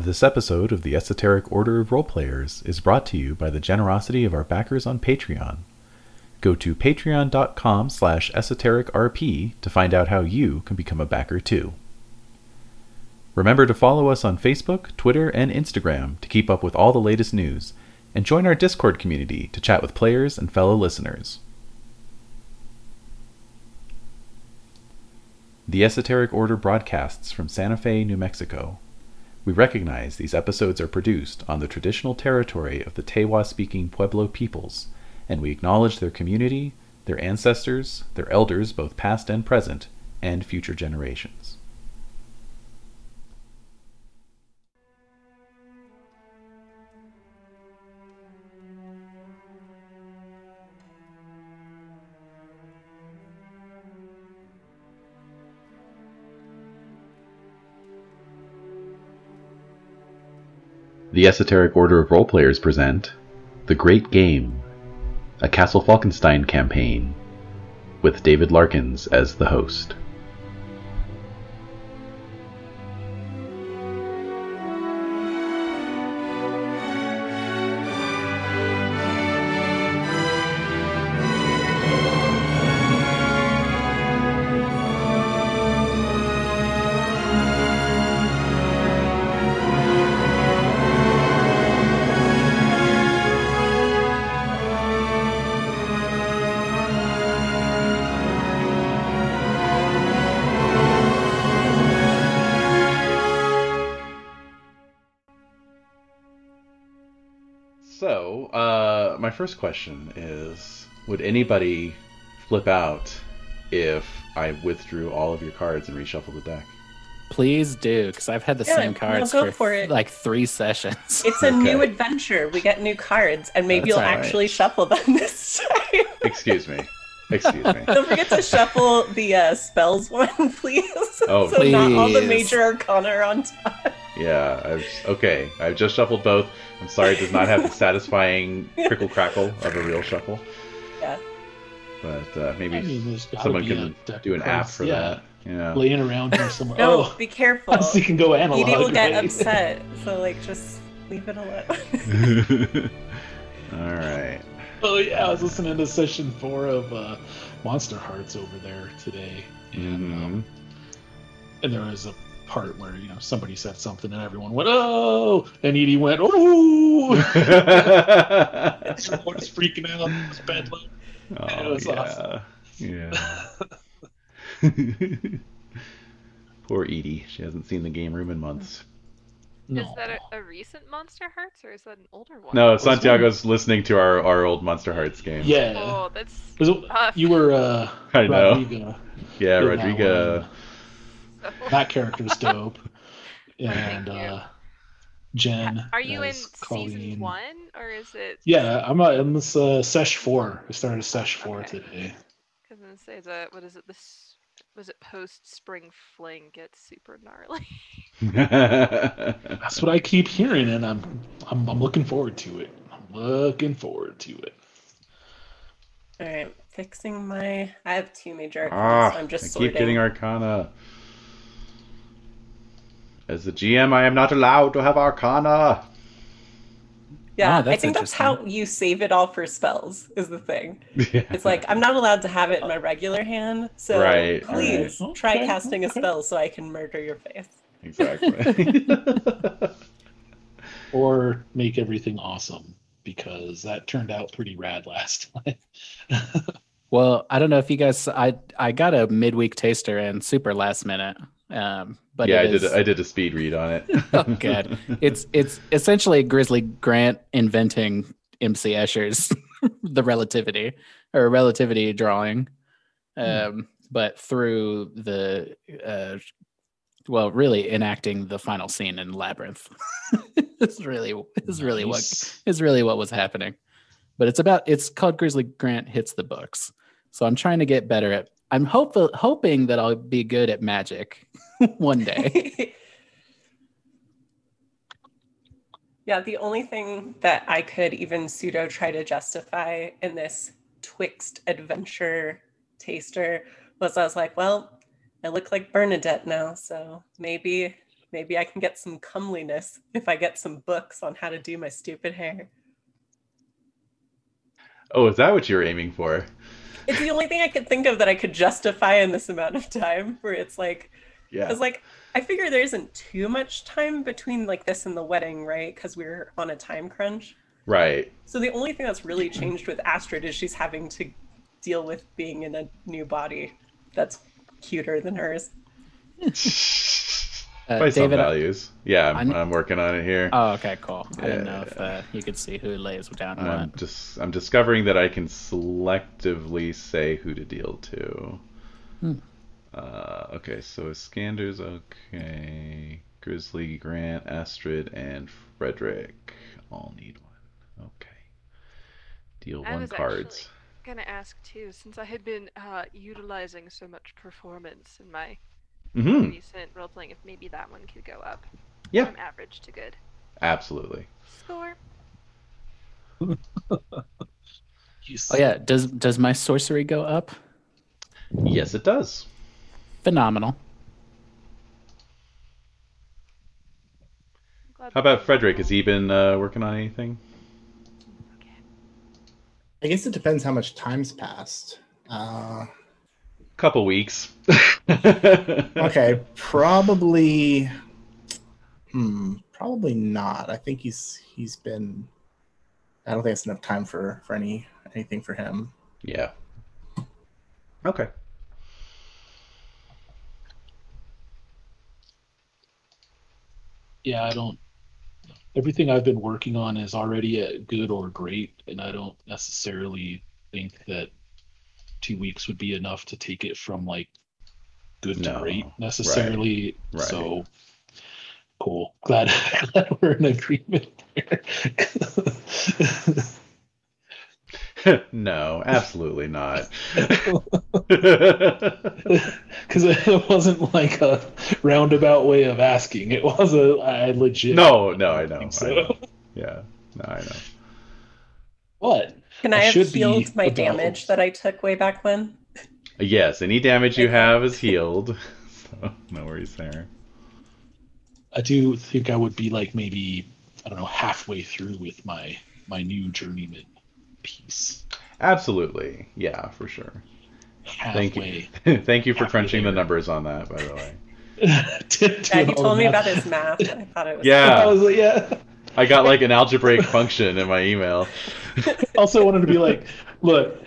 This episode of the Esoteric Order of Roleplayers is brought to you by the generosity of our backers on Patreon. Go to patreon.com slash esotericrp to find out how you can become a backer too. Remember to follow us on Facebook, Twitter, and Instagram to keep up with all the latest news, and join our Discord community to chat with players and fellow listeners. The Esoteric Order broadcasts from Santa Fe, New Mexico. We recognize these episodes are produced on the traditional territory of the Tewa speaking Pueblo peoples, and we acknowledge their community, their ancestors, their elders, both past and present, and future generations. The Esoteric Order of Roleplayers present The Great Game, a Castle Falkenstein campaign, with David Larkins as the host. Question is Would anybody flip out if I withdrew all of your cards and reshuffled the deck? Please do, because I've had the Yeah, same cards go for, for it. like three sessions. It's a Okay. new adventure. We get new cards, and maybe That's you'll all right. actually shuffle them this time. Excuse me. Excuse me. Don't forget to shuffle the uh, spells one, please. Oh, so not all the major arcana are on top. Yeah, I've, okay. I've just shuffled both. I'm sorry it does not have the satisfying crickle crackle of a real shuffle, Yeah. but uh, maybe I mean, someone can do an app for yeah, that. Yeah. Laying around here somewhere. No, oh, be careful. so you can go analog. Edie will get right? upset. So like, just leave it alone. All right. Oh yeah, I was listening to session four of uh, Monster Hearts over there today, and Mhm. um, and there was a part where you know somebody said something and everyone went oh, and Edie went oh, everyone was freaking out. It was bad luck. oh, It was yeah. awesome. Yeah. Poor Edie. She hasn't seen the game room in months. No. Is that a, a recent Monster Hearts or is that an older one? No, Was Santiago's listening to our, our old Monster Hearts game. Yeah. Oh, that's it- you were uh, I know. Rodrigo. Yeah, Rodrigo. One. so... That character's dope. and uh, Jen. Are you in as season one or is it? Yeah, I'm uh, in this uh, sesh four. I started sesh four Okay. today. Because then say the what is it? This was it post spring fling gets super gnarly. That's what I keep hearing, and I'm I'm, I'm looking forward to it. I'm looking forward to it. All right, fixing my. I have two major arcana, ah, so I'm just I sorting. keep getting Arcana. As the GM, I am not allowed to have Arcana. Yeah, Ah, I think that's how you save it all for spells. Is the thing. It's like I'm not allowed to have it in my regular hand, so Right, please right. try Okay, casting a spell so I can murder your face. exactly. Or make everything awesome because that turned out pretty rad last time. Well, I don't know if you guys, I I got a midweek taster and super last minute. Um, but yeah, I it did. is- I did a speed read on it. Oh, God. it's it's essentially Grizzly Grant inventing MC Escher's the relativity or relativity drawing, um, but through the uh, well, really enacting the final scene in Labyrinth. it's really is really what is really what was happening. But it's about it's called Grizzly Grant hits the books. So I'm trying to get better at. I'm hopeful hoping that I'll be good at magic one day. yeah, the only thing that I could even pseudo try to justify in this twixt adventure taster was I was like, well, I look like Bernadette now, so maybe maybe I can get some comeliness if I get some books on how to do my stupid hair. Oh, is that what you're aiming for? It's the only thing I could think of that I could justify in this amount of time where it's like Yeah. Because like I figure there isn't too much time between like this and the wedding, right? Because we're on a time crunch. Right. So the only thing that's really changed with Astrid is she's having to deal with being in a new body that's cuter than hers. Uh, By some David. values. Yeah, I'm, I'm- I'm working on it here. Oh, okay, cool. I didn't Yeah, know if uh, you could see who lays down I'm what. just I'm discovering that I can selectively say who to deal to. Hmm. Uh, okay, so Iskander's okay. Grizzly, Grant, Astrid, and Frederick all need one. Okay. Deal one cards. I one was cards. actually gonna ask too, since I had been uh, utilizing so much performance in my Mm-hmm. recent role playing, if maybe that one could go up Yeah, from average to good. absolutely. Score. Oh yeah, does does my sorcery go up? Yes, it does. Phenomenal. How about Frederick? Has he been uh, working on anything? I guess it depends how much time's passed. Uh, Couple weeks. okay, probably. Hmm, probably not. I think he's he's been. I don't think it's enough time for for any anything for him. Yeah. Okay. yeah, I don't. Everything I've been working on is already at good or great, and I don't necessarily think that two weeks would be enough to take it from like good to No, great necessarily. right. So cool. Glad, glad we're in agreement there. no, absolutely not. Because it wasn't like a roundabout way of asking. It was a I legit. no, no, I know. think I so. know. Yeah, no, I know. What? Can I, I have healed my about- damage that I took way back when? Yes, any damage you have is healed. So no worries there. I do think I would be like maybe I don't know halfway through with my my new journeyman piece. Absolutely. Yeah, for sure. Thank you. Thank you for Halfway crunching the numbers on that, by the way. Yeah, he told me about his math. I thought it was Yeah. I was like, yeah. I got like an algebraic function in my email. Also wanted to be like, look,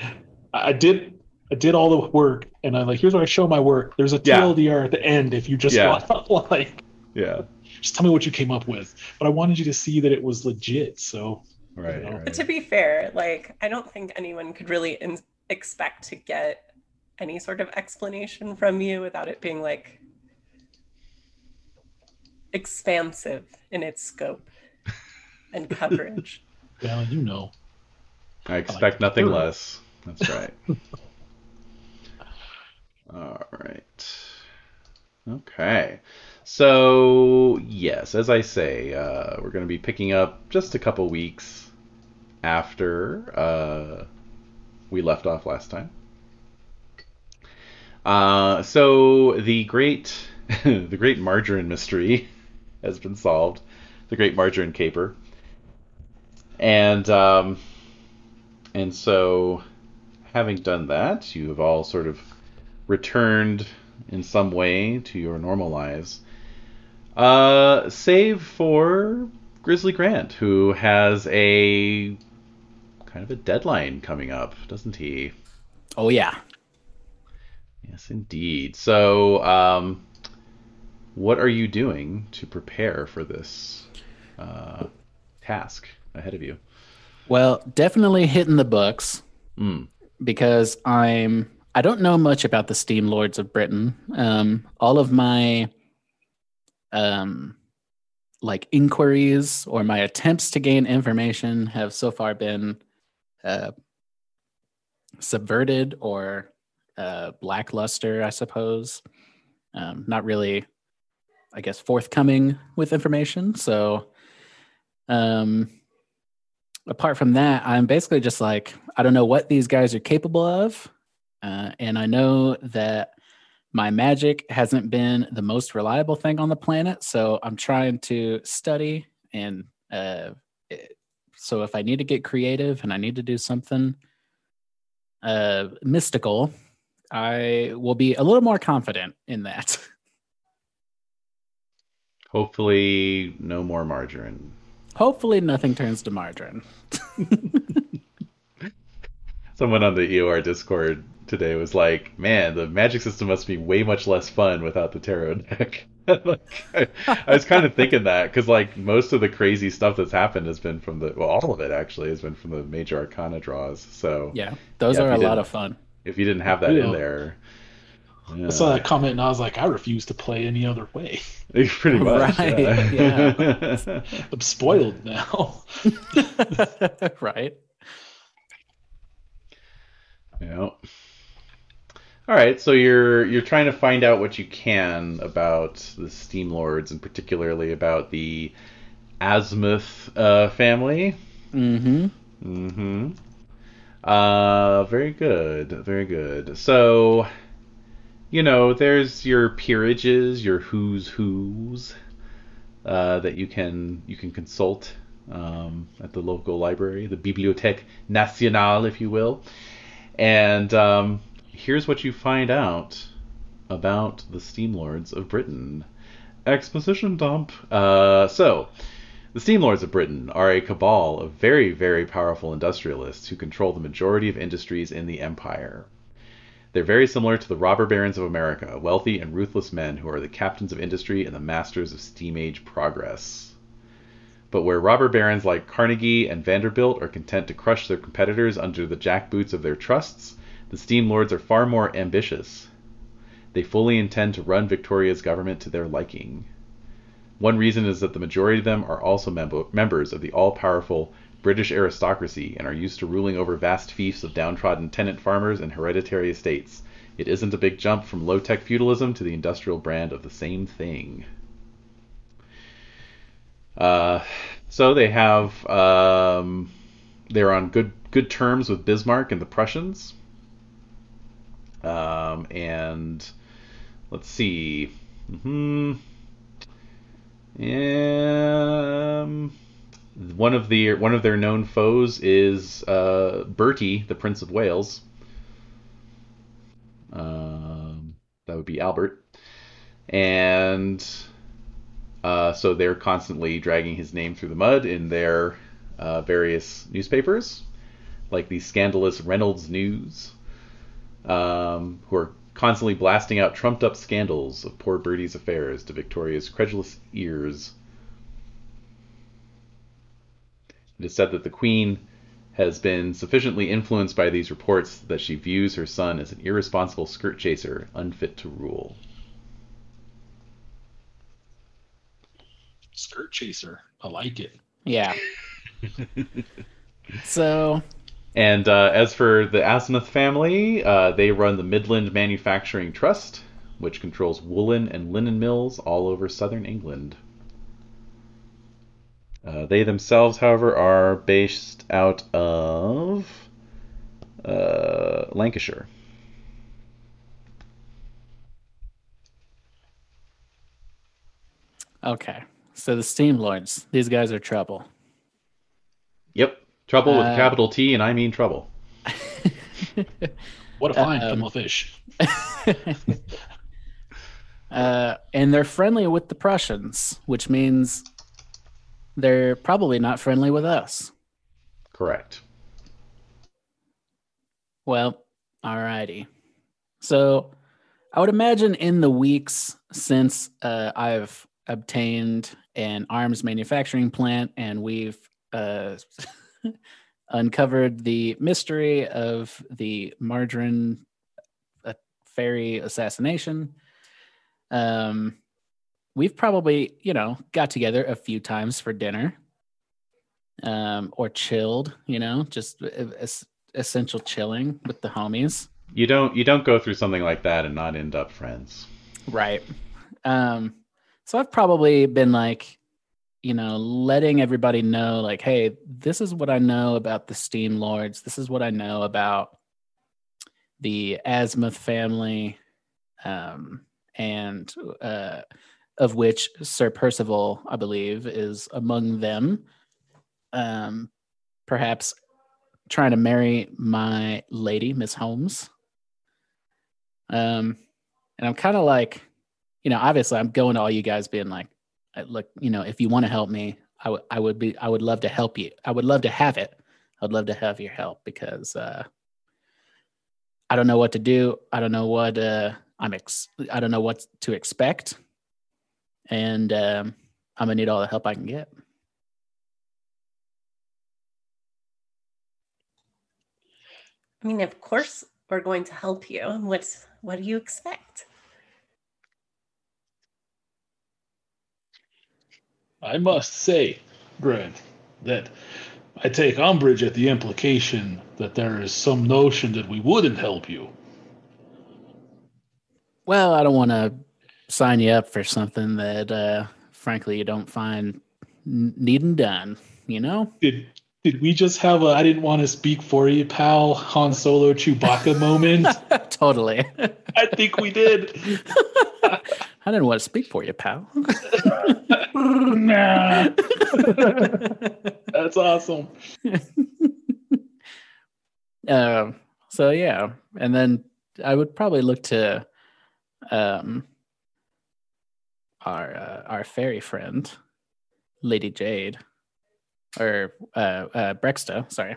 I I did I did all the work, and I'm like, here's where I show my work. There's a Yeah. TLDR at the end if you just Yeah. want like Yeah. just tell me what you came up with. But I wanted you to see that it was legit. So Right. know. right. But to be fair, like I don't think anyone could really in- expect to get any sort of explanation from you without it being like expansive in its scope and coverage. well, you know. I expect nothing less. That's right. All right. Okay. So, yes, as I say, uh, we're going to be picking up just a couple weeks after uh, we left off last time. Uh, so the great, the great margarine mystery has been solved. The great margarine caper, and um, and so, having done that, you have all sort of returned in some way to your normal lives. Uh, save for Grizzly Grant, who has a kind of a deadline coming up, doesn't he? Oh yeah. Yes, indeed. So, um, what are you doing to prepare for this uh, task ahead of you? Well, definitely hitting the books Mm. because I'm I don't know much about the Steam Lords of Britain. Um, all of my um, like inquiries or my attempts to gain information have so far been uh, subverted or uh, blackluster, I suppose. Um, not really, I guess, forthcoming with information. So, um, apart from that, I'm basically just like, I don't know what these guys are capable of. Uh, and I know that my magic hasn't been the most reliable thing on the planet, so I'm trying to study and uh, so if I need to get creative and I need to do something uh, mystical, I will be a little more confident in that. Hopefully, no more margarine. Hopefully, nothing turns to margarine. Someone on the EOR Discord today was like, "Man, the magic system must be way much less fun without the tarot deck." like, I, I was kind of thinking that because like most of the crazy stuff that's happened has been from the well, all of it actually has been from the major arcana draws. So Yeah, those Yeah, are a lot of fun. if you didn't have that in Yeah. I saw that comment and I was like, I refuse to play any other way. yeah, pretty much. Right, yeah. I'm spoiled now. right. Yeah. All right, so you're you're trying to find out what you can about the Steam Lords, and particularly about the Azimuth uh, family. Mm-hmm. Mm-hmm. Uh, very good, very good. So, you know, there's your peerages, your who's who's uh, that you can you can consult um, at the local library, the Bibliothèque Nationale, if you will. And um, here's what you find out about the Steam Lords of Britain. Exposition dump. Uh, so, the Steam Lords of Britain are a cabal of very, very powerful industrialists who control the majority of industries in the empire. They're very similar to the robber barons of America, wealthy and ruthless men who are the captains of industry and the masters of steam age progress. But where robber barons like Carnegie and Vanderbilt are content to crush their competitors under the jackboots of their trusts, the Steam Lords are far more ambitious. They fully intend to run Victoria's government to their liking. One reason is that the majority of them are also mem- members of the all powerful British aristocracy and are used to ruling over vast fiefs of downtrodden tenant farmers and hereditary estates. It isn't a big jump from low tech feudalism to the industrial brand of the same thing. Uh, so they have um, they're on good good terms with Bismarck and the Prussians. Um, and let's see. hmm Um, one of the one of their known foes is uh, Bertie, the Prince of Wales. Um, that would be Albert, and uh, so they're constantly dragging his name through the mud in their uh, various newspapers, like the scandalous Reynolds News, um, who are constantly blasting out trumped up scandals of poor Bertie's affairs to Victoria's credulous ears. It is said that the Queen has been sufficiently influenced by these reports that she views her son as an irresponsible skirt chaser, unfit to rule. Skirt chaser. I like it. Yeah. so And uh, as for the Azimuth family, uh, they run the Midland Manufacturing Trust, which controls woolen and linen mills all over southern England. Uh, they themselves, however, are based out of uh, Lancashire. okay. So the Steam Lords, these guys are trouble. Yep, trouble with a Uh, capital T, and I mean trouble. What a fine um, fish. uh, and they're friendly with the Prussians, which means they're probably not friendly with us. Correct. Well, alrighty. So I would imagine in the weeks since uh, I've obtained an arms manufacturing plant and we've uh, uncovered the mystery of the margarine uh, fairy assassination, um, we've probably, you know, got together a few times for dinner um, or chilled, you know, just es- essential chilling with the homies. You don't you don't go through something like that and not end up friends. Right. Um, so I've probably been like, you know, letting everybody know, like, hey, this is what I know about the Steam Lords. This is what I know about the Azimuth family. um, and uh, of which Sir Percival, I believe, is among them. Um, perhaps trying to marry my lady, Miss Holmes. Um, and I'm kind of like, you know, obviously, I'm going to all you guys being like, uh, look, you know, if you want to help me, I would, I would be, I would love to help you. I would love to have it. I'd love to have your help because uh, I don't know what to do. I don't know what uh, I'm. Ex- I don't know what to expect, and um, I'm gonna need all the help I can get. I mean, of course, we're going to help you. What's what do you expect? I must say, Grant, that I take umbrage at the implication that there is some notion that we wouldn't help you. Well, I don't want to sign you up for something that, uh, frankly, you don't find needing done. You know? Did did we just have a I didn't want to speak for you, pal, Han Solo Chewbacca moment? totally. I think we did. I didn't want to speak for you, pal. nah. That's awesome. um, so yeah, and then I would probably look to um, our uh, our fairy friend, Lady Jade, or uh, uh, Breksta, sorry,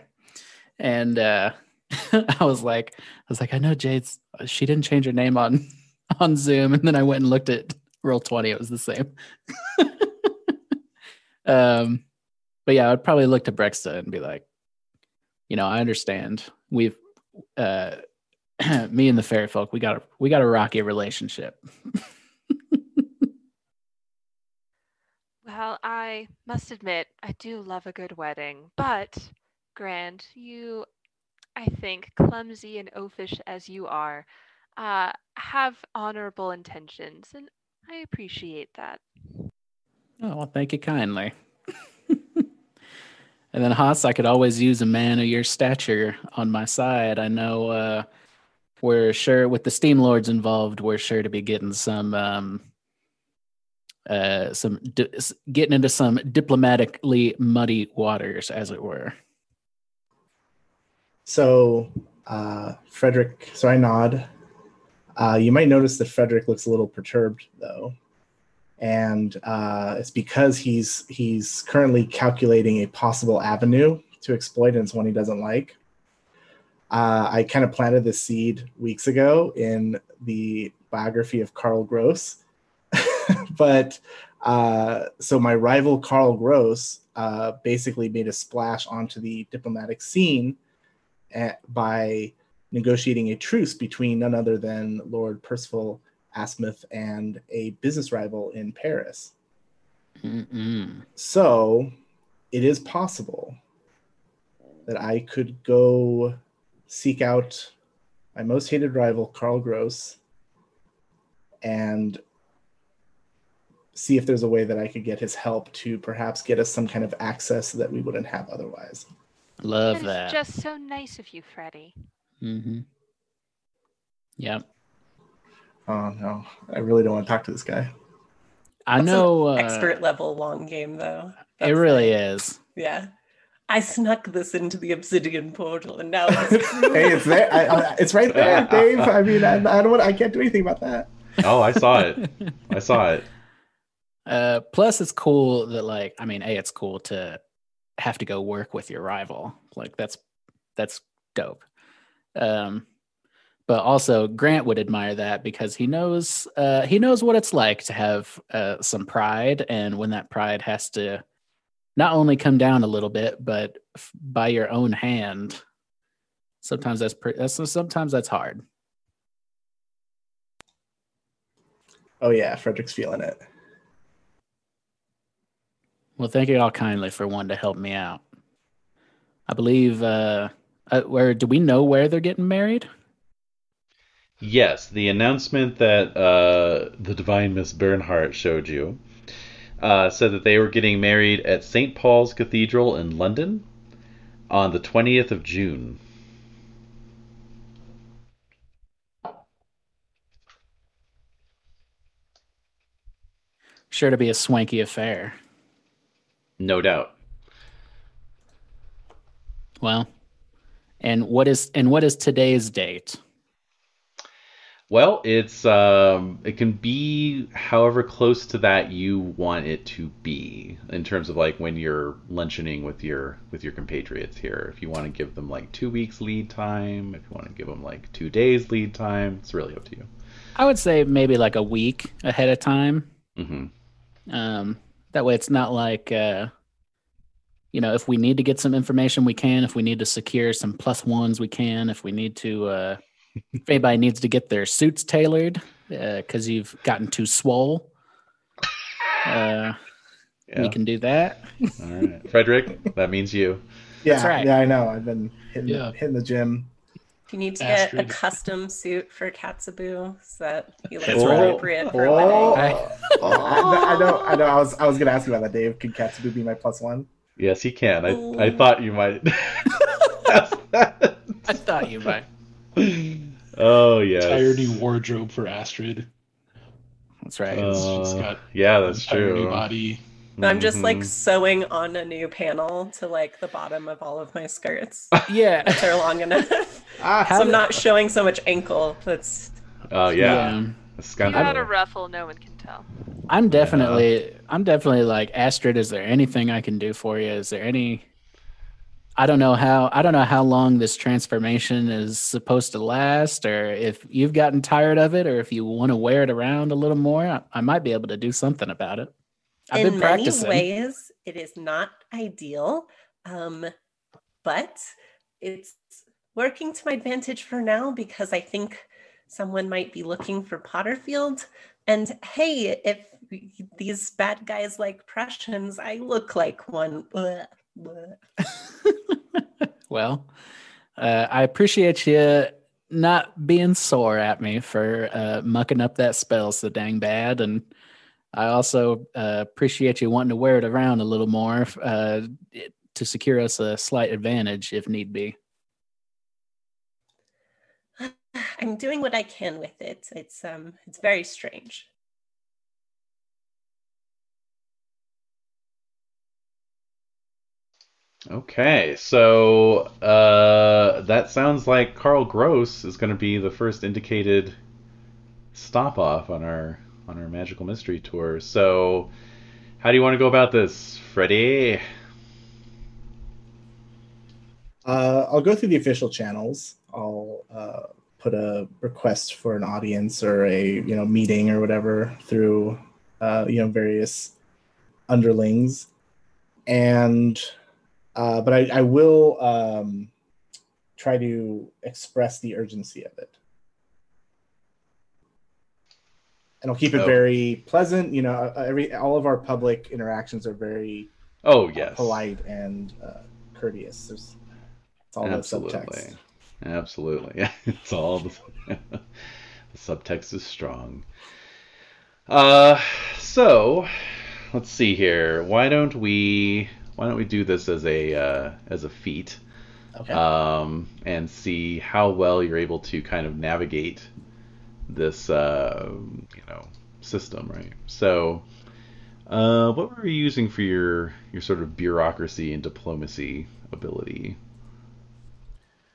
and uh, I was like, I was like, I know Jade's. She didn't change her name on on Zoom, and then I went and looked at Roll Twenty. It was the same. um, but yeah, I'd probably look to Breksta and be like, you know, I understand. We've uh, me and the fairy folk, we got a we got a rocky relationship. Well, I must admit, I do love a good wedding, but Grant, you, I think, clumsy and oafish as you are, uh, have honorable intentions, and I appreciate that. Oh, well, thank you kindly. and then Haas, I could always use a man of your stature on my side. I know uh, we're sure with the Steam Lords involved, we're sure to be getting some um, uh, some di- getting into some diplomatically muddy waters, as it were. So, uh, Frederick, so I nod. Uh, you might notice that Frederick looks a little perturbed, though, and uh, it's because he's he's currently calculating a possible avenue to exploit, and it's one he doesn't like. Uh, I kind of planted this seed weeks ago in the biography of Carl Gross, but uh, so my rival Carl Gross uh, basically made a splash onto the diplomatic scene at, by negotiating a truce between none other than Lord Percival Azimuth and a business rival in Paris. Mm-mm. So it is possible that I could go seek out my most hated rival, Carl Gross, and see if there's a way that I could get his help to perhaps get us some kind of access that we wouldn't have otherwise. Love That is that. just so nice of you, Freddie. Mm-hmm. Yep. Oh no, I really don't want to talk to this guy. I That's an know. Uh, Expert level long game, though. it really like- is. Yeah. I snuck this into the Obsidian portal, and now it's hey, it's there. I, I, it's right there, Dave. I mean, I, I don't. Want, I can't do anything about that. Oh, I saw it. I saw it. Uh, plus, it's cool that like I mean, a it's cool to have to go work with your rival. Like that's that's dope. Um, but also Grant would admire that because he knows uh, he knows what it's like to have uh, some pride, and when that pride has to not only come down a little bit, but f- by your own hand. Sometimes that's pre- that's sometimes that's hard. Oh yeah, Frederick's feeling it. Well, thank you all kindly for wanting to help me out. I believe. Uh, uh, where do we know where they're getting married? Yes, the announcement that uh, the Divine Miss Bernhardt showed you uh, said that they were getting married at St. Paul's Cathedral in London on the 20th of June. Sure to be a swanky affair. No doubt. Well, and what is and what is today's date? Well, it's um, it can be however close to that you want it to be in terms of like when you're luncheoning with your with your compatriots here. If you want to give them like two weeks lead time, if you want to give them like two days lead time, it's really up to you. I would say maybe like a week ahead of time. hmm Um, that way, it's not like uh, you know, if we need to get some information, we can. If we need to secure some plus ones, we can. If we need to, uh, if anybody needs to get their suits tailored because you've gotten too swole, uh, Yeah. we can do that. All right, Frederick, that means you. Yeah, That's right. yeah, I know. I've been hitting, Yeah. hitting the gym. If you need to get a custom suit for Katsubu so that he looks That's right. appropriate for a Oh. wedding. I- Oh, I, I know, I know. I was, I was gonna ask you about that, Dave. Could Katsubu be my plus one? Yes, he can. I, I thought you might. I thought you might. oh yeah. Entire new wardrobe for Astrid. That's right. It's Uh, just got yeah, that's true. body. I'm just like Mhm. sewing on a new panel to like the bottom of all of my skirts. yeah. if They're long enough. Ah, so I'm not showing so much ankle. That's oh yeah, Yeah. It's You kind got a ruffle, no one can tell. I'm definitely, I'm definitely like Astrid. Is there anything I can do for you? Is there any? I don't know how. I don't know how long this transformation is supposed to last, or if you've gotten tired of it, or if you want to wear it around a little more. I, I might be able to do something about it. I've in been many practicing. ways it is not ideal, um, but it's working to my advantage for now because I think someone might be looking for Potterfield. And hey, if these bad guys like Prussians, I look like one. Blah, blah. well, uh, I appreciate you not being sore at me for uh, mucking up that spell so dang bad, and I also uh, appreciate you wanting to wear it around a little more uh, to secure us a slight advantage if need be. I'm doing what I can with it. It's um it's very strange. Okay, so uh, that sounds like Carl Gross is going to be the first indicated stop off on our on our magical mystery tour. So, how do you want to go about this, Freddie? Uh, I'll go through the official channels. I'll uh, put a request for an audience or a you know meeting or whatever through uh, you know various underlings, and uh, but I, I will um, try to express the urgency of it, and I'll keep it Oh. very pleasant. You know, uh, every all of our public interactions are very Oh uh, yes, polite and uh, courteous. There's it's all the subtext. absolutely, absolutely. Yeah, it's all the, the subtext is strong. Uh, so let's see here. Why don't we why don't we do this as a uh, as a feat? Okay. um, and see how well you're able to kind of navigate this, uh, you know, system, right? So, uh, what were you using for your your sort of bureaucracy and diplomacy ability,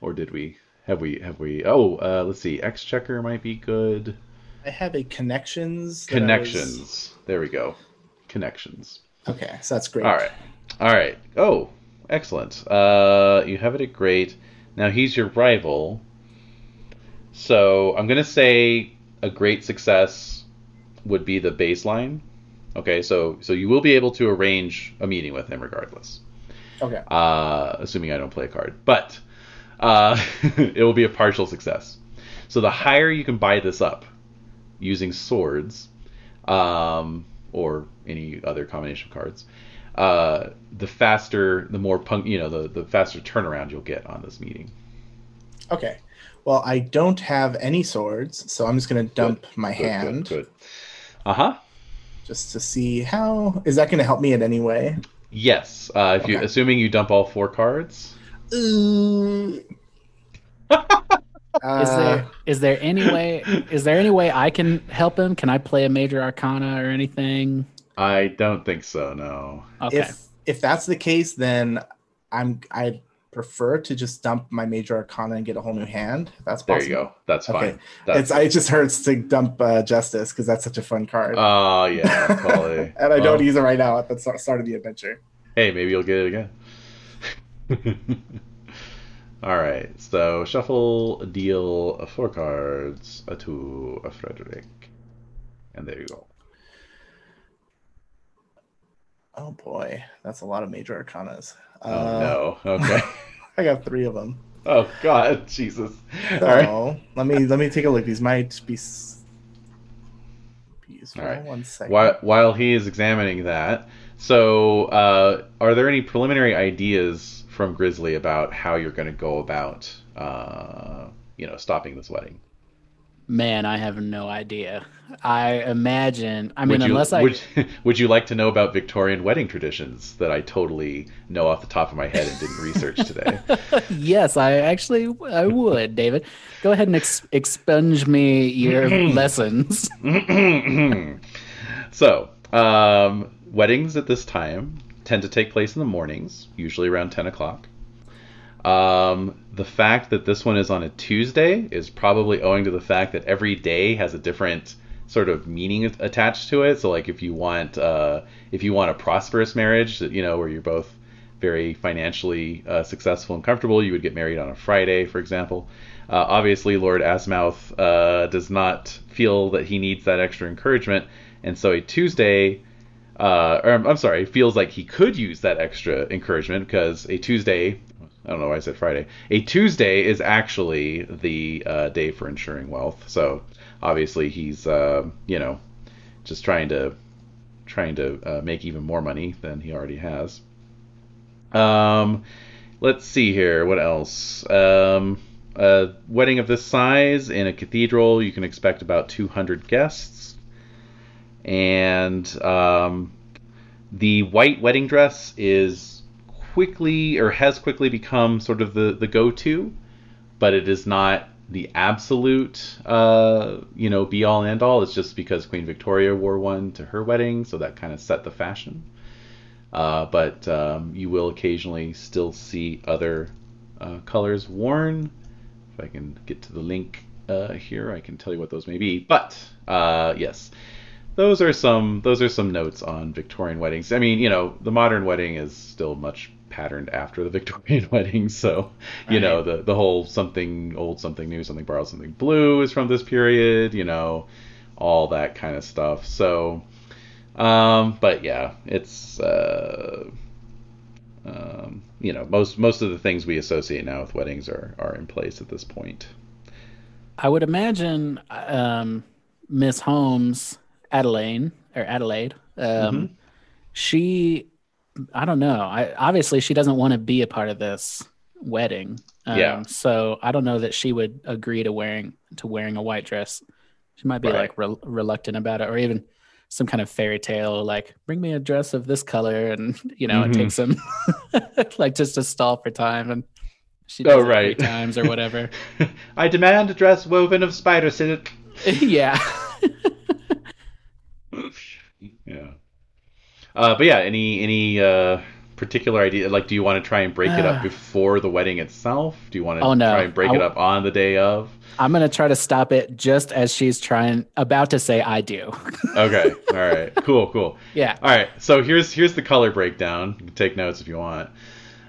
or did we have we have we? Oh, uh, let's see. Exchequer might be good. I have a connections. I was- Connections. There we go. Connections. Okay, so that's great. All right. All right. Oh, excellent. Uh, you have it at great. Now he's your rival. So I'm gonna say a great success would be the baseline. Okay, so so you will be able to arrange a meeting with him regardless. Okay. Uh, assuming I don't play a card, but uh, it will be a partial success. So the higher you can buy this up using swords, um, or any other combination of cards, uh, the faster, the more punk, you know, the, the faster turnaround you'll get on this meeting. Okay. Well, I don't have any swords, so I'm just gonna dump my Good, hand Good. good. Uh huh. just to see how is that gonna help me in any way. Yes. Uh, if you assuming you dump all four cards. Ooh. Is Uh, there is there any way is there any way I can help him? Can I play a major arcana or anything? I don't think so. No. Okay. If if that's the case, then I'm I prefer to just dump my major arcana and get a whole new hand. That's There you go. That's Okay. fine. That's It's I it just hurts to dump uh, justice because that's such a fun card. Oh yeah, totally. and I don't use it right now at the start of the adventure. Hey, maybe you'll get it again. All right, so shuffle, deal four cards uh, to a Frederick, and there you go. Oh boy, that's a lot of major arcanas. Oh Uh, no. Okay. I got three of them. oh God, Jesus. So All right. let me let me take a look. These might be, s- be useful. All right. One second. While while he is examining that, so uh, are there any preliminary ideas from Grizzly about how you're going to go about, uh, you know, stopping this wedding? Man, I have no idea. I imagine. I mean, would you, unless I. would, would you like to know about Victorian wedding traditions that I totally know off the top of my head and didn't research today? yes, I actually I would, David. Go ahead and ex- expunge me your lessons. so, um, weddings at this time tend to take place in the mornings, usually around 10 o'clock. Um, the fact that this one is on a Tuesday is probably owing to the fact that every day has a different sort of meaning attached to it. So, like if you want, uh, if you want a prosperous marriage, you know where you're both very financially uh, successful and comfortable, you would get married on a Friday, for example. Uh, obviously, Lord Azimuth uh, does not feel that he needs that extra encouragement, and so a Tuesday, uh, or I'm sorry, feels like he could use that extra encouragement because a Tuesday, I don't know why I said Friday, a Tuesday is actually the uh, day for ensuring wealth. So obviously, he's uh, you know just trying to trying to uh, make even more money than he already has. Um, let's see here. What else? Um, a wedding of this size in a cathedral, you can expect about 200 guests. And um, the white wedding dress is quickly or has quickly become sort of the, the go to, but it is not the absolute, uh, you know, be all and all. It's just because Queen Victoria wore one to her wedding, so that kind of set the fashion. Uh, but um, you will occasionally still see other uh, colors worn. If I can get to the link uh, here, I can tell you what those may be. But uh, yes, those are some those are some notes on Victorian weddings. I mean, you know, the modern wedding is still much patterned after the Victorian wedding, so you know the the whole something old, something new, something borrowed, something blue is from this period. You know, all that kind of stuff. So. Um, but yeah, it's uh, um, you know most most of the things we associate now with weddings are are in place at this point. I would imagine um, Miss Holmes, Adelaide or Adelaide. Um, Mhm. She, I don't know. I obviously she doesn't want to be a part of this wedding. Um, Yeah. So I don't know that she would agree to wearing to wearing a white dress. She might be Right. like re- reluctant about it, or even some kind of fairy tale like bring me a dress of this color, and you know Mhm. it takes some like just to stall for time and. She Oh, does it three times or whatever. I demand a dress woven of spider silk. Yeah. Uh, but yeah, any any uh, particular idea? Like, do you want to try and break it up before the wedding itself? Do you want to Oh, no. try and break I it up on the day of? I'm gonna try to stop it just as she's trying about to say I do. Okay. All right. Cool. Cool. yeah. All right, so here's here's the color breakdown. You can take notes if you want.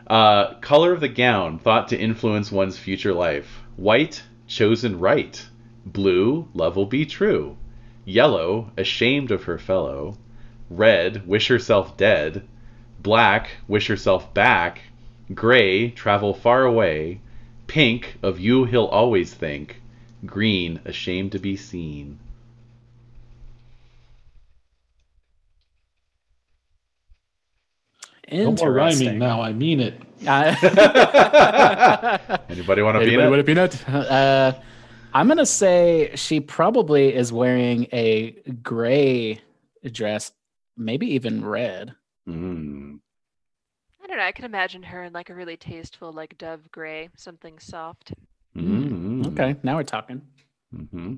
Uh, color of the gown thought to influence one's future life: white, chosen right; blue, love will be true; yellow, ashamed of her fellow; red, wish herself dead; black, wish herself back; gray, travel far away; pink, of you he'll always think; green, ashamed to be seen. No more rhyming now. I mean it. Anybody want to be Anybody want a peanut? Uh, I'm gonna say she probably is wearing a gray dress, maybe even red. Mm. I don't know. I can imagine her in like a really tasteful, like dove gray, something soft. Mm. Okay, now we're talking. hmm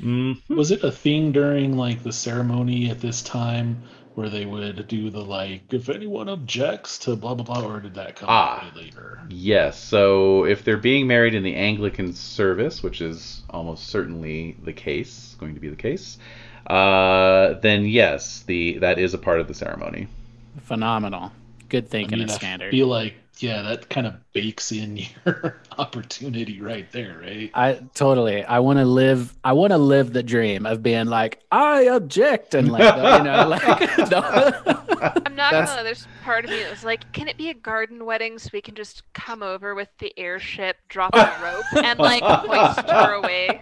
Mhm. Was it a thing during like the ceremony at this time where they would do the like, if anyone objects to blah blah blah, or did that come Ah. way later? Yes. So if they're being married in the Anglican service, which is almost certainly the case, going to be the case, uh, then yes, the that is a part of the ceremony. Phenomenal. Good I thinking mean, of I standard. feel like yeah, that kind of bakes in your opportunity right there, right? I totally. I want to live. I want to live the dream of being like, I object, and like, you know, like, no. I'm not That's- gonna. There's part of me that was like, can it be a garden wedding so we can just come over with the airship, drop a rope, and like hoist her away?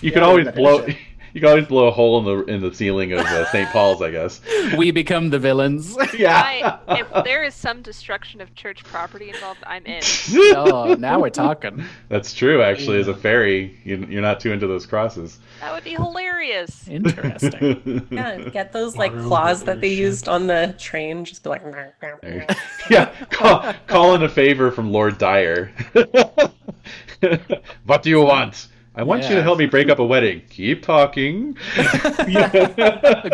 You can Yeah, always blow. Airship. You can always blow a hole in the in the ceiling of uh, St. Paul's, I guess. we become the villains. Yeah. I, if there is some destruction of church property involved, I'm in. oh, now we're talking. That's true. Actually, as a fairy, you, you're not too into those crosses. That would be hilarious. Interesting. Yeah, get those like claws that they used on the train. Just be like, There you- yeah, call, call in a favor from Lord Dyer. what do you want? I want you to help me break up a wedding. Keep talking.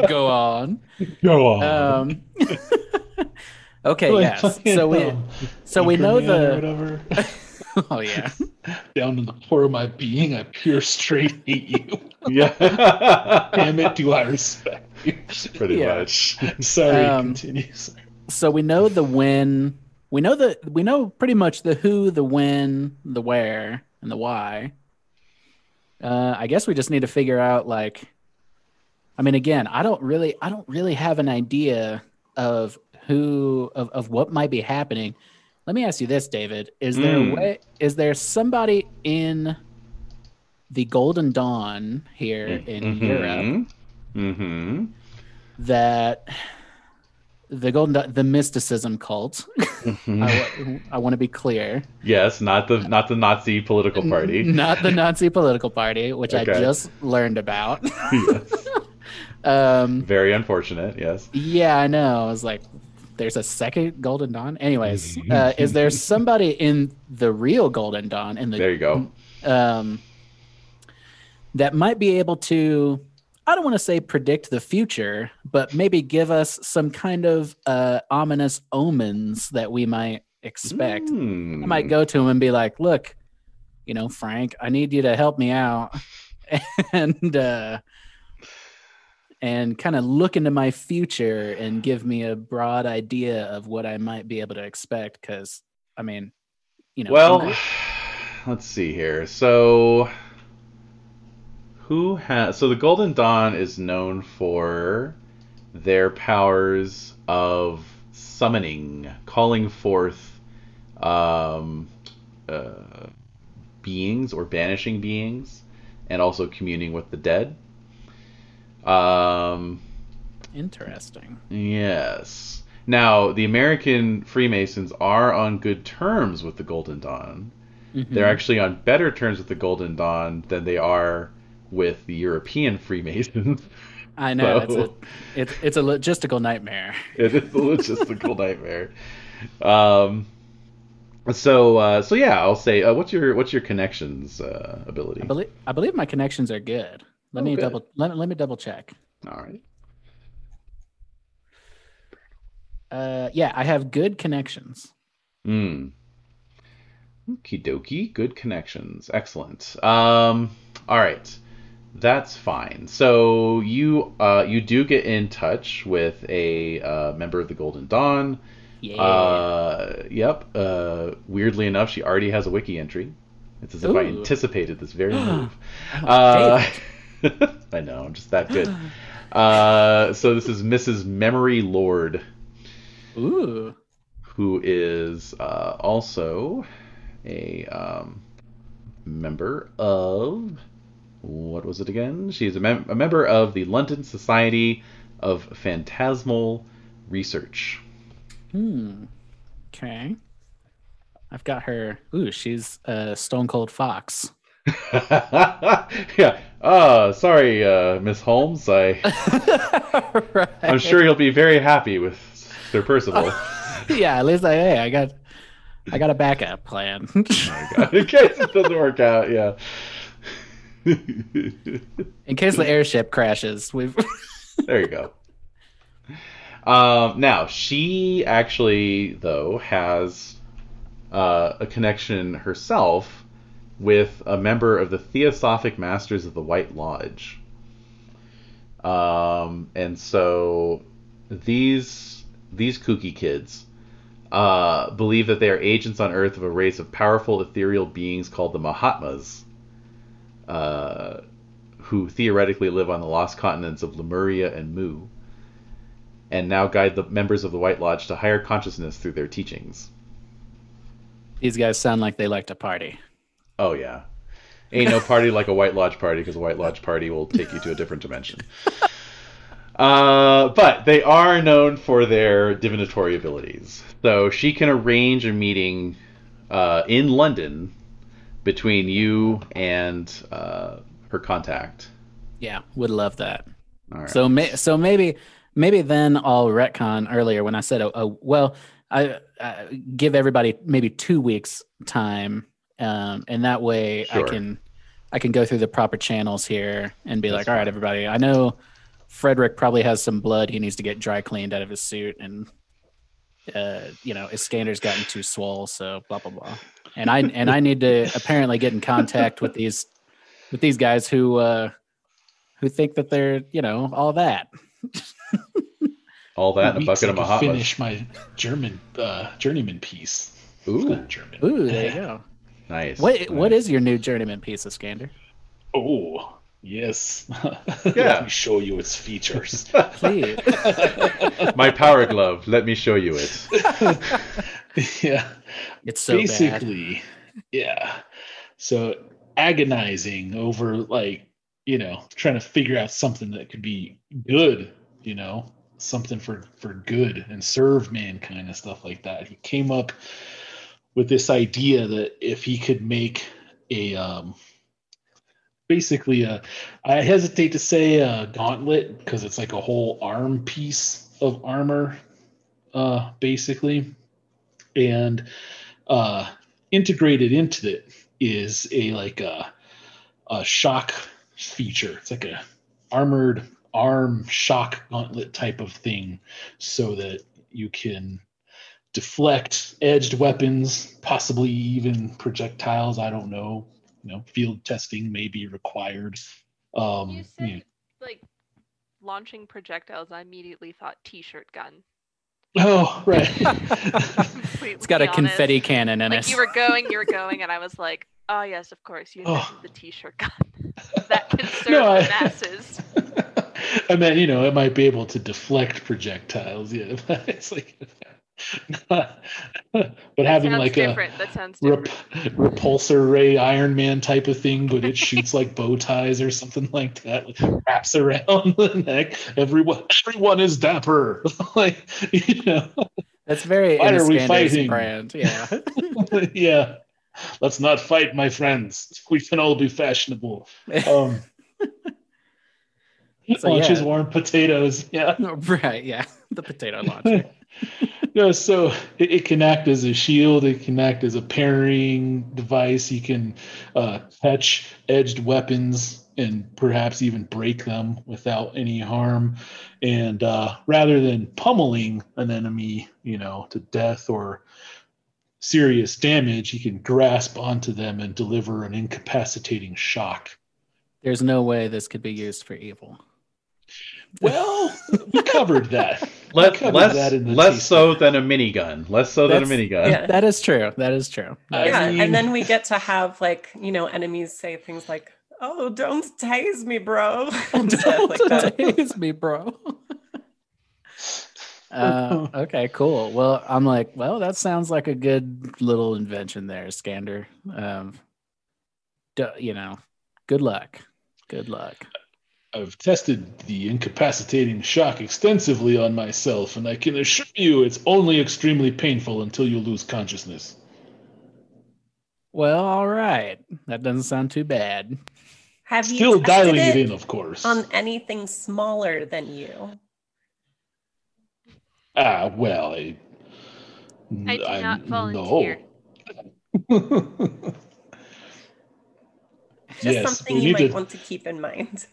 Go on. Go on. Um, okay. Like Yes. So we. um, So we know the. whatever. Oh yeah. Down in the core of my being, I pure straight hate you. yeah. Damn it, do I respect you? Pretty Yeah. much. Sorry, Um, continue. Sorry. So we know the when. We know the. We know pretty much the who, the when, the where, and the why. Uh, I guess we just need to figure out like. I mean, again, I don't really, I don't really have an idea of who of, of what might be happening. Let me ask you this, David: Is there Mm. a way? Is there somebody in the Golden Dawn here in Europe Mm-hmm. that the Golden the mysticism cult? Mm-hmm. I, I want to be clear, Yes, not the not the Nazi political party. not the Nazi political party, which I just learned about. Yes. um, Very unfortunate. Yes. Yeah, I know. I was like, there's a second Golden Dawn. Anyways, uh, is there somebody in the real Golden Dawn in the There you go. um, that might be able to? I don't want to say predict the future, but maybe give us some kind of uh, ominous omens that we might expect. Hmm. I might go to him and be like, "Look, you know, Frank, I need you to help me out," and uh, and kind of look into my future and give me a broad idea of what I might be able to expect. Because, I mean, you know, Well, let's see here. So, who has? So the Golden Dawn is known for their powers of summoning, calling forth um, uh, beings or banishing beings, and also communing with the dead. Um, interesting. yes. Now, the American Freemasons are on good terms with the Golden Dawn. Mhm. They're actually on better terms with the Golden Dawn than they are with the European Freemasons. I know so- it's a it's it's a logistical nightmare. it is a logistical nightmare. Um, so uh, so yeah, I'll say, uh, what's your what's your connections uh, ability? I believe I believe my connections are good. Let Oh, me good. double let, me- let me double check. All right. Uh, yeah, I have good connections. Hmm. Okie dokie. Good connections. Excellent. Um. All right. That's fine. So you uh you do get in touch with a uh, member of the Golden Dawn. Yeah. Uh, yep. Uh, weirdly enough, she already has a wiki entry. It's as if I anticipated this very move. Oh, Uh, I know, I'm just that good. Uh, so this is Mrs. Memory Lord, Ooh. who is uh, also a um, member of what was it again? She's a, mem- a member of the London Society of Phantasmal Research. Hmm. Okay. I've got her. Ooh, she's a Stone Cold Fox. yeah. Uh, sorry, uh, Miss Holmes. I I'm sure you'll be very happy with Sir Percival. yeah, at least I hey, I got I got a backup plan. in case it doesn't work out. Yeah. In case the airship crashes, we've there you go. Um, now she actually though has uh, a connection herself with a member of the Theosophic Masters of the White Lodge. Um, and so these these kooky kids uh, believe that they are agents on Earth of a race of powerful ethereal beings called the Mahatmas, uh, who theoretically live on the lost continents of Lemuria and Mu, and now guide the members of the White Lodge to higher consciousness through their teachings. these guys sound like they like to party. Oh yeah. Ain't no party like a White Lodge party because a White Lodge party will take you to a different dimension. Uh, but they are known for their divinatory abilities. So she can arrange a meeting uh, in London between you and uh, her contact. Yeah, would love that. All right. So may, so maybe maybe then I'll retcon earlier when I said oh, oh well I, I give everybody maybe two weeks time um, and that way Sure. I can I can go through the proper channels here and be That's like all right everybody I know Frederick probably has some blood he needs to get dry cleaned out of his suit and uh, you know his scanner's gotten too swole so blah blah blah and I and I need to apparently get in contact with these with these guys who uh, who think that they're you know all that All that in a bucket of could Mahatmas. Finish my German uh, journeyman piece. Ooh, German. Ooh, there you go. nice. What what nice. is your new journeyman piece of Scander? Oh, yes. Yeah. Let me show you its features. Please. my power glove? Let me show you it. yeah. It's so bad. Basically, yeah. So agonizing over like, you know, trying to figure out something that could be good, you know, something for for good and serve mankind and stuff like that. He came up with this idea that if he could make a um basically a I hesitate to say a gauntlet because it's like a whole arm piece of armor uh basically and uh integrated into it is a like a a shock feature it's like a armored arm shock gauntlet type of thing so that you can deflect edged weapons possibly even projectiles i don't know you know field testing may be required um you you said know, like launching projectiles. I immediately thought T-shirt gun. Oh right Completely It's got a honest. confetti cannon in Like it. you were going, you were going, and I was like, oh yes, of course, you Oh. the T-shirt gun that can serve No, the I- masses. I meant, you know, it might be able to deflect projectiles. Yeah, it's like, but That having like a different. that sounds rep- repulsor ray Iron Man type of thing, but it shoots like bow ties or something like that. Like, wraps around the neck. Everyone, everyone is dapper. like, you know, That's very Why are we fighting? brand. Yeah. yeah. Let's not fight, my friends. We can all be fashionable. Um, So, launches yeah. warm potatoes. Yeah. right. Yeah. The potato launcher. no, so it, it can act as a shield. It can act as a parrying device. You can uh, catch edged weapons and perhaps even break them without any harm. And uh, rather than pummeling an enemy, you know, to death or serious damage, you can grasp onto them and deliver an incapacitating shock. There's no way this could be used for evil. Well, we covered that. Let, less that in the less so than a minigun. Less so than a minigun. Yeah. That is true. That is true. I yeah, mean- and then we get to have like you know enemies say things like, "Oh, don't tase me, bro," and stuff like. Tase me, bro. Uh, okay, cool. Well, I'm like, well, that sounds like a good little invention there, Scander. Um, d- you know, good luck. Good luck. I've tested the incapacitating shock extensively on myself, and I can assure you it's only extremely painful until you lose consciousness. Well, all right. That doesn't sound too bad. Have you Still dialing it, it in, of course. on anything smaller than you? ah, well, I. I do I- not volunteer. No. Just Yes, something we you might to- want to keep in mind.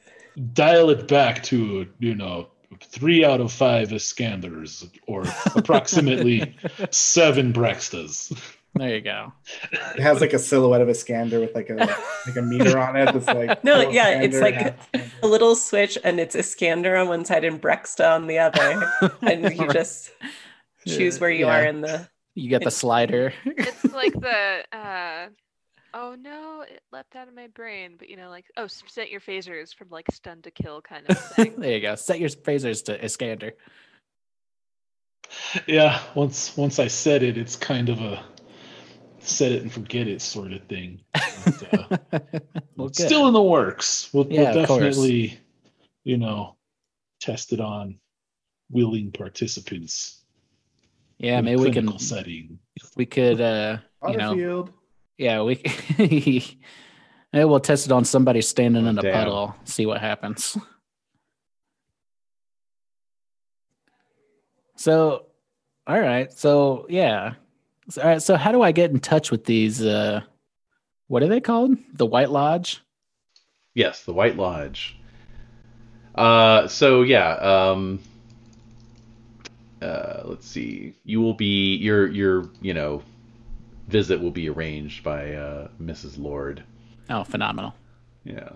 Dial it back to you know three out of five Iskanders, or approximately seven Brekstas. There you go. It has like a silhouette of a scander with like a like a meter on it. That's like No, half yeah, it's like- A little switch, and it's a Iskander on one side and Breksta on the other, and you just choose where you Yeah. are in the. You get the slider. It's like the uh oh no, it leapt out of my brain, but you know, like oh, set your phasers from like stun to kill kind of thing. there you go. Set your phasers to Iskander. Yeah, once once I said it, it's kind of a set it and forget it sort of thing. But, uh, well, still in the works. We'll, Yeah, we'll definitely, you know, test it on willing participants. yeah, maybe we clinical can. setting. We could. uh You know. Butterfield. Yeah, we. we'll test it on somebody standing Oh, in a damn. puddle. See what happens. So, all right. So yeah. So, all right. So how do I get in touch with these? uh What are they called? The White Lodge. Yes, the White Lodge. Uh, so yeah, um, uh, let's see. You will be your your you know visit will be arranged by uh, Mrs. Lord. Oh, phenomenal. Yeah,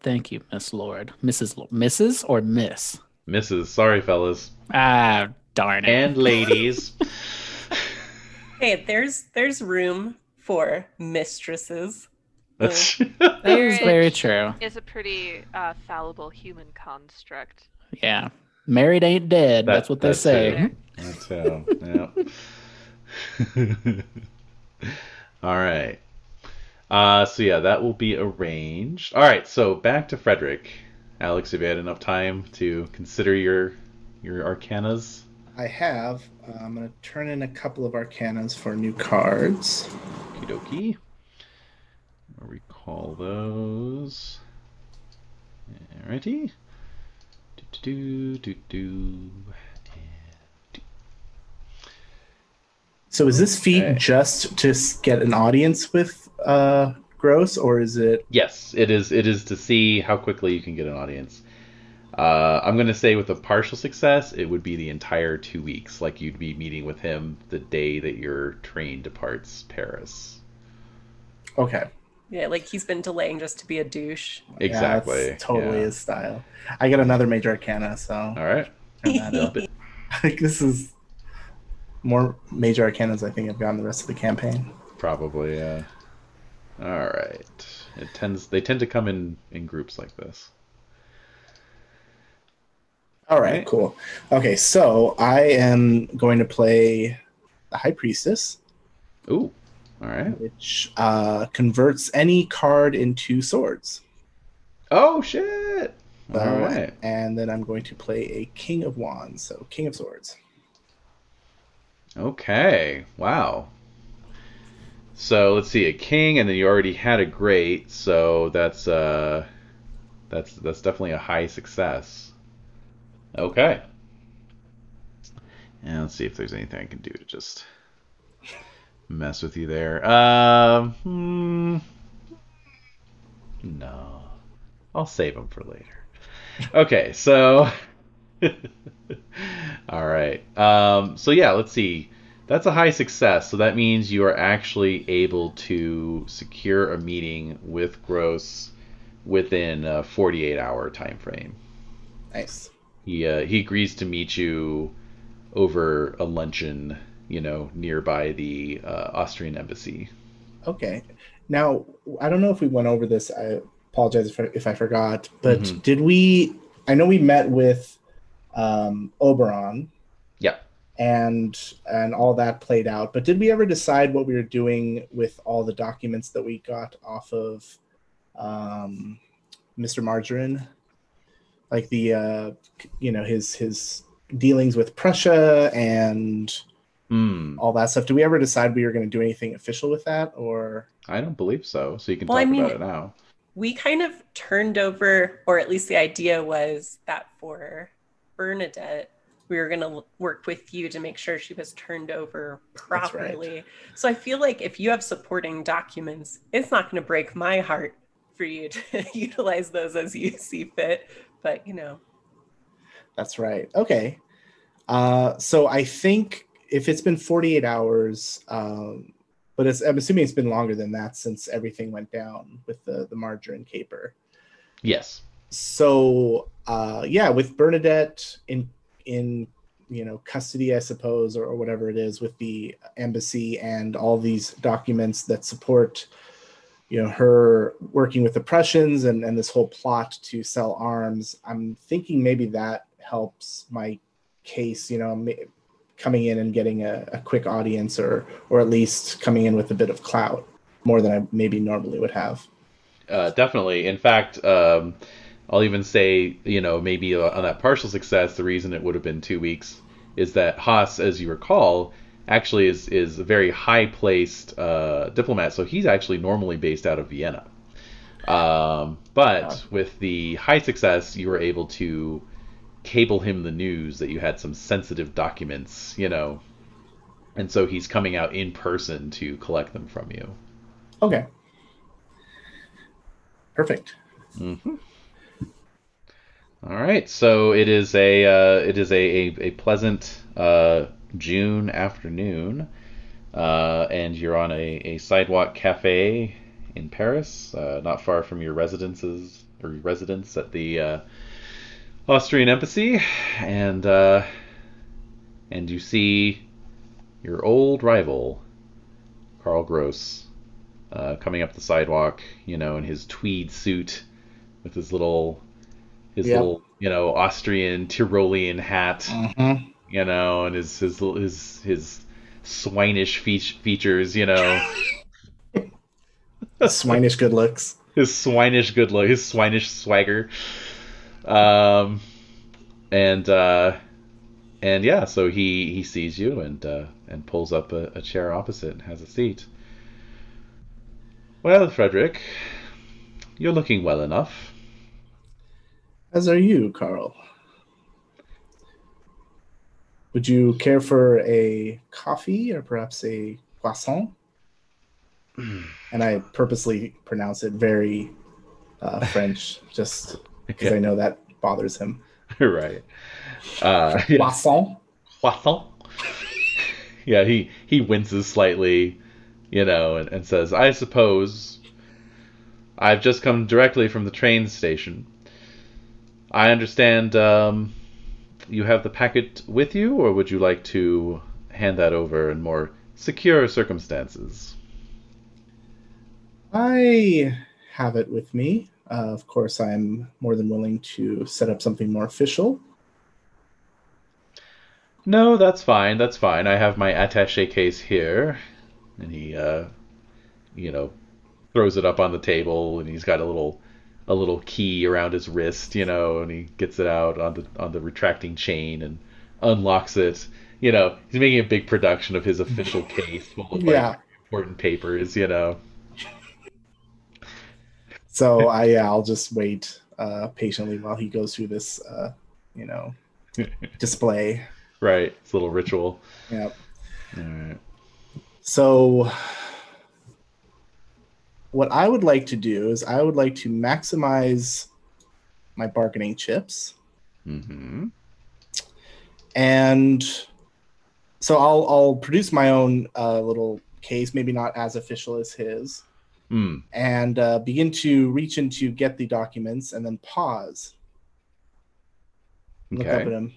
Thank you, Miss Lord. Mrs. Lo- Mrs. or Miss? Mrs. Sorry, fellas Ah, darn it. and ladies. Hey, there's there's room for mistresses. That's that is very true. Is a pretty uh, fallible human construct. Yeah. Married ain't dead. That- that's what they that's say. it. That's how. Yeah. All right. Uh, so yeah, that will be arranged. All right. So back to Frederick. Alex, have you had enough time to consider your your arcanas? I have. Uh, I'm gonna turn in a couple of arcanas for new cards. Okie dokie. Recall those. Alrighty. Do do do do. do. So is this feat Okay. just to get an audience with uh, Gross, or is it? Yes, it is. It is to see how quickly you can get an audience. Uh, I'm gonna say with a partial success, it would be the entire two weeks. Like you'd be meeting with him the day that your train departs Paris. Okay, Yeah, like he's been delaying just to be a douche. Exactly. Yeah, that's totally yeah. his style. I get another major arcana, so All right. turn that up. like this is more major arcanas I think I've gotten the rest of the campaign. Probably. Yeah. All right. It tends. They tend to come in in groups like this. All right, Right. cool. Okay, so I am going to play the High Priestess, Ooh. All right. which uh, converts any card into swords. Oh shit. All Uh, right. And then I'm going to play a King of Wands, so King of Swords. Okay. Wow. So let's see, a king, and then you already had a great, so that's uh, that's that's definitely a high success. Okay. And let's see if there's anything I can do to just mess with you there. Um, hmm, no, I'll save them for later. Okay, so. All right. Um, so yeah, let's see. That's a high success. So that means you are actually able to secure a meeting with Gross within a 48 hour time frame. Nice. He uh, he agrees to meet you over a luncheon, you know, nearby the uh, Austrian embassy. Okay. Now, I don't know if we went over this. I apologize if I, if I forgot, but Mhm. did we? I know we met with um, Oberon. Yeah. And and all that played out, but did we ever decide what we were doing with all the documents that we got off of um, Mr. Margarine? Like the uh, you know his his dealings with Prussia and Hmm. all that stuff. Did we ever decide we were going to do anything official with that, or I don't believe so. So you can Well, I talk mean- about it now. we kind of turned over, or at least the idea was that for Bernadette, we were going to work with you to make sure she was turned over That's right. properly. So I feel like if you have supporting documents, it's not going to break my heart for you to utilize those as you see fit. But you know, That's right. Okay. Uh, so I think if it's been 48 hours, um, but it's, I'm assuming it's been longer than that since everything went down with the, the margarine caper. Yes. So uh, yeah, with Bernadette in in you know custody, I suppose, or, or whatever it is, with the embassy and all these documents that support you know her working with the Prussians and, and this whole plot to sell arms. I'm thinking maybe that helps my case. You know, coming in and getting a, a quick audience, or or at least coming in with a bit of clout more than I maybe normally would have. Uh, definitely. In fact, um, I'll even say, you know, maybe on that partial success, the reason it would have been two weeks is that Haas, as you recall, actually is is a very high placed uh, diplomat. So he's actually normally based out of Vienna. Um, but with the high success, you were able to cable him the news that you had some sensitive documents, you know, and so he's coming out in person to collect them from you. Okay. Perfect. Mm-hmm. All right, so it is a uh, it is a, a, a pleasant uh, June afternoon, uh, and you're on a, a sidewalk cafe in Paris, uh, not far from your residences or your residence at the uh, Austrian embassy, and uh, and you see your old rival, Carl Gross, coming up the sidewalk, you know, in his tweed suit with his little his Yep. little you know Austrian Tyrolean hat, Mm-hmm. you know, and his his his his swinish fe- features, you know, Swinish good looks. his swinish good look, his swinish swagger. Um, and uh, and yeah, so he he sees you and uh, and pulls up a, a chair opposite and has a seat. Well, Frederick, you're looking well enough. As are you, Carl. Would you care for a coffee or perhaps a croissant? and I purposely pronounce it very uh, French, just because I know that bothers him. right. Uh, yeah. Croissant. Croissant. yeah, he he winces slightly, you know, and, and says, "I suppose I've just come directly from the train station. I understand um, you have the packet with you, or would you like to hand that over in more secure circumstances?" I have it with me. Uh, of course, I'm more than willing to set up something more official. No, that's fine. That's fine. I have my attaché case here, and he, uh, you know, throws it up on the table, and he's got a little, a little key around his wrist, you know, and he gets it out on the on the retracting chain and unlocks it. You know, he's making a big production of his official case full of like, Yeah. important papers. You know, So I, yeah, I'll just wait uh, patiently while he goes through this, uh, you know, display. right? It's a little ritual. Yep. All right. So, what I would like to do is I would like to maximize my bargaining chips, Mm-hmm. and so I'll I'll produce my own uh, little case, maybe not as official as his, Mm. and uh, begin to reach into get the documents, and then pause, look up at him.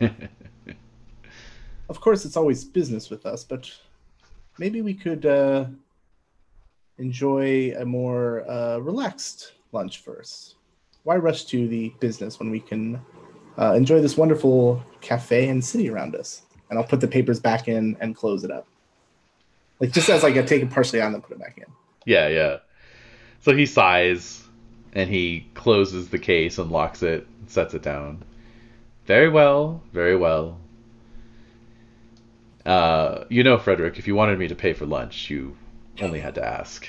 Of course, it's always business with us, but maybe we could uh, enjoy a more uh, relaxed lunch first. Why rush to the business when we can uh, enjoy this wonderful cafe and city around us? And I'll put the papers back in and close it up. Like just as like I take it partially on, then put it back in. Yeah, yeah. So he sighs and he closes the case and locks it and sets it down. Very well, very well. Uh, you know, Frederick, if you wanted me to pay for lunch, you only had to ask.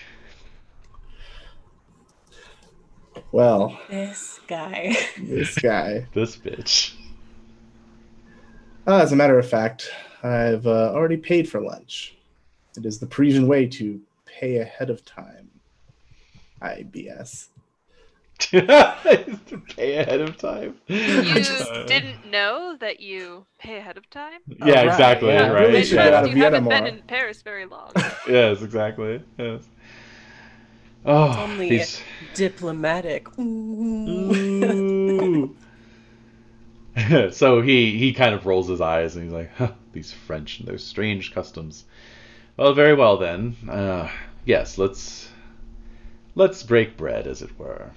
Well, This guy. this guy. This bitch. Uh, as a matter of fact, I've uh, already paid for lunch. It is the Parisian way to pay ahead of time. IBS. pay ahead of time. You just- didn't know that you pay ahead of time? Oh, Yeah, right, exactly. yeah, right. really yeah. out of you haven't Vienna been more. in Paris very long. Yes, exactly. Yes. Oh, Only these. Diplomatic. Ooh. Ooh. so he he kind of rolls his eyes and he's like, huh, "These French and their strange customs." Well, very well then. Uh, yes, let's let's break bread, as it were.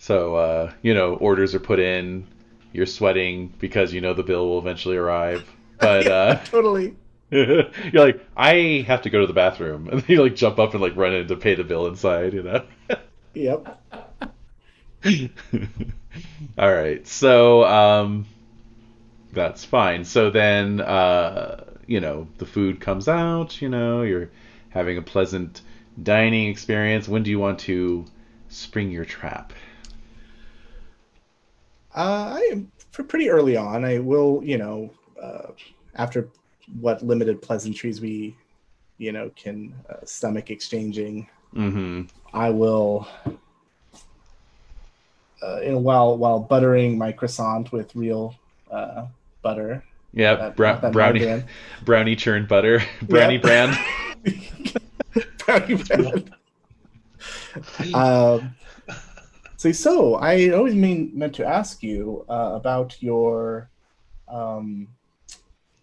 So uh, you know, orders are put in. You're sweating because you know the bill will eventually arrive. But uh, Totally. you're like, I have to go to the bathroom, and you like jump up and like run in to pay the bill inside. You know. Yep. All right. So um that's fine. So then uh you know, the food comes out, you know, you're having a pleasant dining experience. When do you want to spring your trap? Uh, I am pr- pretty early on. I will, you know, uh, after what limited pleasantries we, you know, can uh, stomach exchanging, Mhm. I will. Uh, you while while buttering my croissant with real uh, butter, Yeah, that- brou- that brownie brownie churned butter, brownie brand. brownie bread. um, so, so I always mean meant to ask you uh, about your um,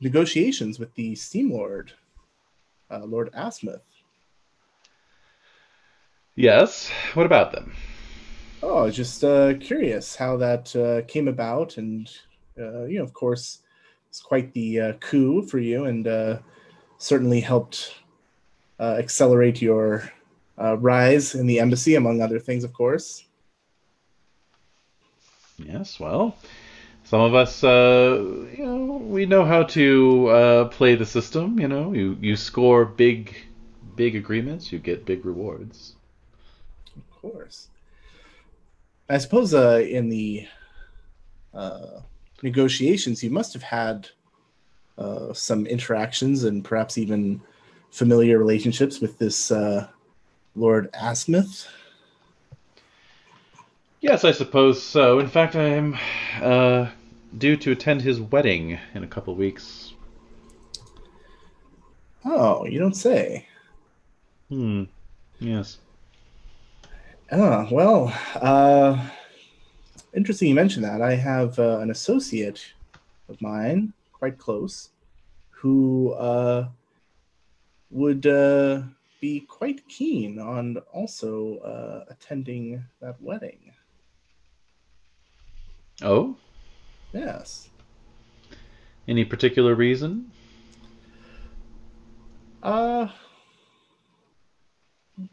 negotiations with the Steam Lord, uh, Lord Azimuth. yes. What about them? Oh, just uh, curious how that uh, came about, and uh, you know, of course, it's quite the uh, coup for you, and uh, certainly helped uh, accelerate your uh, rise in the embassy, among other things, of course. Yes, well, some of us, uh, you know, we know how to uh, play the system. You know, you you score big, big agreements, you get big rewards. Of course. I suppose uh, in the uh, negotiations, you must have had uh, some interactions and perhaps even familiar relationships with this uh, Lord Azimuth. Yes, I suppose so. In fact, I am uh, due to attend his wedding in a couple weeks. Oh, you don't say. Hmm. Yes. Oh, well, uh, interesting you mentioned that. I have uh, an associate of mine, quite close, who uh, would uh, be quite keen on also uh, attending that wedding. Oh, Yes. any particular reason? Uh,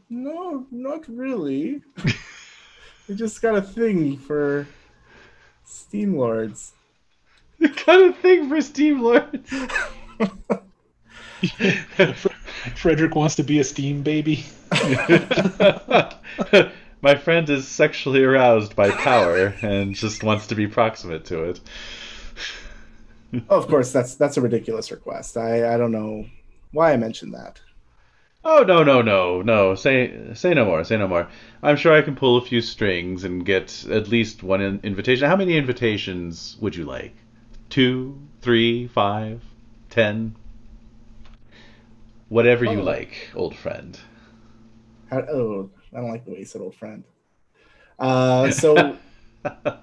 no, not really. I just got a thing for Steam Lords. kind of thing for Steam Lords. Frederick wants to be a steam baby. My friend is sexually aroused by power and just wants to be proximate to it. Oh, of course, that's that's a ridiculous request. I I don't know why I mentioned that. Oh no no no no! Say say no more. Say no more. I'm sure I can pull a few strings and get at least one in- invitation. How many invitations would you like? Two, three, five, ten? Whatever you Oh. like, old friend. How, oh, I don't like the way you said old friend. Uh, so uh,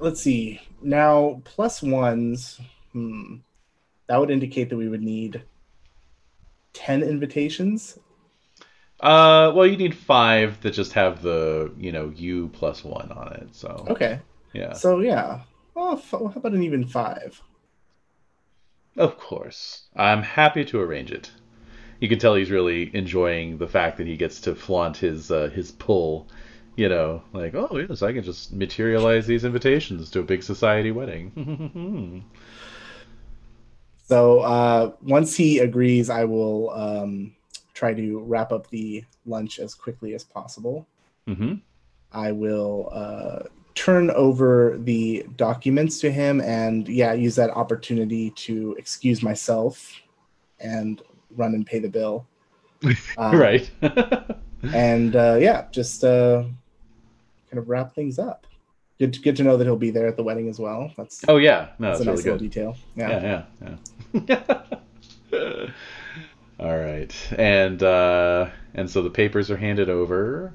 let's see. Now plus ones. Hmm, that would indicate that we would need ten invitations. Uh, well, you need five that just have the you know U plus one on it. So Okay. yeah, So yeah. Well, f- how about an even five? of course. I'm happy to arrange it. You can tell he's really enjoying the fact that he gets to flaunt his uh, his pull. You know, like oh yes, I can just materialize these invitations to a big society wedding. So uh, once he agrees, I will um, try to wrap up the lunch as quickly as possible. hmm I will uh, turn over the documents to him and, yeah, use that opportunity to excuse myself and run and pay the bill. Uh, right. and uh, yeah, just uh, kind of wrap things up. Good, to, good to know that he'll be there at the wedding as well. That's Oh yeah, no, that's that's a nice really little good. detail. Yeah. Yeah, yeah, yeah. All right, and uh, and so the papers are handed over,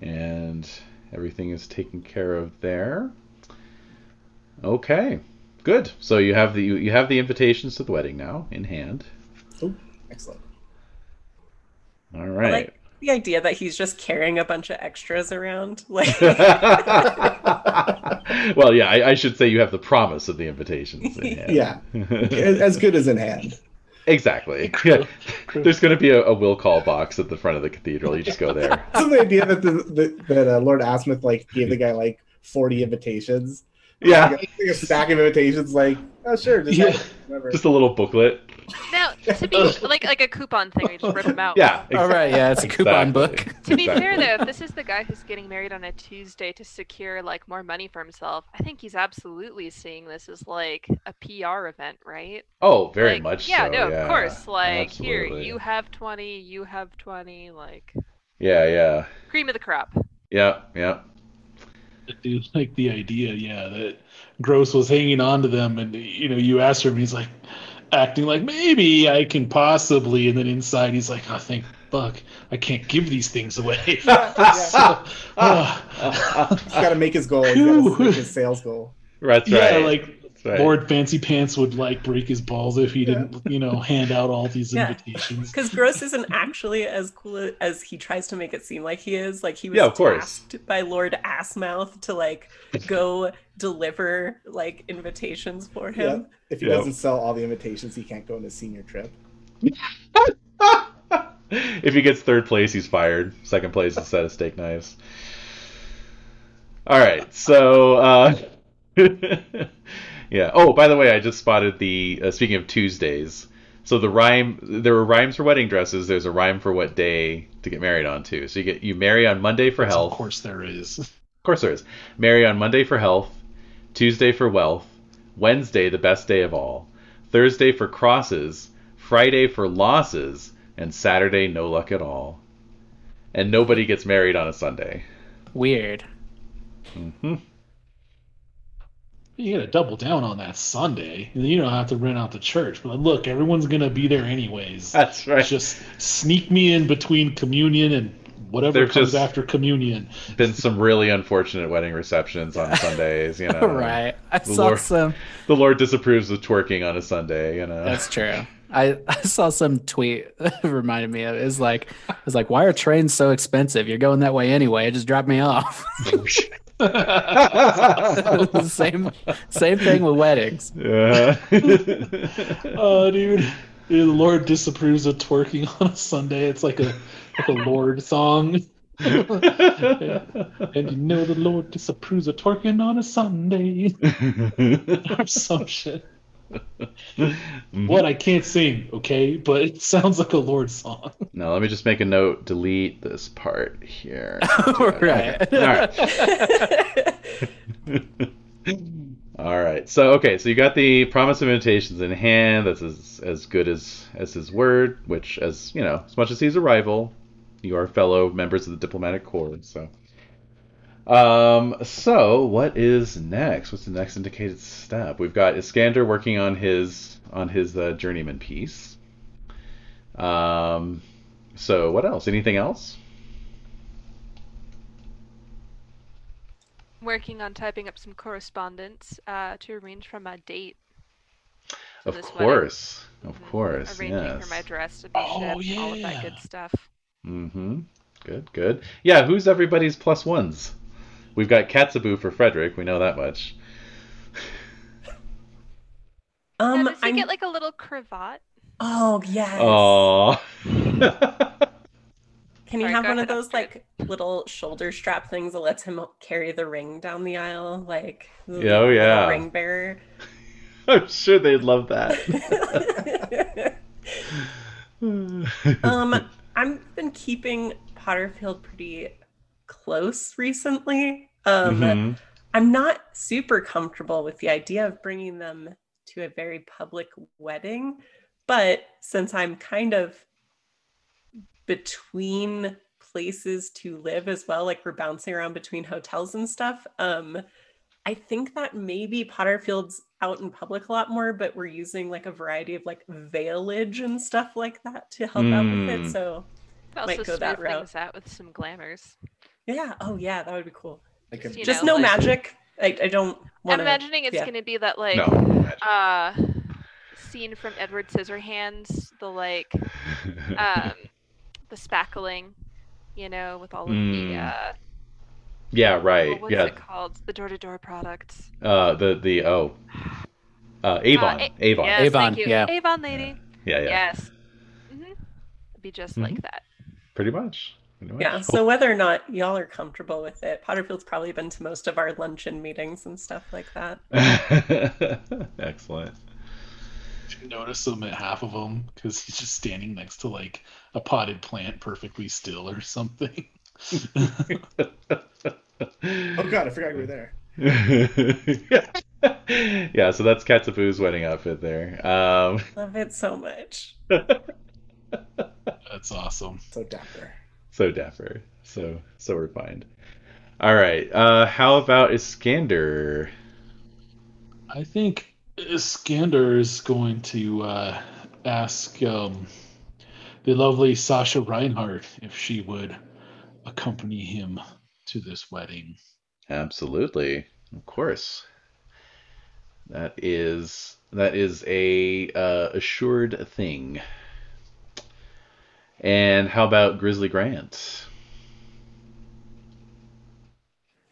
and everything is taken care of there. Okay, good. So you have the you, you have the invitations to the wedding now in hand. Excellent. All right. I like the idea that he's just carrying a bunch of extras around. Like, well, yeah, I, I should say you have the promise of the invitations. In hand. Yeah. as as good as in hand. exactly. Yeah. There's going to be a, a will call box at the front of the cathedral. You just go there. So the idea that the, the that uh, Lord Azimuth like gave the guy like forty invitations. Yeah, Like, a stack of invitations. Like, oh sure, just Yeah. have- whatever. just a little booklet. Now, to be like like a coupon thing, we just rip them out. Yeah. All right, yeah, it's a coupon exactly. book. To be fair though, if this is the guy who's getting married on a Tuesday to secure like more money for himself, I think he's absolutely seeing this as like a PR event, right? Oh, very Like, much Yeah, so. no, yeah. of course. Like here, you have twenty, you have twenty, like Yeah, yeah, cream of the crop. yeah, yeah. I do like the idea, yeah, that Gross was hanging on to them, and you know, you asked him, he's like acting like maybe I can possibly, and then inside he's like, oh, think fuck, I can't give these things away. So, ah. He's got to make his goal. He's got to make his sales goal. That's yeah, right. like That's right. Lord Fancy Pants would like break his balls if he didn't, you know, hand out all these Yeah. invitations. because Gross isn't actually as cool as he tries to make it seem like he is. Like he was Yeah, of course. by Lord Assmouth to like go deliver like invitations for him. If he Yeah. doesn't sell all the invitations, he can't go on his senior trip. if he gets third place, he's fired. Second place is a set of steak knives. All right, so uh, yeah. Oh, by the way, I just spotted the. Uh, speaking of Tuesdays, so the rhyme there were rhymes for wedding dresses. There's a rhyme for what day to get married on too. So you get you marry on Monday for Yes, health. Of course, there is. Of course there is. Marry on Monday for health, Tuesday for wealth, Wednesday the best day of all, Thursday for crosses, Friday for losses, and Saturday no luck at all. And nobody gets married on a Sunday. Weird. hmm You gotta double down on that Sunday. and You don't have to rent out the church. But look, everyone's gonna be there anyways. That's right. Just sneak me in between communion and whatever There's comes just- after communion. Been some really unfortunate wedding receptions on Sundays, you know. right. I the saw Lord- some. The Lord disapproves of twerking on a Sunday, you know. That's true. I, I saw some tweet that reminded me of it. It's like it's like why are trains so expensive? You're going that way anyway. Just drop me off. same same thing with weddings. Yeah. oh, dude. Yeah, the Lord disapproves of twerking on a Sunday. It's like a like a Lorde song. And you know the Lord disapproves of twerking on a Sunday. or some shit. Mm-hmm. What I can't sing, okay? But it sounds like a Lorde song. No, let me just make a note. Delete this part here. right. All right. All right. So okay. So you got the promise of invitations in hand. That's as as good as as his word. Which, as you know, as much as he's a rival, you are fellow members of the diplomatic corps. So. Um. So what is next? What's the next indicated step? We've got Iskander working on his on his uh, journeyman piece. Um. So what else? Anything else? Working on typing up some correspondence uh, to arrange for my date. for Of this wedding. course, of Mhm. course, Arranging yes. for my dress to be Oh, shipped, all of that good stuff. Mm-hmm. Good, good. Yeah, who's everybody's plus ones? We've got Katsubu for Frederick. We know that much. Um, yeah, does he I'm. get like a little cravat? oh yes. Oh. Can you Sorry, have go one of those Astrid. like little shoulder strap things that lets him carry the ring down the aisle, like the Yeah, oh, little yeah. ring bearer? I'm sure they'd love that. um, I've been keeping Potterfield pretty close recently. Um, Mhm. I'm not super comfortable with the idea of bringing them to a very public wedding, but since I'm kind of between places to live as well. Like we're bouncing around between hotels and stuff. Um, I think that maybe Potterfield's out in public a lot more, but we're using like a variety of like veilage and stuff like that to help out with it. Mm. So Could Might go that route. things out with some glamours. Yeah, oh yeah, that would be cool. Like a, You Just know, no like- magic. I, I don't I'm imagining it's yeah. gonna be that like no. uh scene from Edward Scissorhands, the like um the spackling, you know, with all of the Mm. uh yeah, right. what- what's yeah. it called? The door to door products. Uh, the the oh, uh, Avon. Uh, A- Avon. Yes, Avon, thank you. yeah. Avon lady. Yeah, yeah. Yes. hmm Be just Mhm. like that. Pretty much. Pretty much. Yeah, so whether or not y'all are comfortable with it, Potterfield's probably been to most of our luncheon meetings and stuff like that. Excellent. You notice him at half of them because he's just standing next to like a potted plant perfectly still or something. oh god, I forgot you were there. yeah, so that's Katsupoo's wedding outfit there. Um, Love it so much. That's awesome. So dapper. So dapper, so so refined. All right, uh, how about Iskander? I think Iskander is going to uh, ask um, the lovely Sasha Reinhardt if she would accompany him to this wedding. Absolutely, of course. That is that is a uh, assured thing. And how about Grizzly Grant?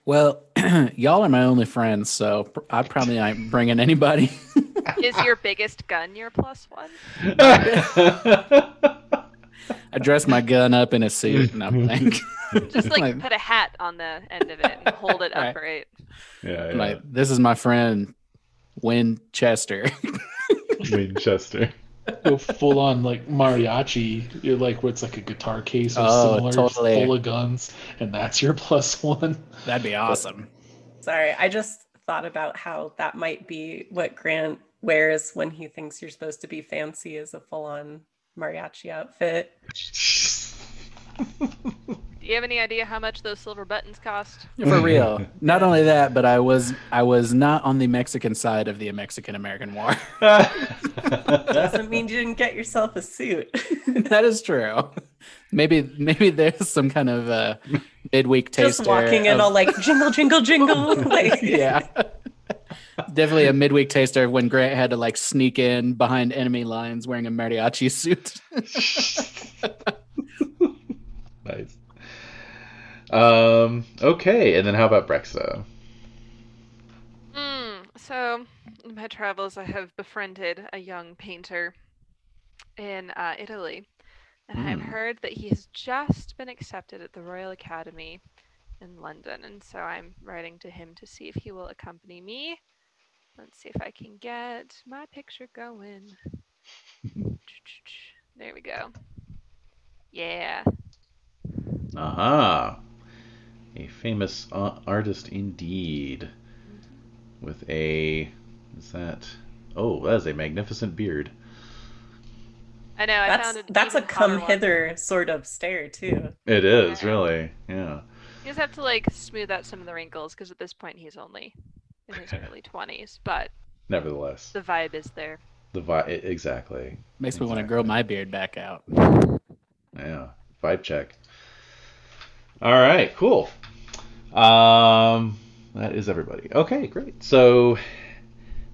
Well, y'all are my only friends, so pr- I probably ain't bringing anybody. Is your biggest gun your plus one? I dress my gun up in a suit and I'm like, Just like Like- put a hat on the end of it and hold it Right. upright. yeah, yeah. like this is my friend Winchester. Winchester. Go full on like mariachi, you're like where it's like a guitar case or Oh, similar, totally. full of guns, and that's your plus one. That'd be awesome. Sorry, I just thought about how that might be what Grant wears when he thinks you're supposed to be fancy as a full-on mariachi outfit. Do you have any idea how much those silver buttons cost? For real. Not only that, but I was I was not on the Mexican side of the Mexican American War. Doesn't mean you didn't get yourself a suit. that is true. Maybe maybe there's some kind of uh, midweek taster. Just walking in all like jingle, jingle, jingle. Like yeah. Definitely a midweek taster of when Grant had to like sneak in behind enemy lines wearing a mariachi suit. nice. Um. Okay, and then how about Breksta? Mm, so, in my travels, I have befriended a young painter in uh, Italy, and I've Hmm. heard that he has just been accepted at the Royal Academy in London, and so I'm writing to him to see if he will accompany me. Let's see if I can get my picture going. There we go. Yeah. Aha. A famous uh, artist indeed. With a. Is that. Oh, that is a magnificent beard. I know. I that's found it. that's a come hither sort of stare too. It is, Yeah. really. Yeah. You just have to like smooth out some of the wrinkles because at this point he's only in his early twenties, but Nevertheless, the vibe is there. the vibe. Exactly. Makes me want to grow my beard back out. Yeah. Vibe check. All right, cool. Um, that is everybody. Okay, great. So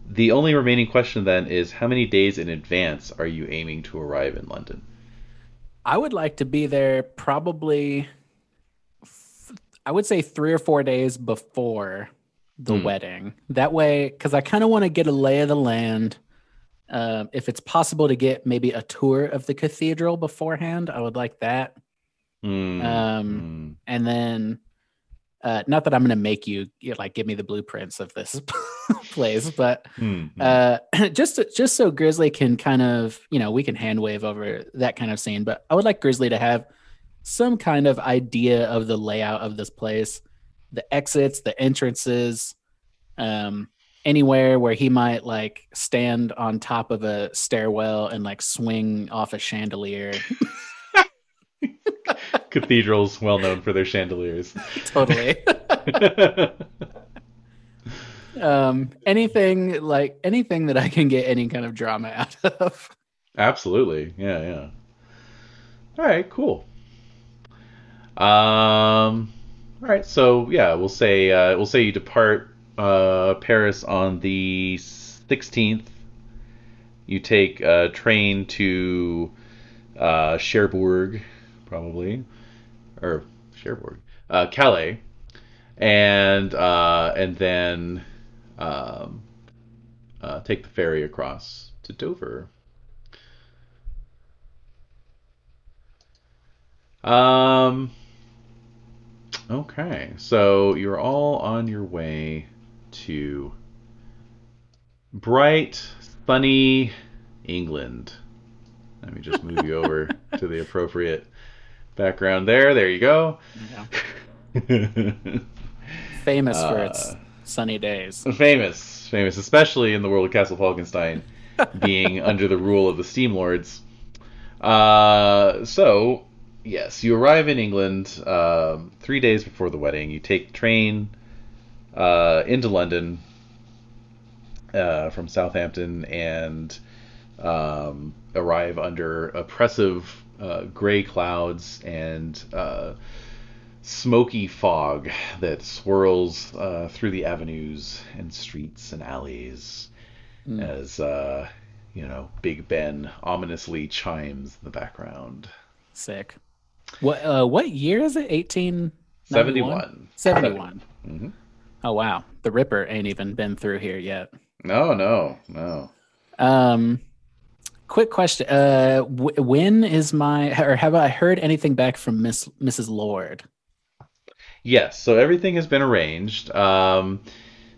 the only remaining question then is how many days in advance are you aiming to arrive in London? I would like to be there probably, I would say three or four days before the Hmm. wedding. That way, because I kind of want to get a lay of the land. Um, if it's possible to get maybe a tour of the cathedral beforehand, I would like that. Hmm, Um, And then, uh, not that I'm going to make you, you know, like give me the blueprints of this place, but hmm, hmm, uh just just so grizzly can kind of you know we can hand wave over that kind of scene but i would like grizzly to have some kind of idea of the layout of this place the exits the entrances um anywhere where he might like stand on top of a stairwell and like swing off a chandelier Cathedrals well known for their chandeliers. totally. um, anything like anything that I can get any kind of drama out of. Absolutely. Yeah, yeah. All right, cool. Um all right, so yeah, we'll say uh, we'll say you depart uh, Paris on the 16th. You take a train to uh, Cherbourg, probably, or Cherbourg, uh, Calais, and uh, and then um, uh, take the ferry across to Dover. Um. Okay, so you're all on your way to bright, funny England. Let me just move you over to the appropriate background there. There you go. Yeah. Famous for Uh, its sunny days. famous, famous, especially in the world of Castle Falkenstein, being under the rule of the Steam Lords. Uh, so, yes, you arrive in England um, three days before the wedding. You take train uh, into London uh, from Southampton and um, arrive under oppressive uh, gray clouds and uh, smoky fog that swirls uh, through the avenues and streets and alleys Mm. as uh, you know Big Ben ominously chimes in the background. Sick. What uh, what year is it? Eighteen Seventy-one. Seventy-one. hmm Oh wow, the Ripper ain't even been through here yet. No, no, no. Um, quick question. Uh, w- when is my or have I heard anything back from Miss Mrs. Lorde? Yes, so everything has been arranged. Um,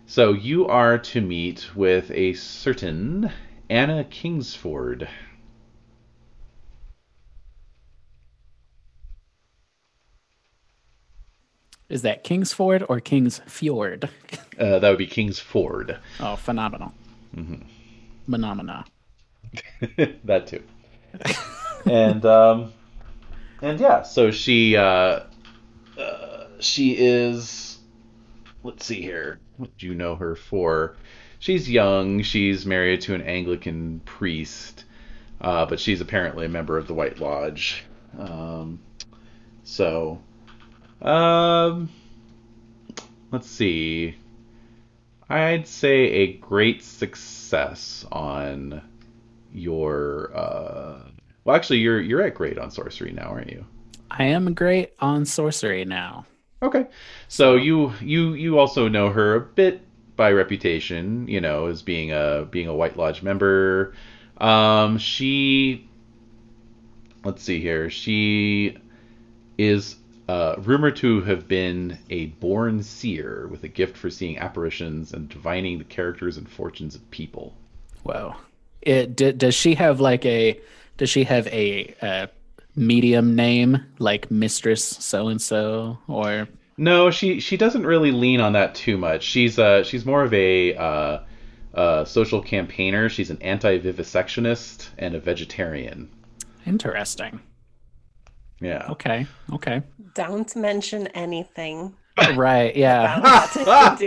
so you are to meet with a certain Anna Kingsford. Is that Kingsford or Kingsfjord? Uh, that would be Kingsford. Oh, phenomenal. Mhm. Phenomena. that too. and um, and yeah, so she uh, uh, she is. Let's see here. What do you know her for? She's young. She's married to an Anglican priest, uh, but she's apparently a member of the White Lodge. Um, so, um, let's see. I'd say a great success on your uh well actually you're you're at great on sorcery now aren't you? I am great on sorcery now. okay. So you you you also know her a bit by reputation you know as being a being a white lodge member. Um she let's see here. She is uh, rumored to have been a born seer with a gift for seeing apparitions and divining the characters and fortunes of people. Whoa. It d- does she have like a does she have a uh, medium name like Mistress so and so or No, she she doesn't really lean on that too much. She's uh she's more of a uh, uh, social campaigner. She's an anti-vivisectionist and a vegetarian. interesting? Yeah. Okay. Okay. Don't mention anything Right. Yeah. about what I'm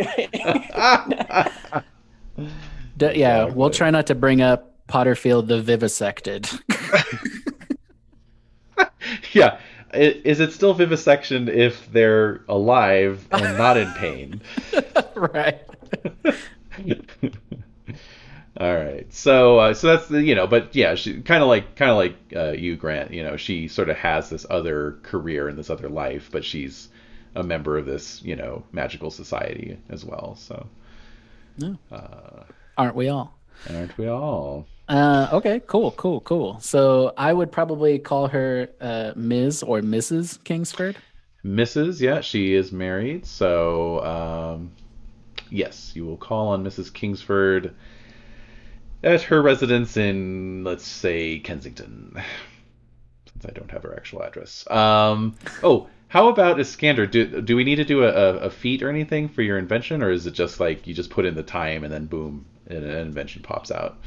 doing. D- yeah. We'll try not to bring up Potterfield the vivisected. yeah. Is it still vivisection if they're alive and not in pain? right. All right. So uh, so that's the you know, but yeah, she kind of like kind of like uh, you, Grant. You know, she sort of has this other career and this other life, but she's a member of this you know magical society as well. So No. uh, Aren't we all? aren't we all? Uh, okay, cool, cool, cool. So I would probably call her uh, Ms. or Mrs. Kingsford. Mrs. Yeah, she is married. So um, yes, you will call on Mrs. Kingsford at her residence in, let's say, Kensington. Since I don't have her actual address. Um, oh, how about Iskander? Do do we need to do a, a, feat or anything for your invention, or is it just like you just put in the time and then boom, an invention pops out?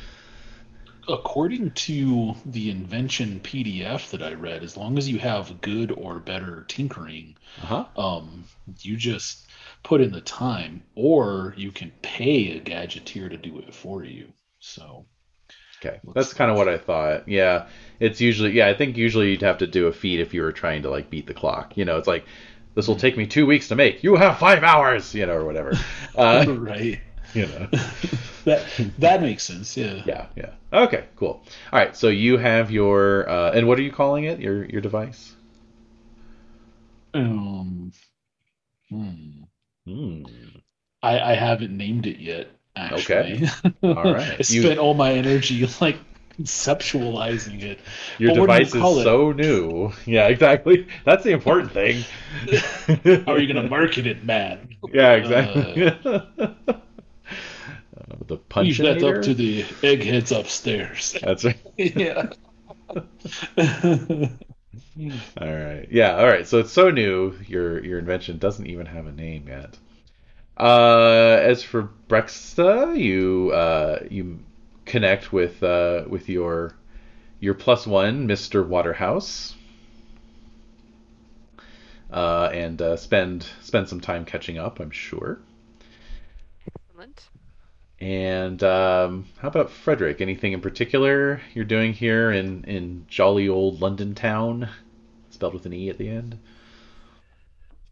According to the invention PDF that I read, as long as you have good or better tinkering, Uh-huh. um, you just put in the time, or you can pay a gadgeteer to do it for you. So Okay, that's kind of what I thought. Yeah, it's usually yeah. I think usually you'd have to do a feat if you were trying to like beat the clock. You know, it's like this will take me two weeks to make. You have five hours. You know, or whatever. Uh, right, you know. that that makes sense. Yeah. Yeah, yeah. Okay, cool. All right, so you have your uh, and what are you calling it? Your your device? Um. Hmm. Hmm. I, I haven't named it yet. Actually. Okay. All right. I You- spent all my energy like conceptualizing it. Your But do you device is it? so new. Yeah, exactly. That's the important thing. How are you gonna market it, man? Yeah, exactly. Uh, the Leave that up to the eggheads upstairs. That's right. yeah. All right. Yeah. All right. So it's so new. Your your invention doesn't even have a name yet. Uh, as for Breksta, you uh, you connect with uh, with your your plus one, Mister Waterhouse, uh, and uh, spend spend some time catching up. I'm sure. And um, how about Frederick? Anything in particular you're doing here in, in jolly old London town? Spelled with an E at the end?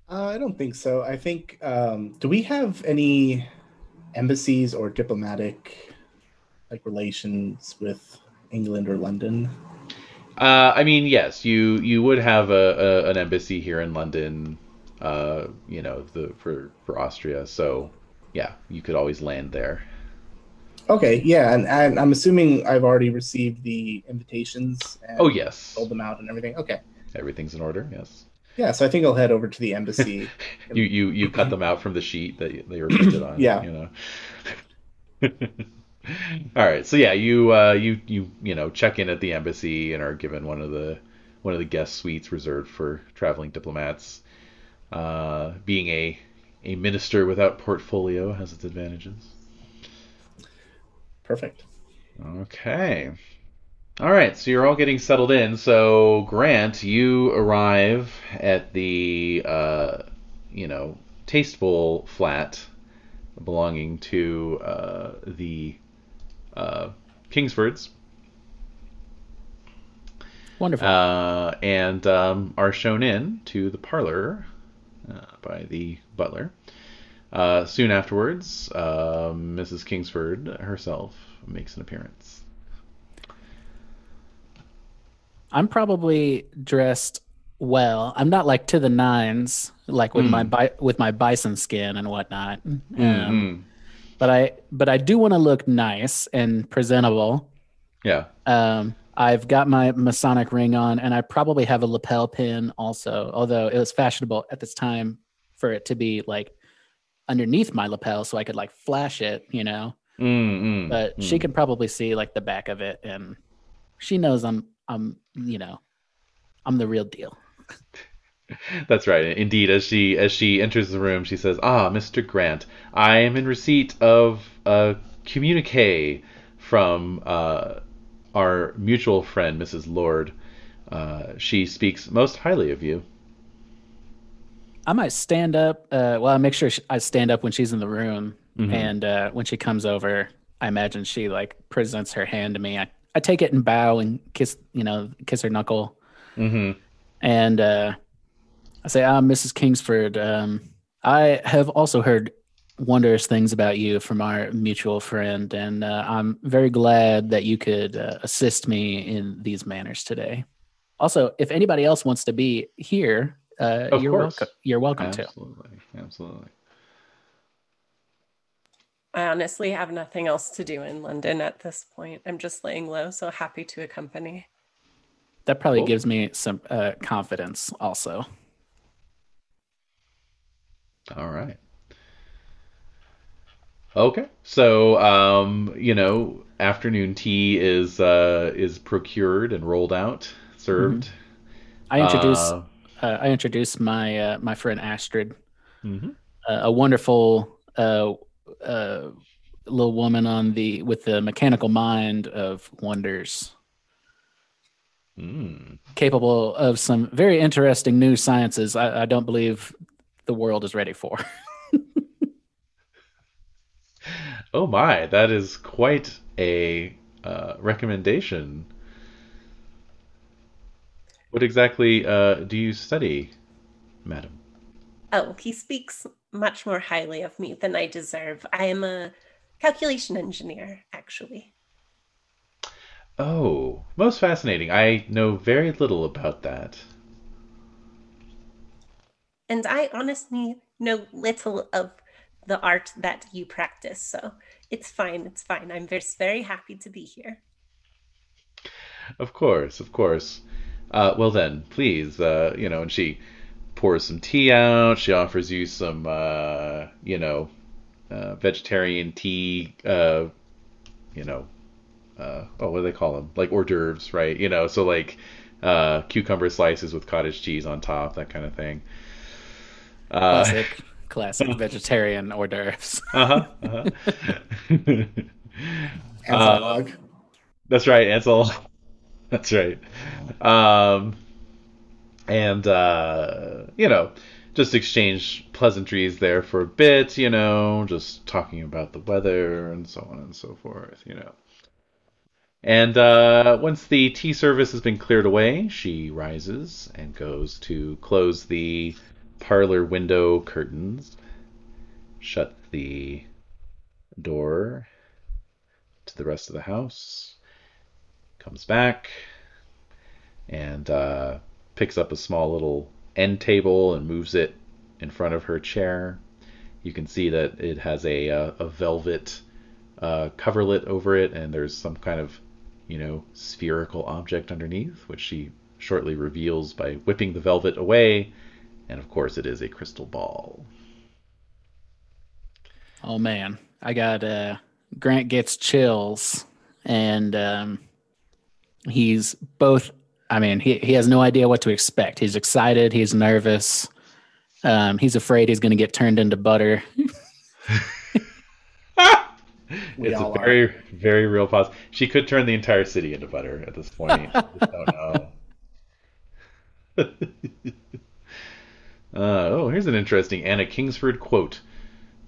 Uh, I don't think so. I think. Um, do we have any embassies or diplomatic like relations with England or London? Uh, I mean, yes, you you would have a, a an embassy here in London, uh, you know, the for for Austria. So, yeah, you could always land there. Okay, yeah, and, and I'm assuming I've already received the invitations. And Oh yes, Filled them out and everything. Okay. everything's in order. Yes, Yeah, so I think I'll head over to the embassy. you you you cut them out from the sheet that they were printed on. Yeah. you know. All right, so yeah, you uh, you you you know check in at the embassy and are given one of the one of the guest suites reserved for traveling diplomats. Uh, being a a minister without portfolio has its advantages. Perfect. Okay. All right, so you're all getting settled in. So Grant, you arrive at the uh, you know tasteful flat belonging to uh, the uh, Kingsfords, Wonderful. uh, and um, are shown in to the parlor uh, by the butler. Uh, soon afterwards, uh, Mrs. Kingsford herself makes an appearance. I'm probably dressed well. I'm not like to the nines, like with my Hmm. bi- with my bison skin and whatnot. Um, Mhm. but I but I do want to look nice and presentable. Yeah. Um, I've got my Masonic ring on, and I probably have a lapel pin also. Although it was fashionable at this time for it to be like underneath my lapel, so I could like flash it, you know. Mm, mm, But she mm. can probably see like the back of it, and she knows I'm I'm you know I'm the real deal. That's right. Indeed, as she as she enters the room, she says, "Ah, Mr. Grant, I am in receipt of a communique from uh, our mutual friend, Mrs. Lorde. Uh, she speaks most highly of you." I might stand up. Uh, well, I make sure she, I stand up when she's in the room, Mhm. and uh, when she comes over, I imagine she like presents her hand to me. I, I take it and bow and kiss, you know, kiss her knuckle, hmm and uh, I say, "Ah, Mrs. Kingsford, um, I have also heard wondrous things about you from our mutual friend, and uh, I'm very glad that you could uh, assist me in these manners today. Also, if anybody else wants to be here, uh, Of you're course. welcome. You're welcome to." Absolutely, absolutely. I honestly have nothing else to do in London at this point. I'm just laying low, so happy to accompany. That probably Cool. gives me some uh, confidence also. All right. Okay. So, um, you know, afternoon tea is uh, is procured and rolled out, served. I introduce Uh, uh, I introduce my uh, my friend Astrid, mhm. uh, a wonderful uh, uh, little woman on the with the mechanical mind of wonders, Hmm. capable of some very interesting new sciences. I, I don't believe the world is ready for. Oh my, that is quite a uh, recommendation. What exactly uh, do you study, madam? Oh, he speaks much more highly of me than I deserve. I am a calculation engineer, actually. Oh, most fascinating. I know very little about that. And I honestly know little of the art that you practice, so it's fine. It's fine. I'm just very happy to be here. Of course, of course. Uh, well then, please, uh, you know, and she pours some tea out. She offers you some, uh, you know, uh, vegetarian tea. Uh, you know, uh, oh, what do they call them? Like hors d'oeuvres, right? You know, so like uh, cucumber slices with cottage cheese on top, that kind of thing. Uh, Classic, classic vegetarian hors d'oeuvres. uh-huh, uh-huh. That's right, Ansel. That's right. Um, and uh, you know, just exchange pleasantries there for a bit. You know, just talking about the weather and so on and so forth. You know. And uh, once the tea service has been cleared away, she rises and goes to close the parlor window curtains, shut the door to the rest of the house, comes back, and uh, picks up a small little end table and moves it in front of her chair. You can see that it has a, uh, a velvet uh, coverlet over it, and there's some kind of, you know, spherical object underneath, which she shortly reveals by whipping the velvet away. And of course, it is a crystal ball. Oh man, I got uh Grant gets chills and um he's both I mean, he he has no idea what to expect. He's excited, he's nervous. Um he's afraid he's going to get turned into butter. It's a all are. very, very real pause. She could turn the entire city into butter at this point. I don't know. uh, oh, here's an interesting Anna Kingsford quote.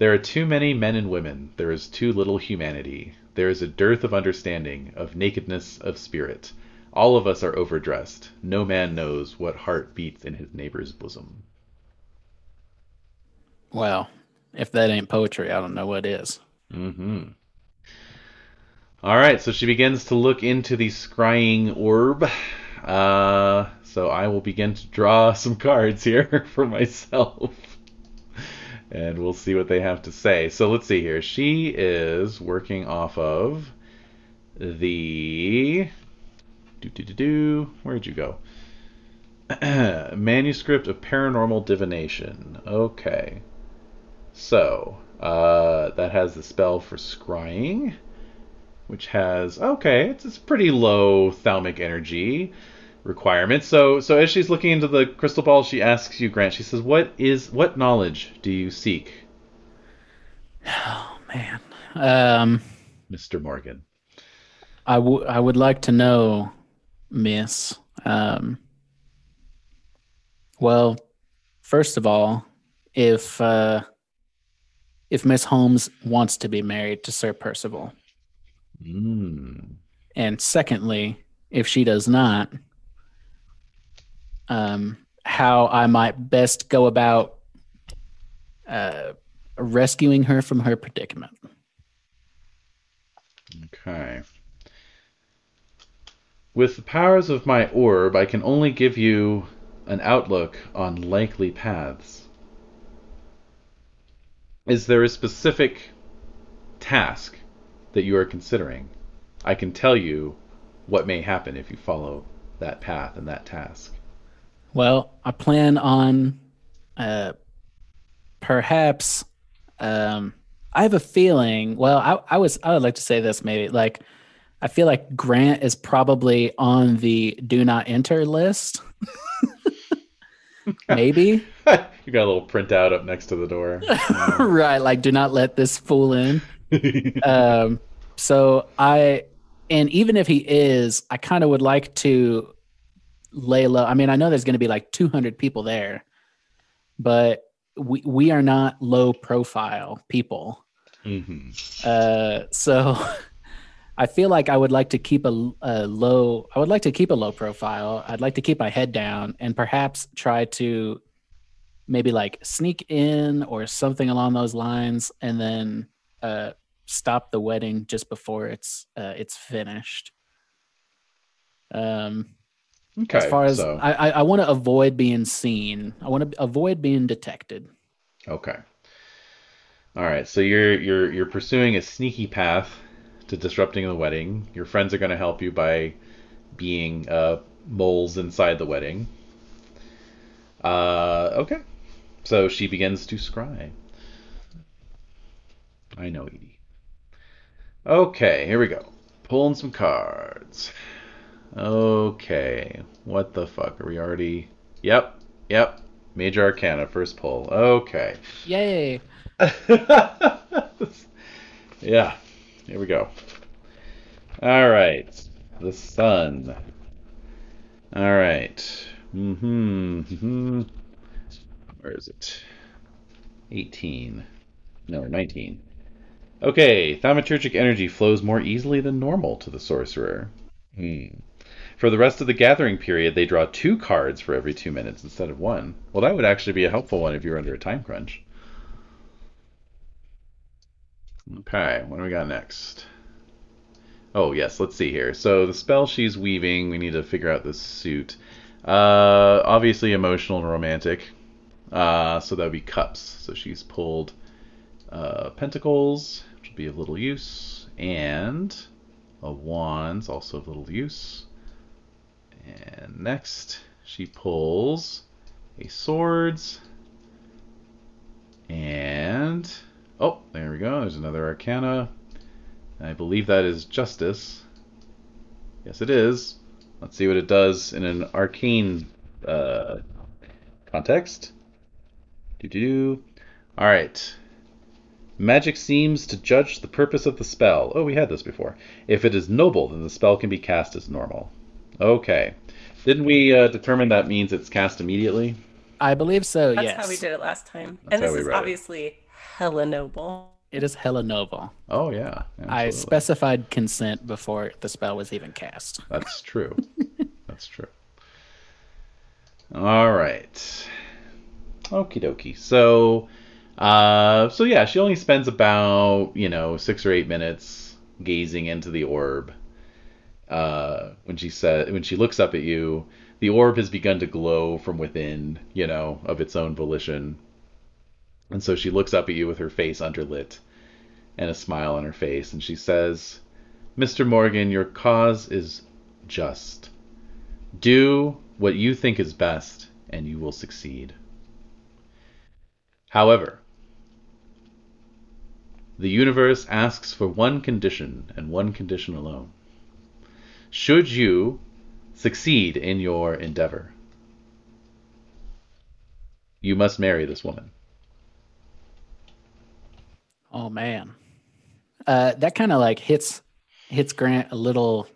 There are too many men and women. There is too little humanity. There is a dearth of understanding, of nakedness of spirit. All of us are overdressed. No man knows what heart beats in his neighbor's bosom. Well, if that ain't poetry, I don't know what is. Mm-hmm. All right, so she begins to look into the scrying orb. Uh, so I will begin to draw some cards here for myself. And we'll see what they have to say. So let's see here. She is working off of the. Do, do, do, do. Where'd you go? Manuscript of Paranormal Divination. Okay. So, uh, that has the spell for scrying, which has okay, it's it's pretty low thaumic energy requirement. So, so as she's looking into the crystal ball, she asks you, Grant. She says, "What is what knowledge do you seek, Oh man. Um Mister Morgan?" I would I would like to know, Miss. Um, well, first of all, if uh, if Miss Holmes wants to be married to Sir Percival, Mm. and secondly, if she does not, um, how I might best go about uh, rescuing her from her predicament. Okay. With the powers of my orb, I can only give you an outlook on likely paths. Is there a specific task that you are considering? I can tell you what may happen if you follow that path and that task. Well, I plan on uh, perhaps. Um, I have a feeling. Well, I, I was. I would like to say this maybe. Like, I feel like Grant is probably on the do not enter list. maybe you got a little printout up next to the door. right. Like, do not let this fool in. um, so I, and even if he is, I kind of would like to lay low. I mean, I know there's going to be like 200 people there, but we we are not low profile people. hmm Uh, so I feel like I would like to keep a, a low. I would like to keep a low profile. I'd like to keep my head down and perhaps try to maybe like sneak in or something along those lines, and then uh, stop the wedding just before it's uh, it's finished. Um, Okay. as far as so, I, I, I want to avoid being seen. I want to avoid being detected. okay. All right. So you're you're you're pursuing a sneaky path to disrupting the wedding. Your friends are going to help you by being uh, moles inside the wedding. Uh, okay. So she begins to scry. I know, Edie. Okay, here we go. Pulling some cards. Okay. What the fuck? Are we already. Yep. Yep. Major Arcana, first pull. Okay. Yay! yeah. Here we go. All right. The sun. All right. Mm-hmm. mm-hmm. Where is it? 18. No, 19. Okay. Thaumaturgic energy flows more easily than normal to the sorcerer. Hmm. For the rest of the gathering period, they draw two cards for every two minutes instead of one. Well, that would actually be a helpful one if you're under a time crunch. Okay, what do we got next? Oh, yes, let's see here. So the spell she's weaving, we need to figure out the suit. Uh, obviously emotional and romantic. Uh, so that would be cups. So she's pulled uh, pentacles, which would be of little use, and a wands, also of little use. And next, she pulls a swords, and oh, there we go. There's another arcana. I believe that is justice. Yes, it is. Let's see what it does in an arcane uh, context. Do do do. All right. Magic seems to judge the purpose of the spell. Oh, we had this before. If it is noble, then the spell can be cast as normal. Okay. Didn't we uh, determine that means it's cast immediately? I believe so. That's yes, how we did it last time. That's and how this we is read it. obviously hella noble. it is hella noble. Oh yeah. I specified consent before the spell was even cast. That's true. That's true. All right. Okie dokie. So, uh, so yeah, she only spends about you know six or eight minutes gazing into the orb. Uh, when she said when she looks up at you, the orb has begun to glow from within, you know, of its own volition. And so she looks up at you with her face underlit and a smile on her face, and she says, Mr. Morgan, your cause is just. Do what you think is best, and you will succeed. However, the universe asks for one condition, and one condition alone. Should you succeed in your endeavor, you must marry this woman. Oh man, uh, that kind of like hits hits Grant a little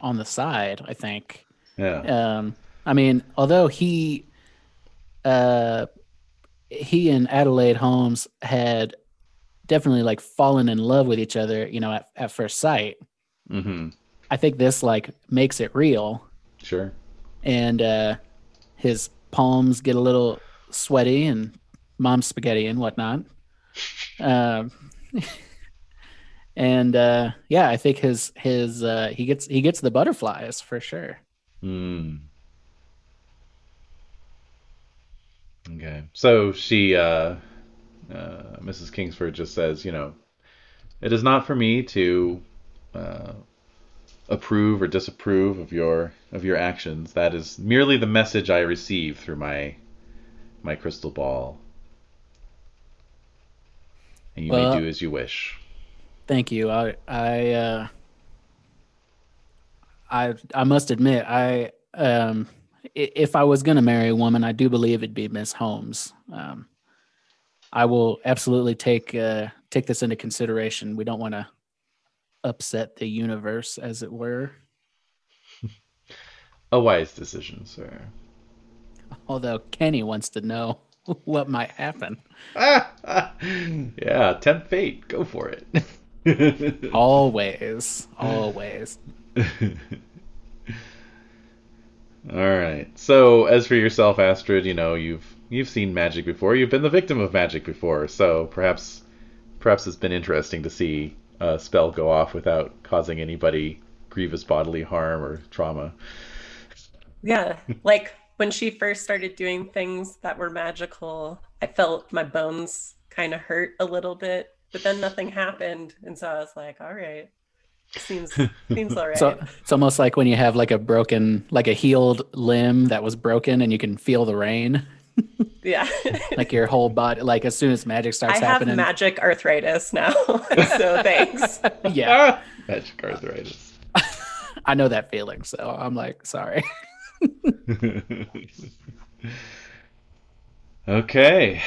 on the side. I think. Yeah. Um, I mean, although he, uh, he and Adelaide Holmes had definitely like fallen in love with each other, you know, at, at first sight. Mm-hmm. I think this like makes it real, Sure. and uh, his palms get a little sweaty and mom's spaghetti and whatnot. Um, and uh, yeah, I think his his uh, he gets he gets the butterflies for sure. Hmm. Okay. So she, uh, uh, Mrs. Kingsford just says, you know, it is not for me to uh, approve or disapprove of your of your actions. That is merely the message I receive through my my crystal ball. And you Well- may do as you wish. Thank you. I I uh, I I must admit I um if I was gonna marry a woman, I do believe it'd be Miss Holmes. Um, I will absolutely take uh, take this into consideration. We don't want to upset the universe, as it were. A wise decision, sir. Although Kenny wants to know what might happen. yeah, tempt fate. Go for it. always, always. All right. So, as for yourself, Astrid, you know you've you've seen magic before. You've been the victim of magic before. So perhaps perhaps it's been interesting to see a spell go off without causing anybody grievous bodily harm or trauma. Yeah, like when she first started doing things that were magical, I felt my bones kind of hurt a little bit, but then nothing happened, and so I was like, all right. Seems seems all right. So it's almost like when you have like a broken, like a healed limb that was broken, and you can feel the rain. yeah, like your whole body. Like as soon as magic starts I happening, have magic arthritis now. so thanks. yeah, magic arthritis. I know that feeling, so I'm like, sorry. okay.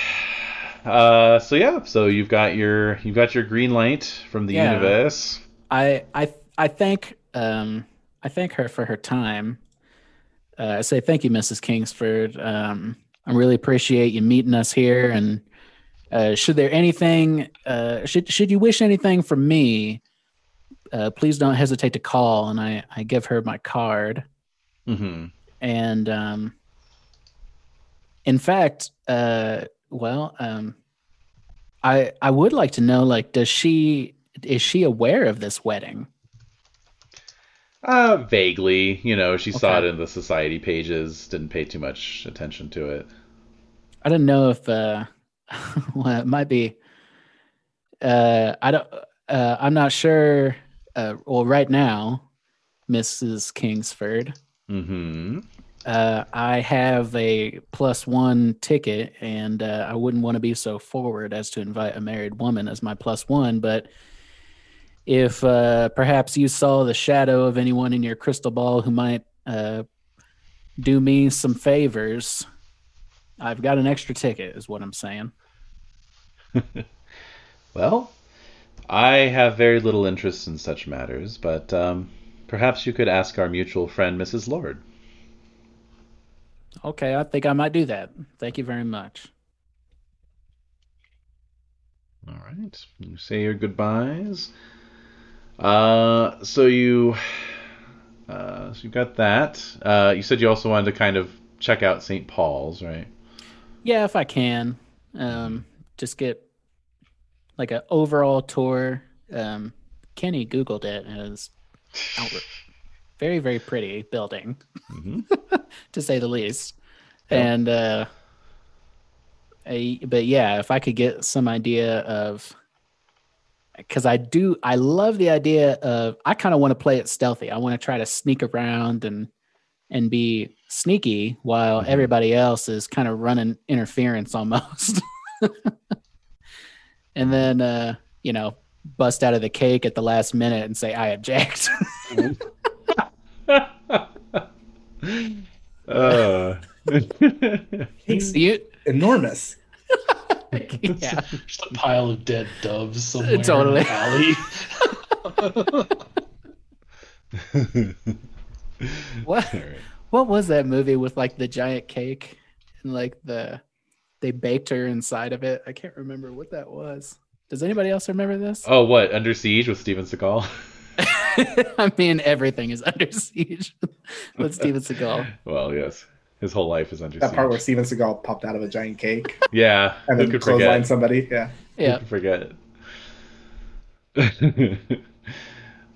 Uh, so yeah, so you've got your you've got your green light from the Yeah. universe. I I I thank um I thank her for her time. Uh, I say thank you, Mrs. Kingsford. Um, I really appreciate you meeting us here. And uh, should there anything uh, should should you wish anything from me, uh, please don't hesitate to call. And I I give her my card. hmm And um, in fact, uh, well, um, I I would like to know like does she is she aware of this wedding? Uh, vaguely, you know, she saw it in the society pages, didn't pay too much attention to it. I don't know if uh well it might be uh I don't uh I'm not sure uh well right now Mrs. Kingsford Mm-hmm. uh I have a plus 1 ticket and uh, I wouldn't want to be so forward as to invite a married woman as my plus 1 but if uh perhaps you saw the shadow of anyone in your crystal ball who might uh do me some favors I've got an extra ticket is what I'm saying. Well, I have very little interest in such matters, but um, perhaps you could ask our mutual friend, Mrs. Lorde. Okay, I think I might do that. Thank you very much. All right. You say your goodbyes. Uh, so you, uh, so you got that. Uh, you said you also wanted to kind of check out St. Paul's, right? Yeah, if I can, um, just get like an overall tour. Um, Kenny Googled it and it's very, very pretty building, hmm to say the least. Yeah. And uh, I, but yeah, if I could get some idea of, because I do, I love the idea of. I kind of want to play it stealthy. I want to try to sneak around and and be sneaky while Mhm. everybody else is kind of running interference almost. and then uh, you know, bust out of the cake at the last minute and say I object. uh. He's you, enormous. yeah. Just a pile of dead doves somewhere Totally. in the alley. What All right. what was that movie with like the giant cake and like the they baked her inside of it? I can't remember what that was. Does anybody else remember this? Oh, what? Under Siege with Steven Seagal? I mean, everything is under siege with Steven Seagal. Well, yes. His whole life is under That siege. part where Steven Seagal popped out of a giant cake Yeah. and Who then could clothesline forget? somebody. Yeah. Yeah. could forget?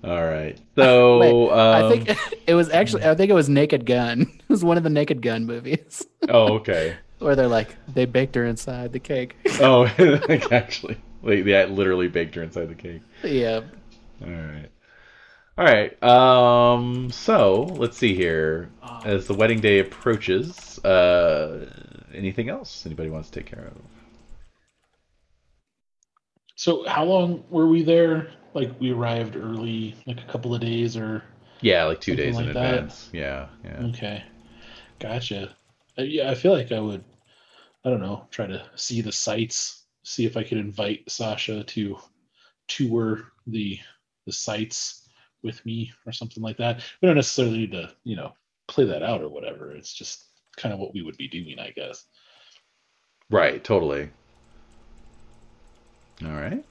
All right. So Wait, I um, think it was actually I think it was Naked Gun. It was one of the Naked Gun movies Oh, okay. where they're like they baked her inside the cake. Oh, like actually, like they literally baked her inside the cake. yeah. All right. All right. Um. So let's see here. Oh, As the wedding day approaches, uh, anything else anybody wants to take care of? So how long were we there? Like we arrived early, like a couple of days, or Yeah, like two days in like that. advance. Yeah. Yeah. okay, gotcha. Uh, yeah, I feel like I would. I don't know. Try to see the sights see if I could invite Sasha to tour the the sites with me or something like that. We don't necessarily need to, you know, play that out or whatever. It's just kind of what we would be doing, I guess. Right, totally. All right.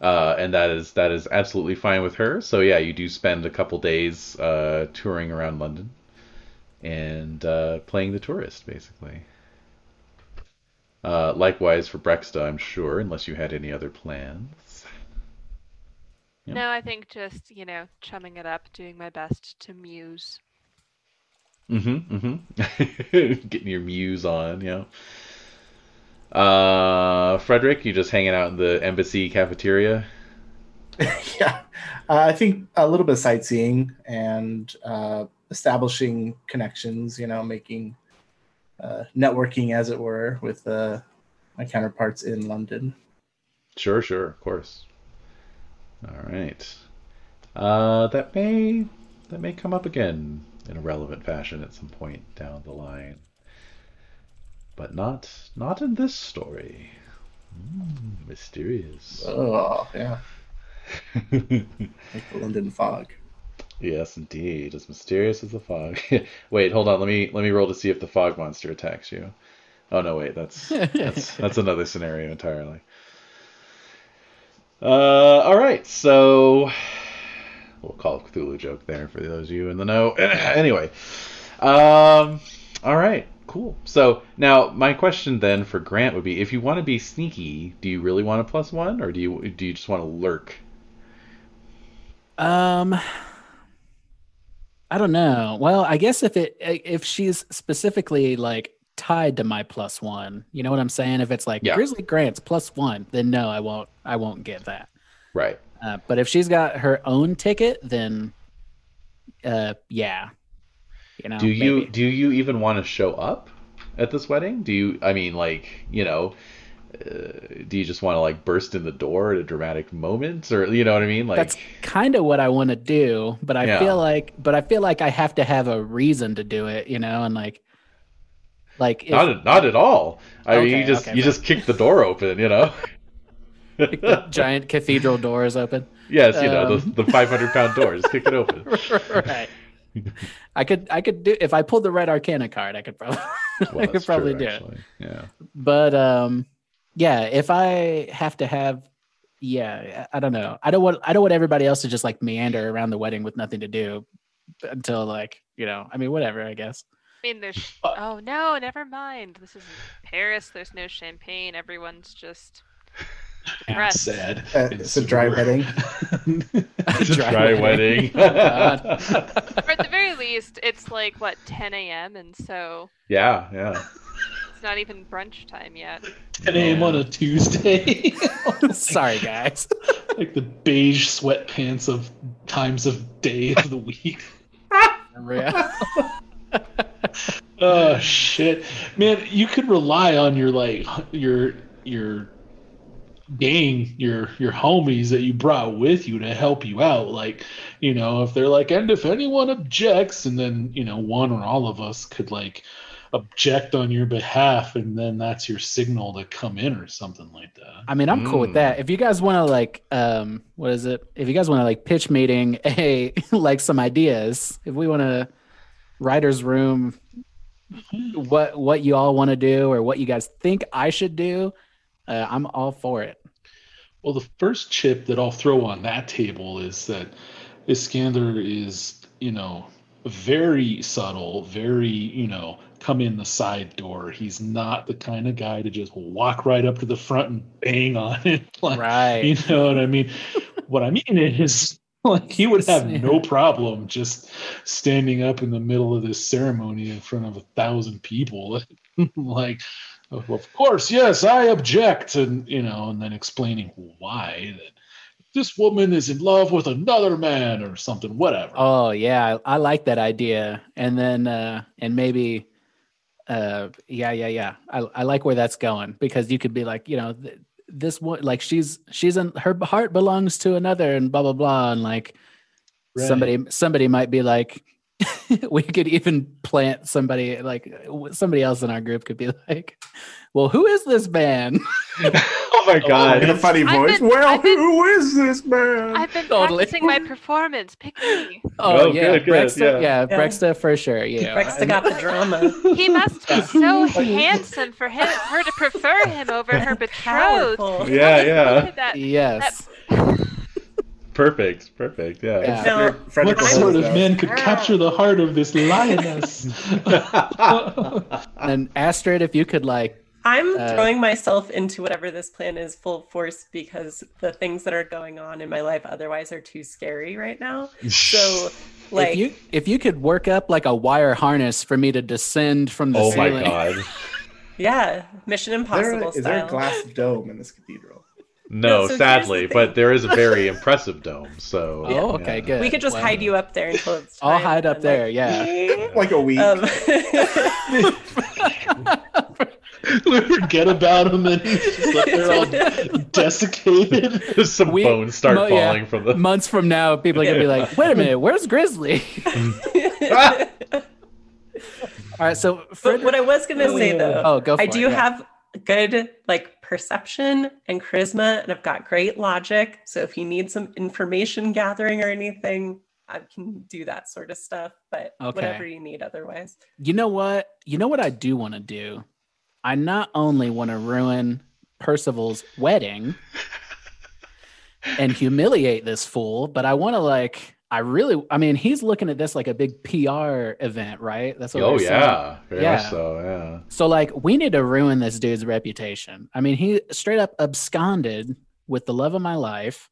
Uh, and that is that is absolutely fine with her. So yeah, you do spend a couple days uh, touring around London and uh, playing the tourist, basically. Uh, likewise for Breksta, I'm sure, unless you had any other plans. Yep. No, I think just, you know, chumming it up, doing my best to muse. Mm-hmm. Mm-hmm. Getting your muse on, yeah. Uh, Frederick, you just hanging out in the embassy cafeteria? yeah, uh, I think a little bit of sightseeing and uh, establishing connections. You know, making uh, networking, as it were, with uh, my counterparts in London. Sure, sure, of course. All right. Uh, that may that may come up again in a relevant fashion at some point down the line but not not in this story. Mm, mysterious. Oh yeah. like the London fog. Yes, indeed, as mysterious as the fog. wait, hold on. Let me let me roll to see if the fog monster attacks you. Oh no, wait, that's that's that's another scenario entirely. Uh, all right, so we'll call Cthulhu joke there for those of you in the know. anyway, um, all right. Cool. So now my question then for Grant would be: If you want to be sneaky, do you really want a plus one, or do you do you just want to lurk? Um, I don't know. Well, I guess if it if she's specifically like tied to my plus one, you know what I'm saying? If it's like yeah. Grizzly Grant's plus one, then no, I won't. I won't get that. Right. Uh, but if she's got her own ticket, then uh, yeah, you know, do you maybe. do you even want to show up at this wedding? Do you? I mean, like you know, uh, do you just want to like burst in the door at a dramatic moment, or you know what I mean? Like that's kind of what I want to do, but I yeah. feel like, but I feel like I have to have a reason to do it, you know, and like, like if, not at, not at all. I okay, mean, you just okay, you but... just kick the door open, you know. the giant cathedral doors open. Yes, you um... know the the five hundred pound door. Just kick it open. right. I could I could do if I pulled the red arcana card, I could probably well, I could probably true, do actually. it. Yeah. But um yeah, if I have to have yeah, I don't know. I don't want I don't want everybody else to just like meander around the wedding with nothing to do until like, you know, I mean whatever, I guess. I mean there's oh no, never mind. This is Paris, there's no champagne, everyone's just Sad. Uh, it's, a dry wedding. it's a dry, dry wedding. wedding. or at the very least, it's like what 10 a.m. and so. Yeah, yeah. It's not even brunch time yet. 10 a.m. Yeah. on a Tuesday. Sorry, guys. like the beige sweatpants of times of day of the week. oh shit, man! You could rely on your like your your gang your your homies that you brought with you to help you out like you know if they're like and if anyone objects and then you know one or all of us could like object on your behalf and then that's your signal to come in or something like that i mean i'm mm. cool with that if you guys want to like um what is it if you guys want to like pitch meeting a like some ideas if we want to writers room. What what you all want to do or what you guys think i should do uh, i'm all for it well, the first chip that I'll throw on that table is that Iskander is, you know, very subtle, very, you know, come in the side door. He's not the kind of guy to just walk right up to the front and bang on it. Like, right. You know what I mean? what I mean is like he would have no problem just standing up in the middle of this ceremony in front of a thousand people. like of course, yes, I object, and you know, and then explaining why that this woman is in love with another man or something, whatever. Oh yeah, I, I like that idea, and then uh, and maybe, uh, yeah, yeah, yeah, I I like where that's going because you could be like, you know, th- this one, like she's she's in her heart belongs to another, and blah blah blah, and like right. somebody somebody might be like, we could even plant somebody like somebody else in our group could be like, "Well, who is this man?" Oh my oh, god! in a funny voice. been- well, been- who is this man? I've been Totally. practicing my performance. Pick me. Oh, Oh, yeah, good, good, Breksta, yeah. yeah, Yeah. Breksta for sure. Yeah, Breksta got the drama. He must be so handsome for him, her to prefer him over her betrothed. Powerful. Yeah, yeah. that. yes. Perfect. Perfect. Yeah. Yeah. No, What sort of his man nose. could capture the heart of this lioness? And Astrid, if you could like, I'm Uh, throwing myself into whatever this plan is full force because the things that are going on in my life otherwise are too scary right now. So, like, if you if you could work up like a wire harness for me to descend from the oh my god. yeah, Mission Is there, Impossible is style. there a glass dome in this cathedral? No, No, so here's the sadly, but there is a very impressive dome. So. Oh, okay, yeah. good. we could just Well, hide you up there until it's I'll hide up there. like, Yeah. Like a week. Um, we forget about him, and he's just like they're all desiccated. Some We- bones start mo- yeah. falling from the. Months from now, people are gonna be like, "Wait a minute, where's Grizzly?" All right, so but Fred- what I was gonna say oh, though, oh, go for I it, do yeah. have good like perception and charisma, and I've got great logic. So if you need some information gathering or anything, I can do that sort of stuff. But Okay. whatever you need otherwise. You know what? You know what I do want to do? I not only want to ruin Percival's wedding and humiliate this fool, but I want to like I really I mean, he's looking at this like a big PR event, right? That's what Oh we're yeah, Yeah. so yeah. So like we need to ruin this dude's reputation. I mean, he straight up absconded with the love of my life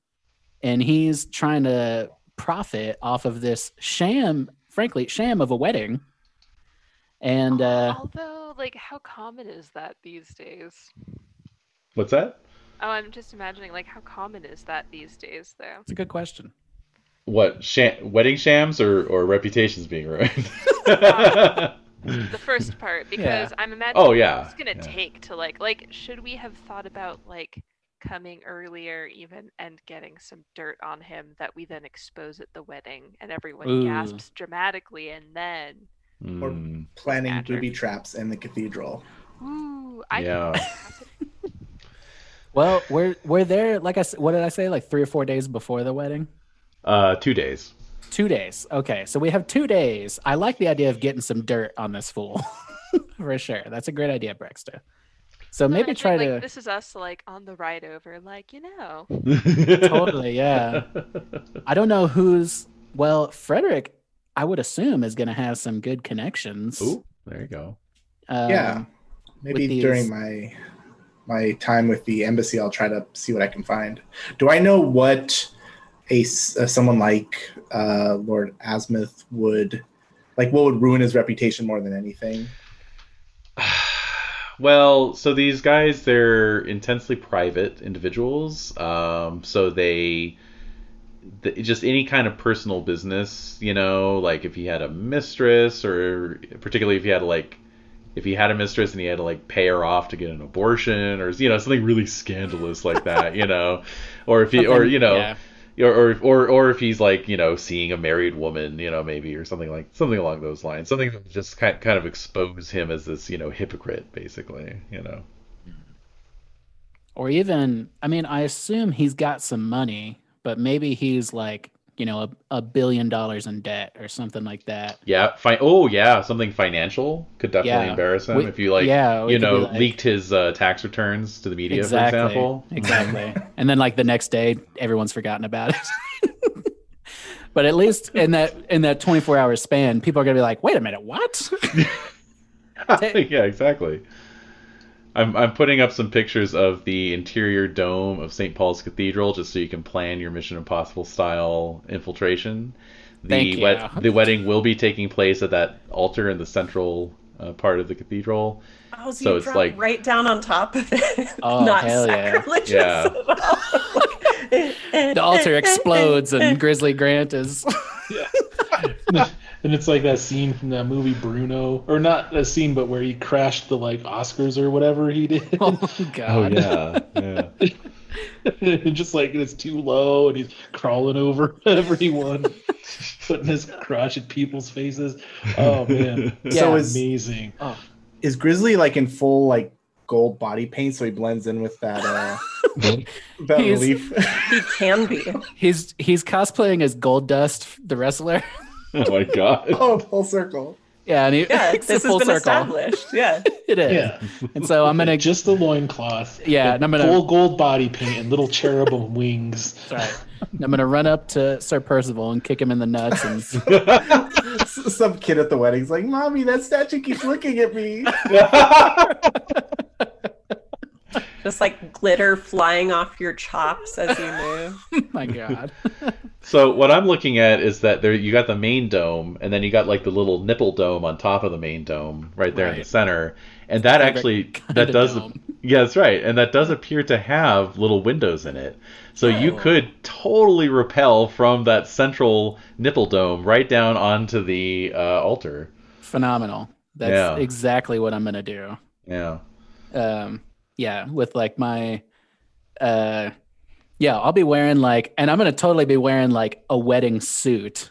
and he's trying to profit off of this sham, frankly, sham of a wedding. And uh Although, like, how common is that these days? What's that? Oh, I'm just imagining, like, how common is that these days, though? it's a good question. What sham- wedding shams or or reputations being ruined? The first part, because I'm imagining Oh, yeah, it's gonna yeah. take to like, like, should we have thought about like coming earlier, even and getting some dirt on him that we then expose at the wedding, and everyone Ooh. gasps dramatically, and then, Hmm, Planning After. booby traps in the cathedral. ooh, I Yeah. Well, we're we're there like I said, what did I say like 3 or 4 days before the wedding? uh, two days. 2 days. Okay. So we have 2 days. I like the idea of getting some dirt on this fool. For sure. That's a great idea, Breksta. So maybe try like, to This is us, like, on the ride over, like, you know. totally, yeah. I don't know who's well, Frederick, I would assume is going to have some good connections. Ooh, there you go. Um, yeah. Maybe these- during my my time with the embassy, I'll try to see what I can find. Do I know what a, uh, someone like uh, Lord Azimuth would like? What would ruin his reputation more than anything? Well, so these guys, they're intensely private individuals. Um, so they, th- just any kind of personal business, you know, like if he had a mistress, or particularly if he had like, if he had a mistress and he had to like pay her off to get an abortion, or you know, something really scandalous like that, you know, or if he, or you know, yeah. or, or or or if he's like you know seeing a married woman you know maybe or something like something along those lines. Something that just kind kind of expose him as this you know hypocrite basically you know? Or even I mean, I assume he's got some money, but maybe he's like, you know, a, a billion dollars in debt or something like that. yeah fi- oh yeah something financial could definitely Yeah. embarrass him We- if you like yeah, you know like- leaked his uh, tax returns to the media exactly. for example Exactly. and then like the next day, everyone's forgotten about it. but at least in that in that 24 hour span, people are gonna be like, wait a minute, what? yeah, exactly. I'm I'm putting up some pictures of the interior dome of St. Paul's Cathedral just so you can plan your Mission Impossible style infiltration. The Thank you. wed- the wedding will be taking place at that altar in the central uh, part of the cathedral. Oh, so, So you it's drop like- right down on top of it. Oh, Not hell yeah. sacrilegious Yeah. at all. the altar explodes and Grizzly Grant is and it's like that scene from that movie Bruno, or not a scene, but where he crashed the like Oscars or whatever he did. Oh god. Oh, yeah, yeah. Just like it's too low, and he's crawling over everyone, putting his crotch at people's faces. Oh man, Yeah. So is amazing. is Grizzly like in full like gold body paint, so he blends in with that uh, that He's- relief. He can be. He's he's cosplaying as Goldust, the wrestler. Oh my god. oh, full circle. Yeah, and he, Yeah, it's a this has full been circle. established. Yeah. It is. Yeah, And so I'm gonna just the loincloth. Yeah, and I'm gonna- full gold body paint and little cherubim wings. Sorry. I'm gonna run up to Sir Percival and kick him in the nuts and Some kid at the wedding's like, "Mommy, that statue keeps looking at me." Just like glitter flying off your chops as you move. my god. So what I'm looking at is that there you got the main dome, and then you got like the little nipple dome on top of the main dome, right there in the center, and that actually that does dome. yeah that's right, and that does appear to have little windows in it, so you Oh. could totally repel from that central nipple dome right down onto the uh, altar. Phenomenal. That's Yeah. exactly what I'm gonna do. Yeah. um yeah with like my uh yeah i'll be wearing like and i'm gonna totally be wearing like a wedding suit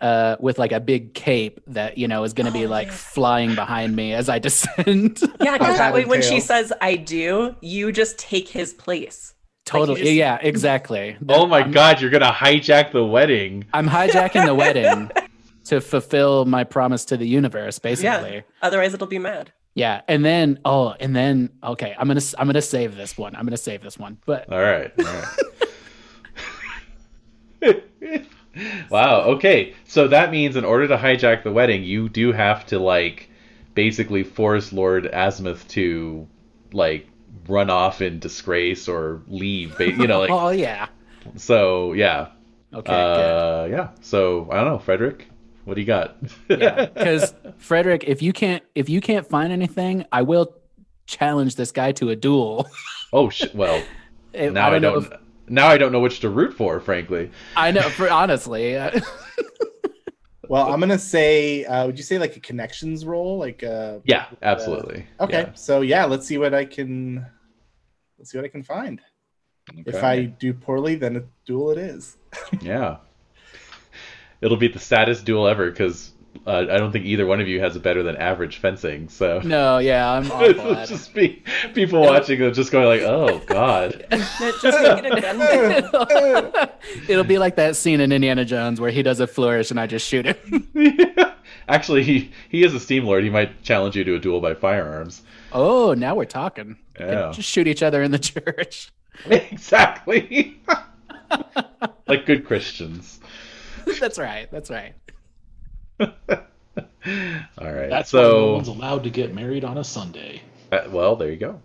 uh with like a big cape that you know is gonna be Oh, like yeah. flying behind me as i descend Yeah, because that way when she says I do, you just take his place. totally just- yeah exactly Oh my I'm, God! You're gonna hijack the wedding. i'm hijacking the wedding to fulfill my promise to the universe basically Yeah. Otherwise it'll be mad. Yeah and then oh and then okay i'm gonna i'm gonna save this one i'm gonna save this one but All right. All right. wow. Okay. So that means in order to hijack the wedding, you do have to like basically force Lord Azimuth to like run off in disgrace or leave. You know, like oh yeah so. Yeah. okay. Uh, yeah. So I don't know, Frederick. What do you got? yeah because frederick if you can't if you can't find anything i will challenge this guy to a duel oh shit. Well, It- now I know don't. if- now I don't know which to root for, frankly. i know for honestly uh, Well, I'm gonna say, uh, would you say like a connections roll? Like, uh, Yeah, absolutely. okay, so yeah, let's see what I can. Let's see what I can find. Yeah. If I do poorly, then a duel it is. Yeah. It'll be the saddest duel ever because uh, I don't think either one of you has a better than average fencing. So no yeah i'm awful just be people watching them just going like, "Oh God." Just it'll... it'll be like that scene in indiana jones where he does a flourish and i just shoot him Actually, he he is a steam lord. He might challenge you to a duel by firearms. oh now we're talking Yeah. just shoot each other in the church exactly. like good Christians. that's right that's right All right. That's why no one's allowed to get married on a Sunday. Uh, well, there you go.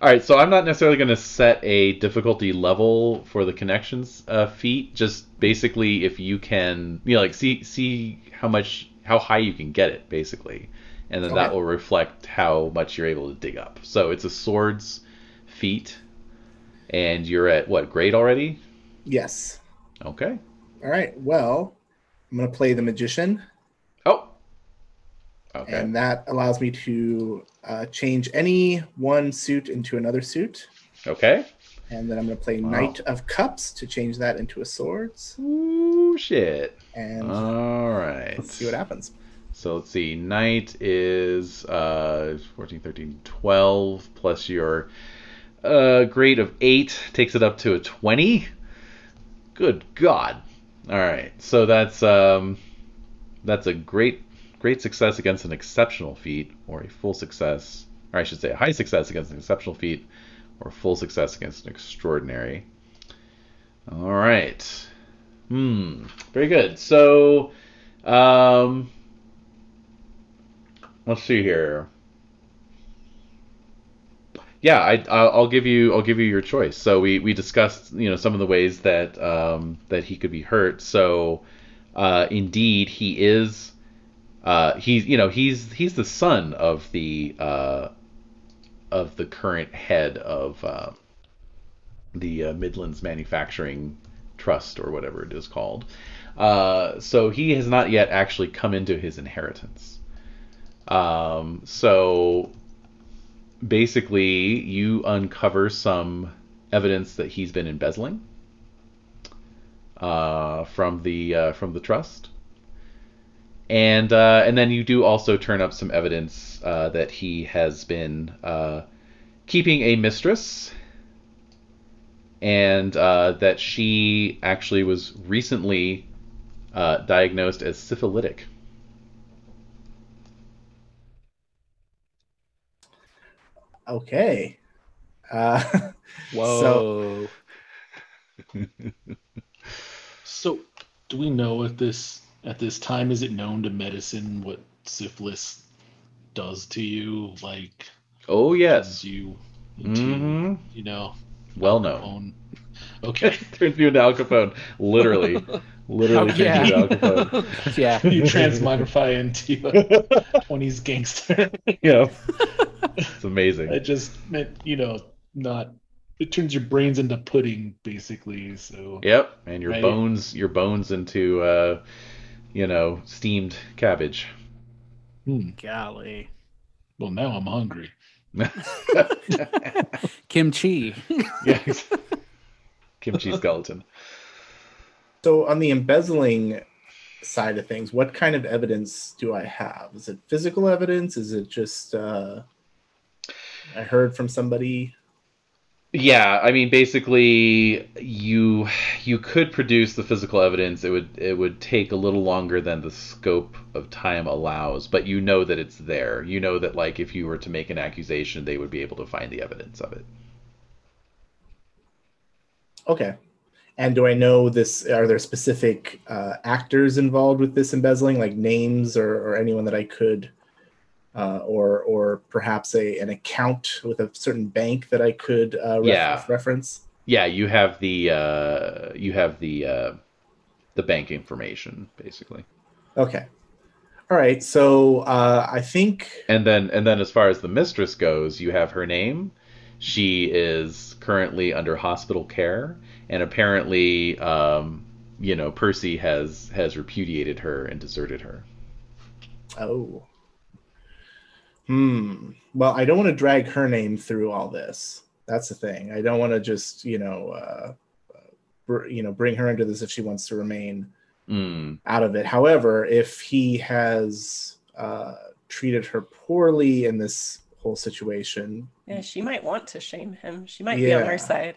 All right, so I'm not necessarily going to set a difficulty level for the connections uh, feat. Just basically, if you can, you know, like see see how much how high you can get it, basically, and then that will reflect how much you're able to dig up. So it's a swords feat, and you're at what grade already? Yes. Okay. All right. Well, I'm gonna play the magician, Oh. Okay. and that allows me to uh, change any one suit into another suit. okay. And then I'm gonna play Wow. Knight of Cups to change that into a swords. Ooh, shit. And All right. let's see what happens. So let's see. Knight is uh, 14, 13, 12, plus your uh, grade of 8 takes it up to a 20. Good God. All right. So that's um, that's a great great success against an exceptional feat, or a full success, or I should say a high success against an exceptional feat, or full success against an extraordinary. All right. Hmm. Very good. So, um, let's see here. Yeah, I, I'll give you I'll give you your choice. So we, we discussed you know some of the ways that um, that he could be hurt. So uh, indeed he is uh, he's you know he's he's the son of the uh, of the current head of uh, the Midlands Manufacturing Trust or whatever it is called. Uh, so he has not yet actually come into his inheritance. Um, so basically, you uncover some evidence that he's been embezzling uh, from the uh, from the trust, and uh, and then you do also turn up some evidence uh, that he has been uh, keeping a mistress, and uh, that she actually was recently diagnosed as syphilitic. Okay. Uh, Whoa. So, do we know at this at this time is it known to medicine what syphilis does to you? Like, Oh yes, you into hmm you know well known. own. Okay, turns you into Al Capone, literally, literally turns yeah. you into yeah. you transmogrify into a twenties gangster. yeah, it's amazing. it just meant you know not. It turns your brains into pudding, basically. So Yep, and your Right. bones, your bones into, uh, you know, steamed cabbage. Hmm. Golly. Well, now I'm hungry. Kimchi. yeah, kimchi skeleton. so on the embezzling side of things, what kind of evidence do I have? Is it physical evidence? Is it just uh, I heard from somebody? Yeah, I mean, basically, you you could produce the physical evidence. It would it would take a little longer than the scope of time allows, but you know that it's there. You know that like if you were to make an accusation, they would be able to find the evidence of it. Okay. And do I know this? Are there specific uh, actors involved with this embezzling, like names or, or anyone that I could, uh, or or perhaps a an account with a certain bank that I could uh, ref- Yeah. reference? Yeah, you have the uh, you have the uh, the bank information basically, Okay. All right. So uh, I think and then and then as far as the mistress goes, you have her name. She is currently under hospital care, and apparently, um, you know, Percy has has repudiated her and deserted her. Oh. Hmm. Well, I don't want to drag her name through all this. That's the thing. I don't want to just, you know, uh, br- you know, bring her into this if she wants to remain Mm. out of it. However, if he has uh, treated her poorly in this whole situation, Yeah, she might want to shame him. She might be on Yeah. our side.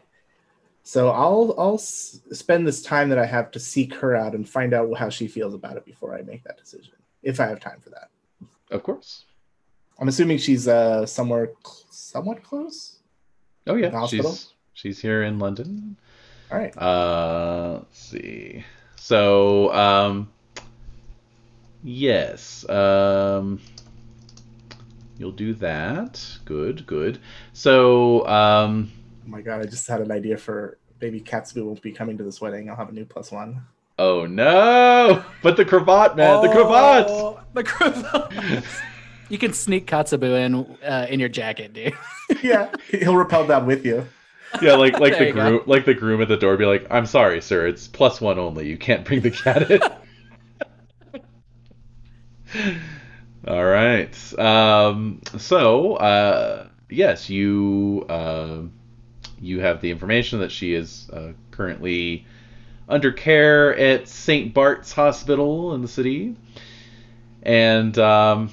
so I'll I'll s- spend this time that I have to seek her out and find out how she feels about it before I make that decision, if I have time for that. Of course. I'm assuming she's uh, somewhere cl- somewhat close. Oh yeah, hospital? she's she's here in London. All right. Uh, let's see. So, um, yes, um, you'll do that. Good, good. So, um, Oh my god, I just had an idea for baby Katsubu won't be coming to this wedding. I'll have a new plus one. oh no! But the cravat, man, the cravat. Oh, The cravat. you can sneak Katsubu in uh, in your jacket, dude. yeah, he'll repel that with you. Yeah, like like the you go. groom, like the groom at the door, be like, "I'm sorry, sir, it's plus one only. You can't bring the cat in." All right. Um, so, uh, yes, you uh, you have the information that she is uh, currently under care at St. Bart's Hospital in the city, and um,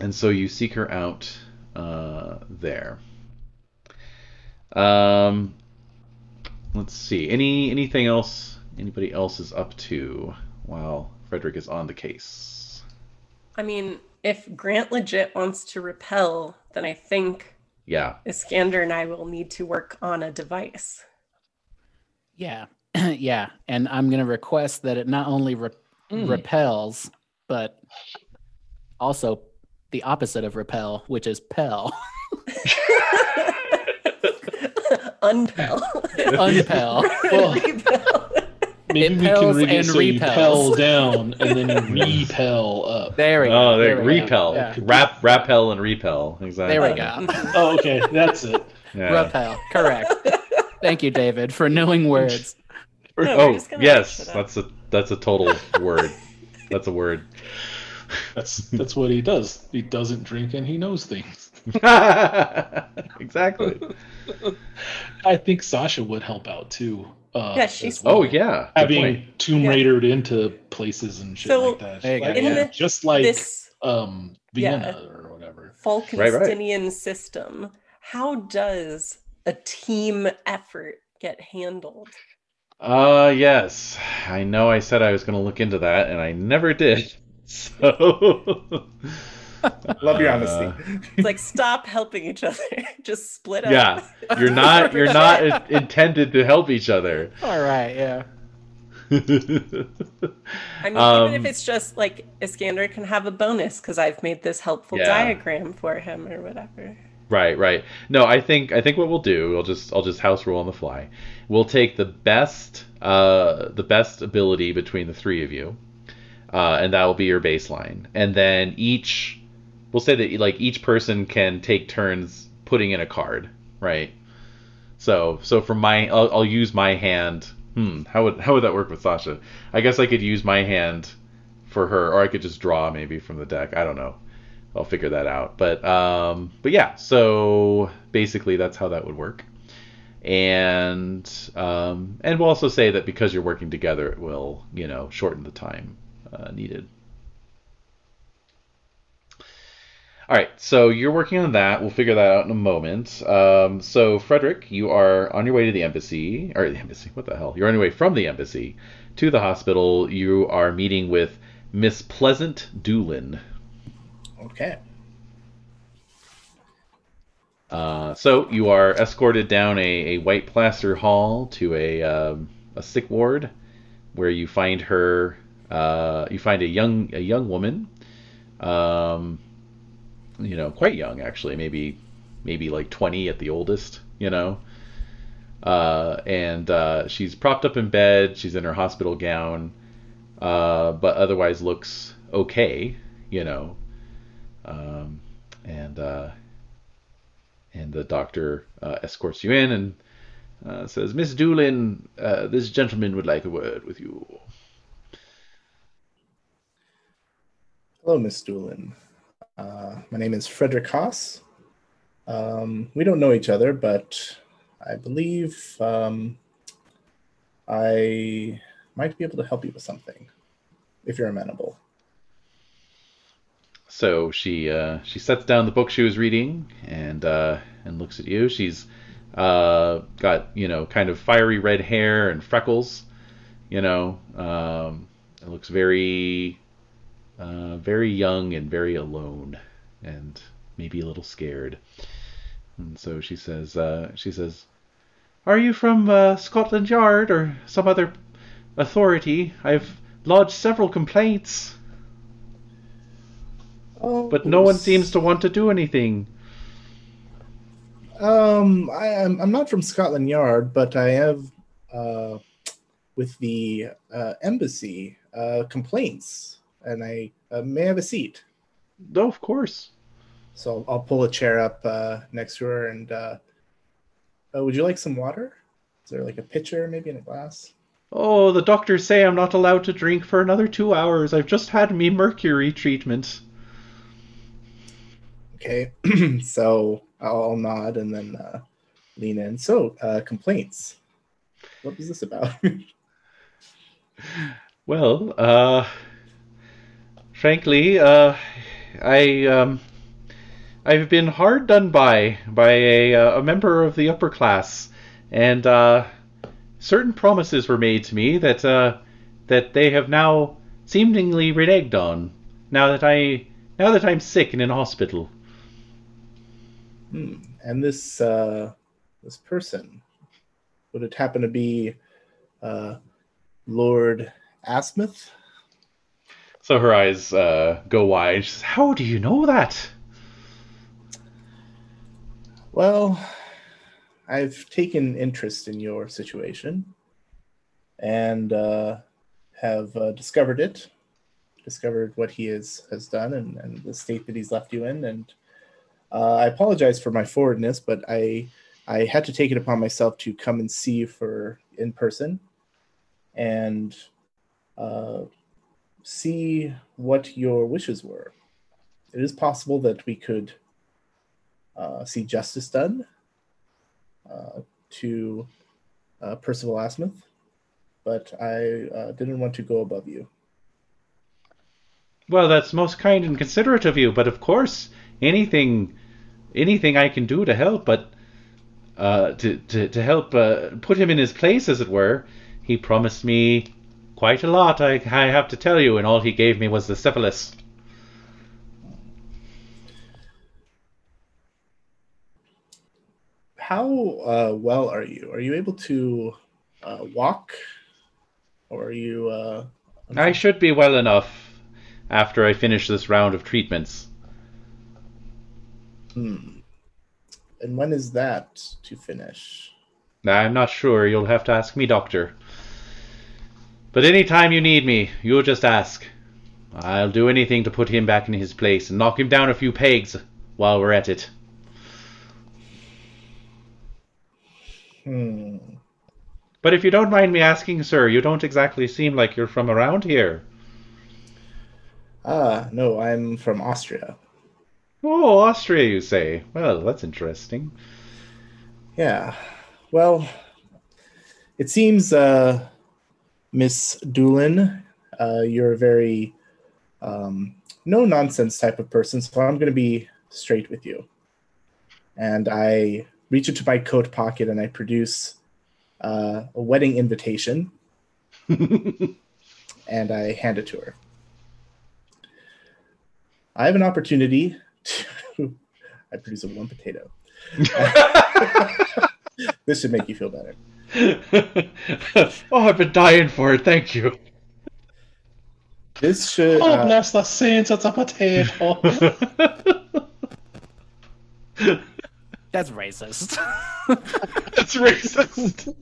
and so you seek her out uh, there. Um, let's see. Any anything else? Anybody else is up to while Frederick is on the case? I mean, if Grant legit wants to repel, then I think Yeah. Iskander and I will need to work on a device. Yeah, yeah, and I'm gonna request that it not only re- Mm. repels, but also the opposite of repel, which is pel. Unpel. Unpel. Well, Repel. Maybe we can Impels read it and so you repels. down and then you repel up. There we oh, go. Oh, there, we go. repel, Yeah. Rap, rappel, and repel. Exactly. There we go. Oh, okay, that's it. Yeah. Repel. Correct. Thank you, David, for knowing words. Oh, no, oh, yes, mix it up. that's a that's a total word. That's a word. That's that's what he does. He doesn't drink and he knows things. exactly. I think Sasha would help out too. Uh, Yeah, she's- well. Oh yeah, having point. Tomb Yeah. Raidered into places and shit So, like that. There Like, yeah, the- just like this um Yeah. Vienna or whatever. Falkensteinian system, how does a team effort get handled? Uh yes. I know I said I was going to look into that and I never did. So Love your Uh, honesty. It's like stop helping each other, just split up. Yeah, you're not you're not intended to help each other. All right, yeah. I mean, Um, even if it's just like Iskander can have a bonus because I've made this helpful Yeah. diagram for him or whatever. Right, right. No, I think I think what we'll do, we'll just I'll just house rule on the fly. We'll take the best uh the best ability between the three of you. Uh and that will be your baseline. And then each we'll say that like each person can take turns putting in a card, right? So so for my I'll, I'll use my hand. Hmm, how would how would that work with Sasha? I guess I could use my hand for her or I could just draw maybe from the deck. I don't know. I'll figure that out. But um, but yeah, so basically that's how that would work. And um, and we'll also say that because you're working together, it will you know shorten the time uh, needed. All right, so you're working on that. We'll figure that out in a moment. Um, so Frederick, you are on your way to the embassy, or the embassy. What the hell? You're on your way from the embassy to the hospital. You are meeting with Miss Pleasant Doolin. Okay. Uh, so you are escorted down a, a white plaster hall to a um, a sick ward, where you find her. Uh, you find a young a young woman, um, you know, quite young actually, maybe maybe like twenty at the oldest, you know. Uh, and uh, she's propped up in bed. She's in her hospital gown, uh, but otherwise looks okay, you know. Um, and uh, and the doctor uh, escorts you in and uh, says, Miss Doolin, this gentleman would like a word with you. Hello, Miss Doolin. Uh, my name is Frederick Haas. Um, we don't know each other, but I believe um, I might be able to help you with something if you're amenable. So she uh, she sets down the book she was reading and uh, and looks at you. She's uh, got you know kind of fiery red hair and freckles. You know, um, it looks very uh, very young and very alone and maybe a little scared. And so she says uh, she says, "Are you from uh, Scotland Yard or some other authority? I've lodged several complaints." Oh, But no one seems to want to do anything. Um, I, am I'm not from Scotland Yard, but I have uh, with the uh, embassy uh, complaints, and I uh, may have a seat. No, of course. So I'll, I'll pull a chair up uh, next to her, and uh, uh, would you like some water? Is there like a pitcher, maybe in a glass? Oh, the doctors say I'm not allowed to drink for another two hours. I've just had me mercury treatment. Okay, so I'll, I'll nod and then uh, lean in. So, uh, complaints. What was this about? Well, uh, frankly, uh, I um, I've been hard done by by a uh, a member of the upper class, and uh, certain promises were made to me that uh, that they have now seemingly reneged on. Now that I now that I'm sick and in hospital. Hmm. And this uh, this person would it happen to be uh, Lord Azimuth? So her eyes uh, go wide. She says, "How do you know that?" Well, I've taken interest in your situation and uh, have uh, discovered it, discovered what he is, has done and, and the state that he's left you in. And uh, I apologize for my forwardness, but I I had to take it upon myself to come and see you for in person and uh, see what your wishes were. It is possible that we could uh, see justice done uh, to uh, Percival Azimuth, but I uh, didn't want to go above you. Well, that's most kind and considerate of you, but of course, anything, anything I can do to help, but uh, to to to help uh, put him in his place, as it were. He promised me quite a lot. I I have to tell you, and all he gave me was the syphilis. How uh, well are you? Are you able to uh, walk, or are you? Uh, I should be well enough after I finish this round of treatments. hmm. And when is that to finish? I'm not sure. You'll have to ask me, Doctor. But any time you need me, you'll just ask. I'll do anything to put him back in his place and knock him down a few pegs while we're at it. Hmm. But if you don't mind me asking, sir, you don't exactly seem like you're from around here. Ah, no, I'm from Austria. Oh, Austria, you say? Well, that's interesting. Yeah. Well, it seems, uh, Miss Doolin, uh, you're a very um, no nonsense type of person, so I'm going to be straight with you. And I reach into my coat pocket and I produce uh, a wedding invitation and I hand it to her. I have an opportunity to. I produce a one potato. this should make you feel better. oh, I've been dying for it. Thank you. This should. Oh, uh, bless the saints, it's a potato. That's racist. That's racist.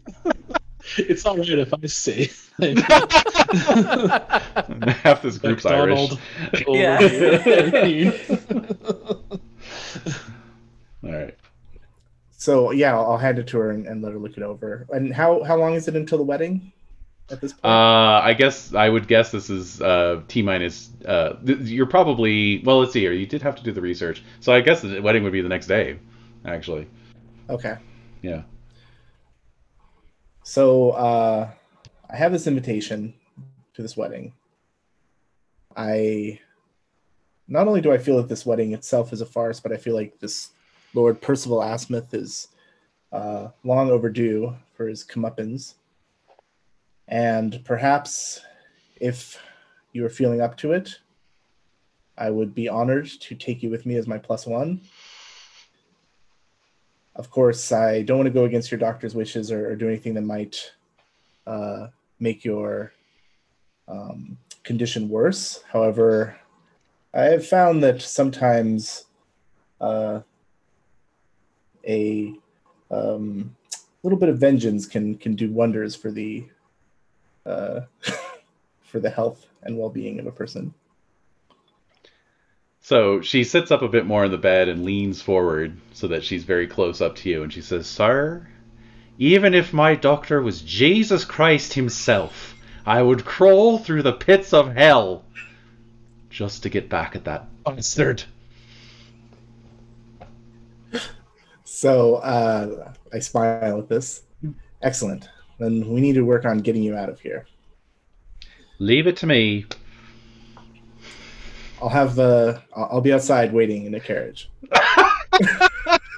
it's all right if I say. Half this group's Irish. McDonald over Yeah. All right. So yeah, I'll, I'll hand it to her and, and let her look it over. And how how long is it until the wedding? At this point, Uh, I guess I would guess this is uh, T minus. Uh, th- you're probably well. Let's see here. You did have to do the research, so I guess the wedding would be the next day. Actually, okay. yeah. So uh, I have this invitation to this wedding. I not only do I feel that this wedding itself is a farce, but I feel like this Lord Percival Azimuth is uh, long overdue for his comeuppance. And perhaps if you are feeling up to it, I would be honored to take you with me as my plus one. Of course, I don't want to go against your doctor's wishes or, or do anything that might uh, make your um, condition worse. However, I have found that sometimes uh, a um, little bit of vengeance can can do wonders for the uh, for the health and well being of a person. So she sits up a bit more in the bed and leans forward so that she's very close up to you, and she says, "Sir, even if my doctor was Jesus Christ himself, I would crawl through the pits of hell just to get back at that bastard." So uh, I smile at this. Excellent. Then we need to work on getting you out of here. Leave it to me. I'll have uh, I'll I'll be outside waiting in the carriage. the,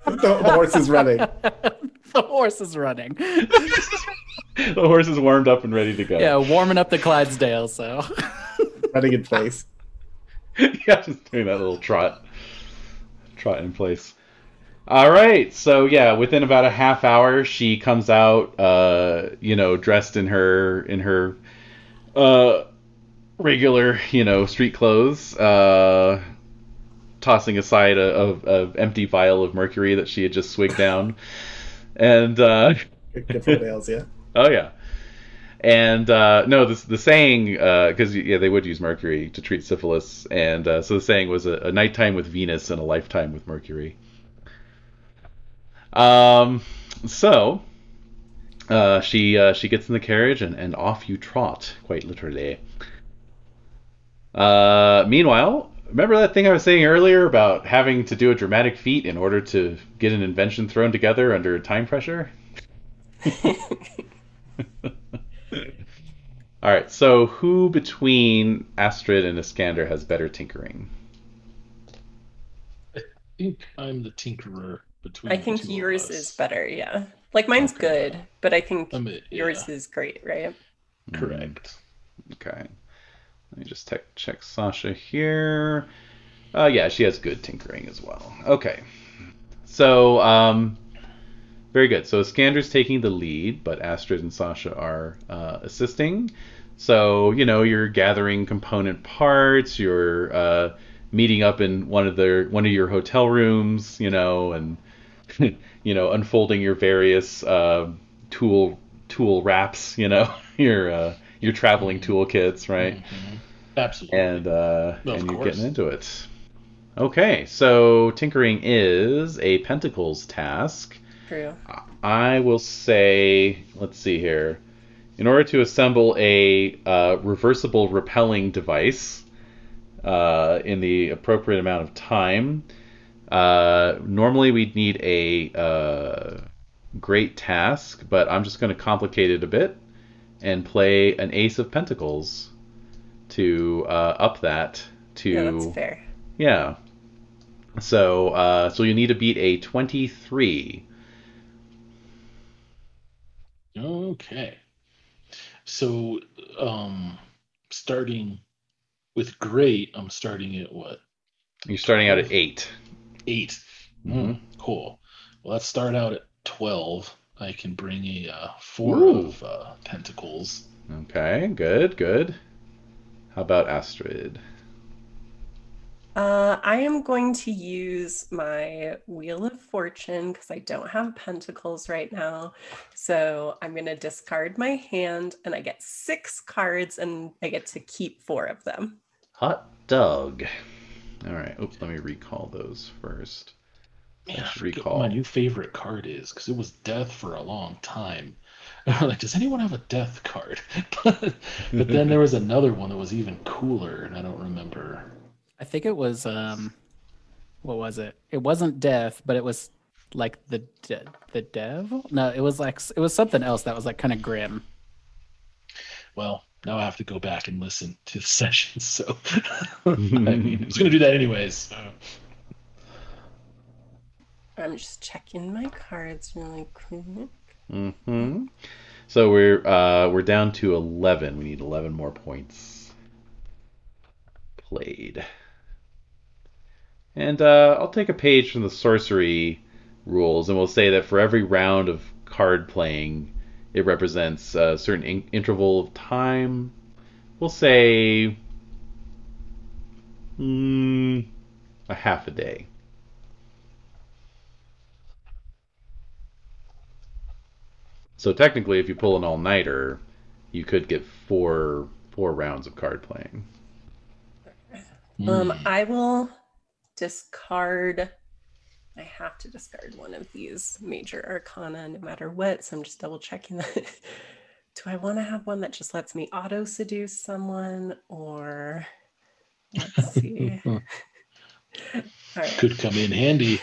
the horse is running. the horse is running. The horse is warmed up and ready to go. Yeah, warming up the Clydesdale. So running in place. yeah, just doing that little trot, trot in place. All right, so yeah, within about a half hour, she comes out, uh, you know, dressed in her in her uh, regular, you know, street clothes, uh, tossing aside a, a, a empty vial of mercury that she had just swigged down, and uh, Good for whales, yeah. Oh yeah, and uh, no, the the saying because yeah they would use mercury to treat syphilis, and uh, so the saying was a, a nighttime with Venus and a lifetime with Mercury. Um, so uh, she uh, she gets in the carriage and, and off you trot, quite literally. Uh, meanwhile, remember that thing I was saying earlier about having to do a dramatic feat in order to get an invention thrown together under time pressure? All right. So who between Astrid and Iskander has better tinkering? I think I'm the tinkerer between. I the think two of yours us. is better, yeah. Like mine's Okay. good, but I think I'm a- yours yeah, is great, right? correct. Okay. Let me just check check Sasha here. Uh, yeah, she has good tinkering as well. Okay. So, um, very good. So Iskander's taking the lead, but Astrid and Sasha are uh, assisting. So, you know, you're gathering component parts, you're uh, meeting up in one of their one of your hotel rooms, you know, and you know, unfolding your various uh, tool tool wraps, you know, your uh, your traveling toolkits, right? Mhm. Absolutely. and uh, Of and you're course. getting into it. Okay, so tinkering is a pentacles task. True. I will say, let's see here. In order to assemble a uh, reversible rappelling device uh, in the appropriate amount of time, uh, normally we'd need a uh, great task, but I'm just going to complicate it a bit and play an Ace of Pentacles to uh, up that to Yeah, that's fair. yeah. So uh, so you need to beat a 23. Okay. So, um, starting with great, I'm starting at what? You're starting out at 8. 8 Mhm. Mm, cool. Well, let's start out at 12. I can bring a uh, four Ooh. of uh, pentacles. Okay, good, good. How about Astrid? Uh, I am going to use my Wheel of Fortune because I don't have pentacles right now. So I'm going to discard my hand and I get six cards and I get to keep four of them. Hot dog. All right. Oops, let me recall those first. Man, I I recall. what my new favorite card is because it was death for a long time. Like, does anyone have a death card? but, but then there was another one that was even cooler, and I don't remember. I think it was um, what was it? It wasn't death, but it was like the de- the devil. No, it was like it was something else that was like kind of grim. Well, now I have to go back and listen to the session. So, I mean, I was going to do that anyways. So. I'm just checking my cards really quick. hmm So we're uh, we're down to 11. We need 11 more points played. And uh, I'll take a page from the sorcery rules, and we'll say that for every round of card playing, it represents a certain in- interval of time. We'll say mm, a half a day. So technically, if you pull an all-nighter, you could get four four rounds of card playing. Um, Hmm. I will discard. I have to discard one of these major arcana no matter what. So I'm just double checking that. Do I want to have one that just lets me auto seduce someone or let's see. Right. Could come in handy.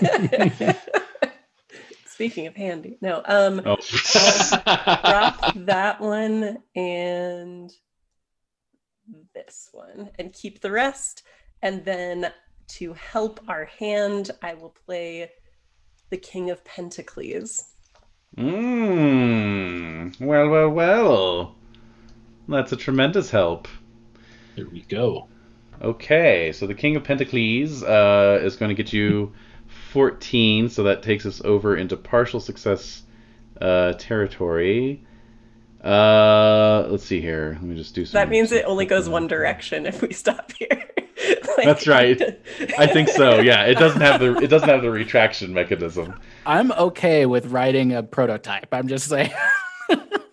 Speaking of handy, no, um, Oh, drop that one and this one and keep the rest. And then to help our hand, I will play the King of Pentacles. Mmm. Well, well, well. That's a tremendous help. There we go. Okay, so the King of Pentacles uh, is going to get you 14, so that takes us over into partial success uh, territory. Uh, let's see here. Let me just do some. That means it only goes one direction if we stop here. Like- That's right. I think so. Yeah, it doesn't have the it doesn't have the retraction mechanism. I'm okay with writing a prototype. I'm just saying.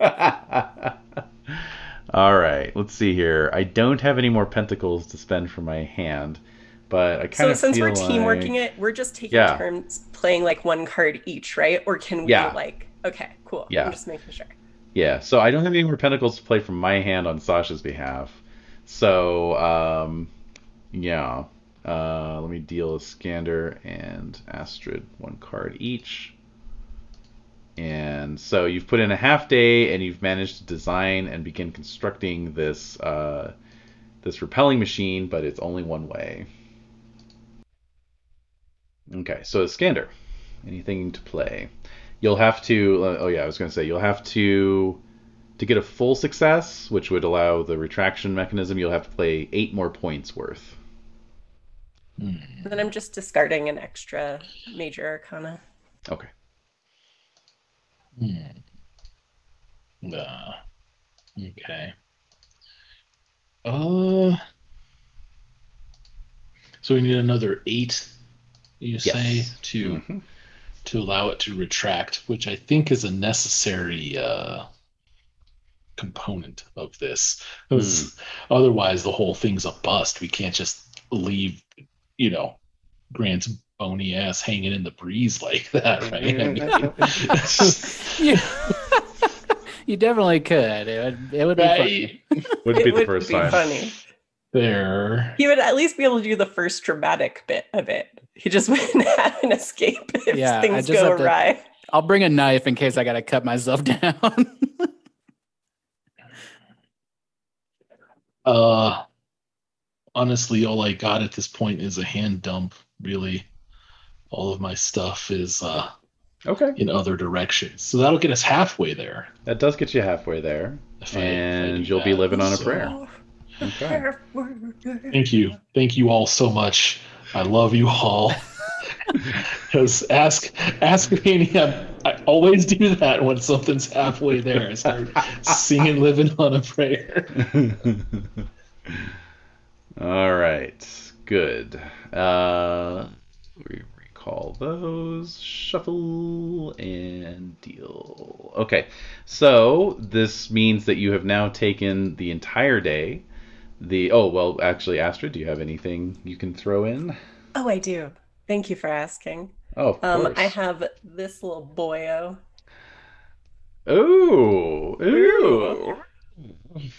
All right, let's see here. I don't have any more pentacles to spend for my hand, but I kind So of since feel we're teamworking like... it, we're just taking Yeah. turns playing like one card each, right? Or can we Yeah. like okay, cool. Yeah. I'm just making sure. Yeah, so I don't have any more pentacles to play from my hand on Sasha's behalf. So, um, yeah. Uh, let me deal Iskander and Astrid one card each. And so you've put in a half day, and you've managed to design and begin constructing this uh, this rappelling machine, but it's only one way. Okay, so Skander, anything to play? You'll have to. Oh yeah, I was going to say you'll have to to get a full success, which would allow the retraction mechanism. You'll have to play eight more points worth. Then I'm just discarding an extra major arcana. Okay. Hmm. Uh, okay. Uh. So we need another eight. You say Yes. to Mhm. to allow it to retract, which I think is a necessary uh, component of this. 'Cause Otherwise, the whole thing's a bust. We can't just leave, you know, Grant's bony ass hanging in the breeze like that, right? I mean, you, you definitely could. It would, it would be funny. right Wouldn't be it the would first be time. funny. there. He would at least be able to do the first dramatic bit of it. He just wouldn't have an escape if Yeah, I things just go have to- awry. I'll bring a knife in case I got to cut myself down. Uh, honestly, all I got at this point is a hand dump. Really, all of my stuff is uh, Okay. in other directions. So that'll get us halfway there. That does get you halfway there. if I- I And you'll be living on a So, prayer. Okay. Thank you, thank you all so much. I love you all. Because ask ask me, I, I always do that when something's halfway there. I start singing "Living on a Prayer." All right. Good. Uh, we recall those. Shuffle and deal. Okay. So this means that you have now taken the entire day. The oh well, actually, Astrid, do you have anything you can throw in? Oh, I do. Thank you for asking. Oh, of Um. I have this little boyo. Ooh, ooh.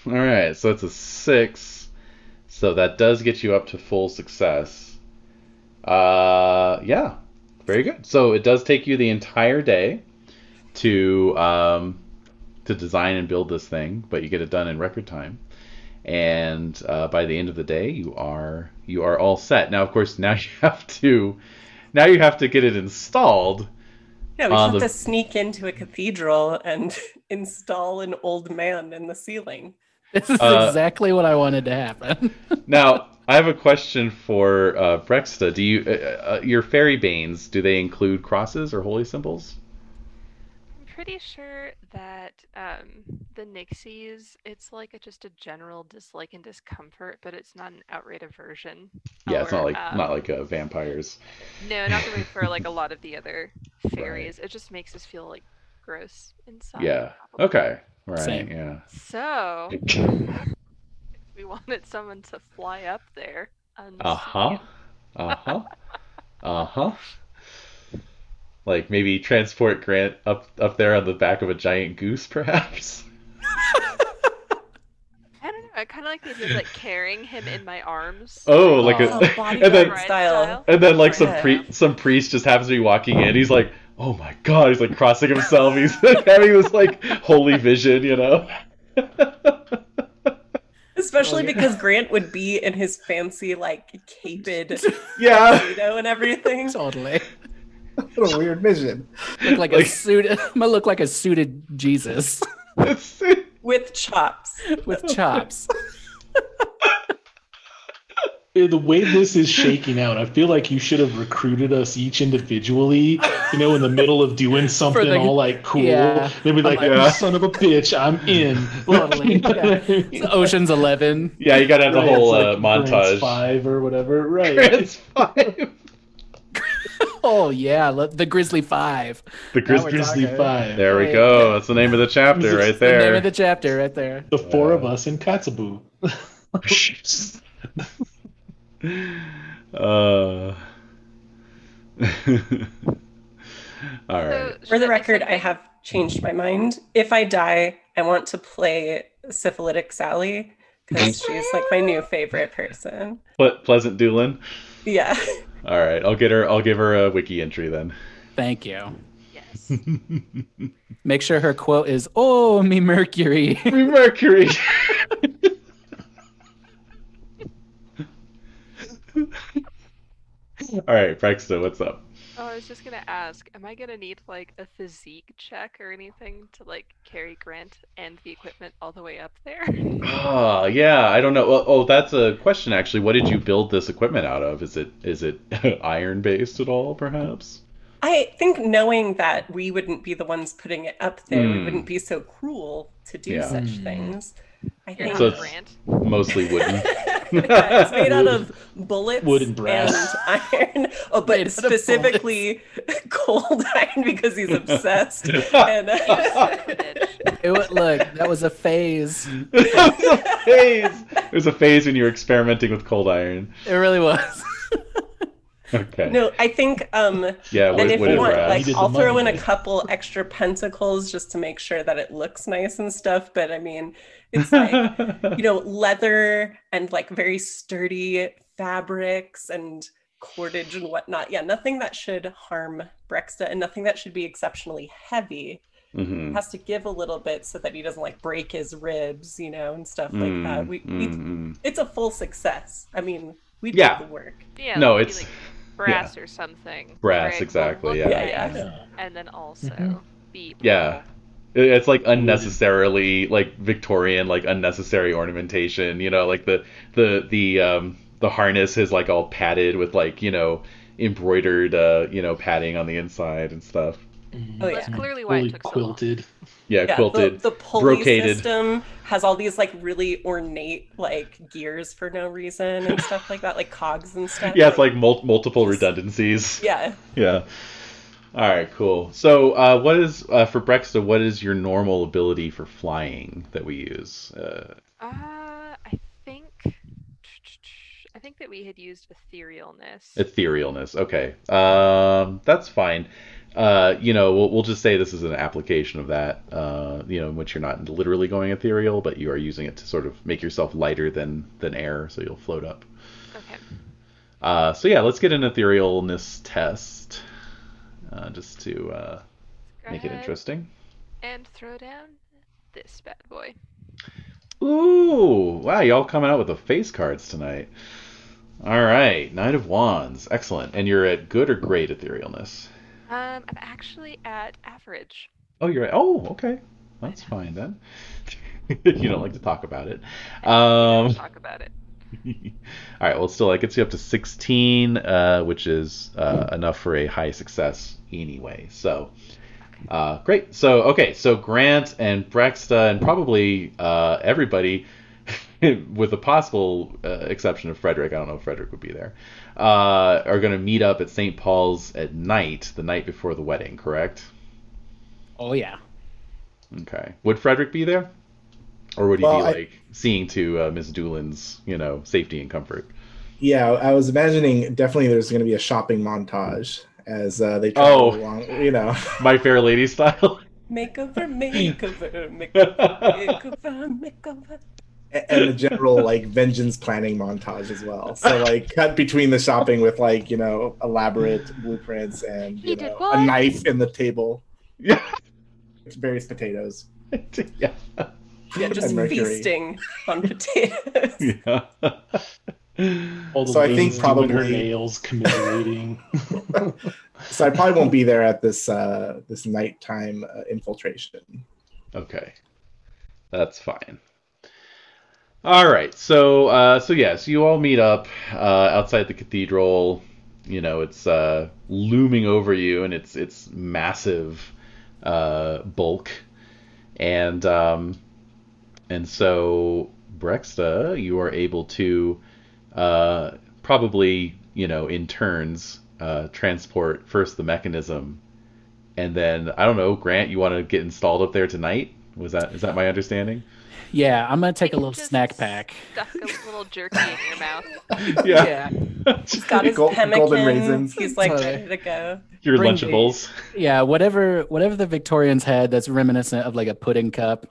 All right, so it's a six. So that does get you up to full success. Uh, yeah, very good. So it does take you the entire day to um, to design and build this thing, but you get it done in record time. And uh, by the end of the day, you are you are all set. Now, of course, now you have to now you have to get it installed. Yeah, we have the- to sneak into a cathedral and install an old man in the ceiling. this is Uh, exactly what I wanted to happen. Now, I have a question for uh, Breksta. Do you uh, uh, your fairy banes? Do they include crosses or holy symbols? I'm pretty sure that um, the Nixies, it's like a, just a general dislike and discomfort, but it's not an outright aversion. Yeah, it's not like um, not like uh, vampires. No, not the way for like a lot of the other fairies. It just makes us feel like gross inside. Yeah. probably. Okay. Right. Same. Yeah. So, if we wanted someone to fly up there. Uh huh. Uh huh. Uh huh. Like maybe transport Grant up up there on the back of a giant goose, perhaps. I don't know. I kind of like the idea of like carrying him in my arms. Oh, like Oh, a bodyguard and then style. and then like some Yeah. pre- some priest just happens to be walking in. He's like, "Oh my god!" He's like crossing himself. He's having this like holy vision, you know. Especially Oh, yeah. because Grant would be in his fancy, like, caped yeah. tuxedo and everything. totally. What a weird vision. Look like, a Like- suit. I'm gonna look like a suited Jesus With chops. with chops. Eh, The way this is shaking out, I feel like you should have recruited us each individually. You know, in the middle of doing something the- all like cool. yeah. Maybe like, Yeah. Son of a bitch, I'm in. Totally, You know what I yeah. Ocean's Eleven. yeah, you gotta have the Right, whole it's uh, like Grants montage. five or whatever, right? Grants five. Oh yeah, the Grizzly Five. The Now Grizz- Grizzly five. There we go. That's the name of the chapter right The name there. of the chapter right there. The four of Uh, us in Katsubu. Uh. All right. So, For the record, I have changed my mind. If I die, I want to play Syphilitic Sally because she's like my new favorite person. Ple- Pleasant Doolin. Yeah. All right, I'll get her. I'll give her a wiki entry then. Thank you. Yes. Yes. Make sure her quote is "Oh, me Mercury." Me Mercury. All right, Breksta, what's up? Oh, I was just gonna ask, am I gonna need like a physique check or anything to like carry Grant and the equipment all the way up there? Oh, yeah, I don't know. Well, oh, that's a question actually. What did you build this equipment out of? Is it is it iron based at all, perhaps? I think knowing that we wouldn't be the ones putting it up there, we Mm. wouldn't be so cruel to do Yeah. such Mm. things. I think So it's- Grant. Mostly wooden. Yeah, it's made out of bullets Wood and brass. and iron. Oh, but out of specifically cold iron because he's obsessed. and uh, It wa- look, that was a phase. There's a phase. There's a phase when you were experimenting with cold iron. It really was. Okay. no, I think um, Yeah, wood, and if wood you want, brass. like, I'll throw in a couple extra pentacles just to make sure that it looks nice and stuff. But I mean, it's like you know, leather and like very sturdy fabrics and cordage and whatnot. Yeah, nothing that should harm Breksta and nothing that should be exceptionally heavy. Mhm. Has to give a little bit so that he doesn't like break his ribs, you know, and stuff like that. We, we mm, mm. it's a full success. I mean, we Yeah. did the work. Yeah, No, it's- like brass or something. Brass, where it will exactly, look yeah. Yeah, nice Yeah. And then also Mhm. be Yeah. It's like unnecessarily like Victorian, like unnecessary ornamentation. You know, like the the the um the harness is like all padded with like you know embroidered uh you know padding on the inside and stuff. Oh That's yeah. clearly why Fully it took so long. quilted. Yeah, Yeah, quilted. the, the pulley brocaded. system has all these like really ornate like gears for no reason and stuff like that, like cogs and stuff. yeah, it's like mul- multiple Just- redundancies. yeah. Yeah. All right, cool. So, uh, what is uh, for Breksta? What is your normal ability for flying that we use? Uh, Uh, I think I think that we had used etherealness. etherealness. Okay, um, that's fine. Uh, you know, we'll, we'll just say this is an application of that. Uh, you know, in which you're not literally going ethereal, but you are using it to sort of make yourself lighter than than air, so you'll float up. okay. Uh, so yeah, let's get an etherealness test, uh, just to uh, make it interesting. And throw down this bad boy. Ooh, wow, y'all coming out with the face cards tonight. All right, Knight of Wands, excellent. And you're at good or great etherealness? Um, I'm actually at average. Oh, you're at. Oh, okay, that's fine then. you don't like to talk about it. Um, Talk about it. all right, well, still, that gets you up to 16, uh, which is uh, enough for a high success anyway. So, uh, great. So, okay, so Grant and Breksta and probably uh, everybody, with the possible uh, exception of Frederick, I don't know if Frederick would be there, uh, are going to meet up at St. Paul's at night, the night before the wedding, correct? Oh yeah. Okay. Would Frederick be there? Or would he Well, be I- like seeing to uh, Miss Doolin's, you know, safety and comfort? Yeah, I was imagining definitely there's going to be a shopping montage as uh, they travel Oh. along. You know, My Fair Lady style. Makeover, makeover, makeover, makeover, makeover. And the general like vengeance planning montage as well. So like cut between the shopping with like you know elaborate blueprints and you know, a knife in the table, yeah. various potatoes. yeah. Yeah, just feasting on potatoes. Yeah. All the So I think ladies doing her probably- nails, commiserating. So I probably won't be there at this uh, this nighttime uh, infiltration. Okay, that's fine. All right, so uh, so yeah, so you all meet up uh, outside the cathedral. You know, it's uh, looming over you, and it's it's massive uh, bulk, and um, and so Breksta, you are able to uh, probably you know in turns uh, transport first the mechanism and then I don't know, Grant, you want to get installed up there tonight? Was that is that my understanding? Yeah, I'm gonna take a little just snack pack. Stuck a little jerky in your mouth. Yeah. yeah. He's got his Gold- pemmican. golden raisins. He's like Totally. ready to go. Your Bring Lunchables. Yeah, whatever whatever the Victorians had that's reminiscent of like a pudding cup.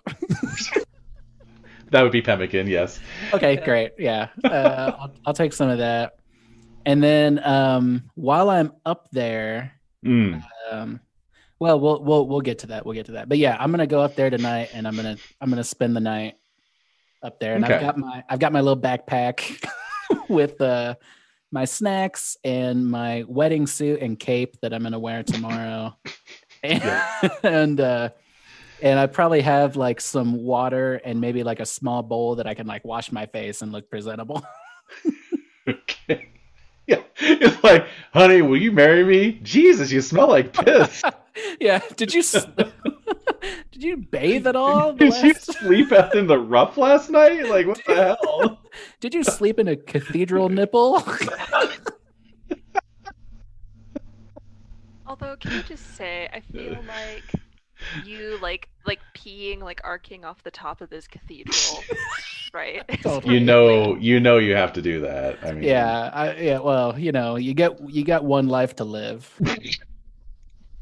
That would be pemmican, yes. okay, great. Yeah, uh, I'll, I'll take some of that. And then um, while I'm up there, Mm. um, Well, we'll we'll we'll get to that. We'll get to that. But yeah, I'm gonna go up there tonight, and I'm gonna I'm gonna spend the night up there. And I've got my I've got my little backpack with uh my snacks and my wedding suit and cape that I'm gonna wear tomorrow. and and uh and I probably have like some water and maybe like a small bowl that I can like wash my face and look presentable. Okay. Yeah. It's like, honey, will you marry me? Jesus, you smell like piss. Yeah. Did you did you bathe at all? the Did you sleep out in the rough last night? Like, what the hell? Did you sleep in a cathedral nipple? Although, can I just say, I feel like you like like peeing, like arcing off the top of this cathedral, right? Totally. You know, you know, you have to do that. I mean, yeah, I, yeah. Well, you know, you get you got one life to live.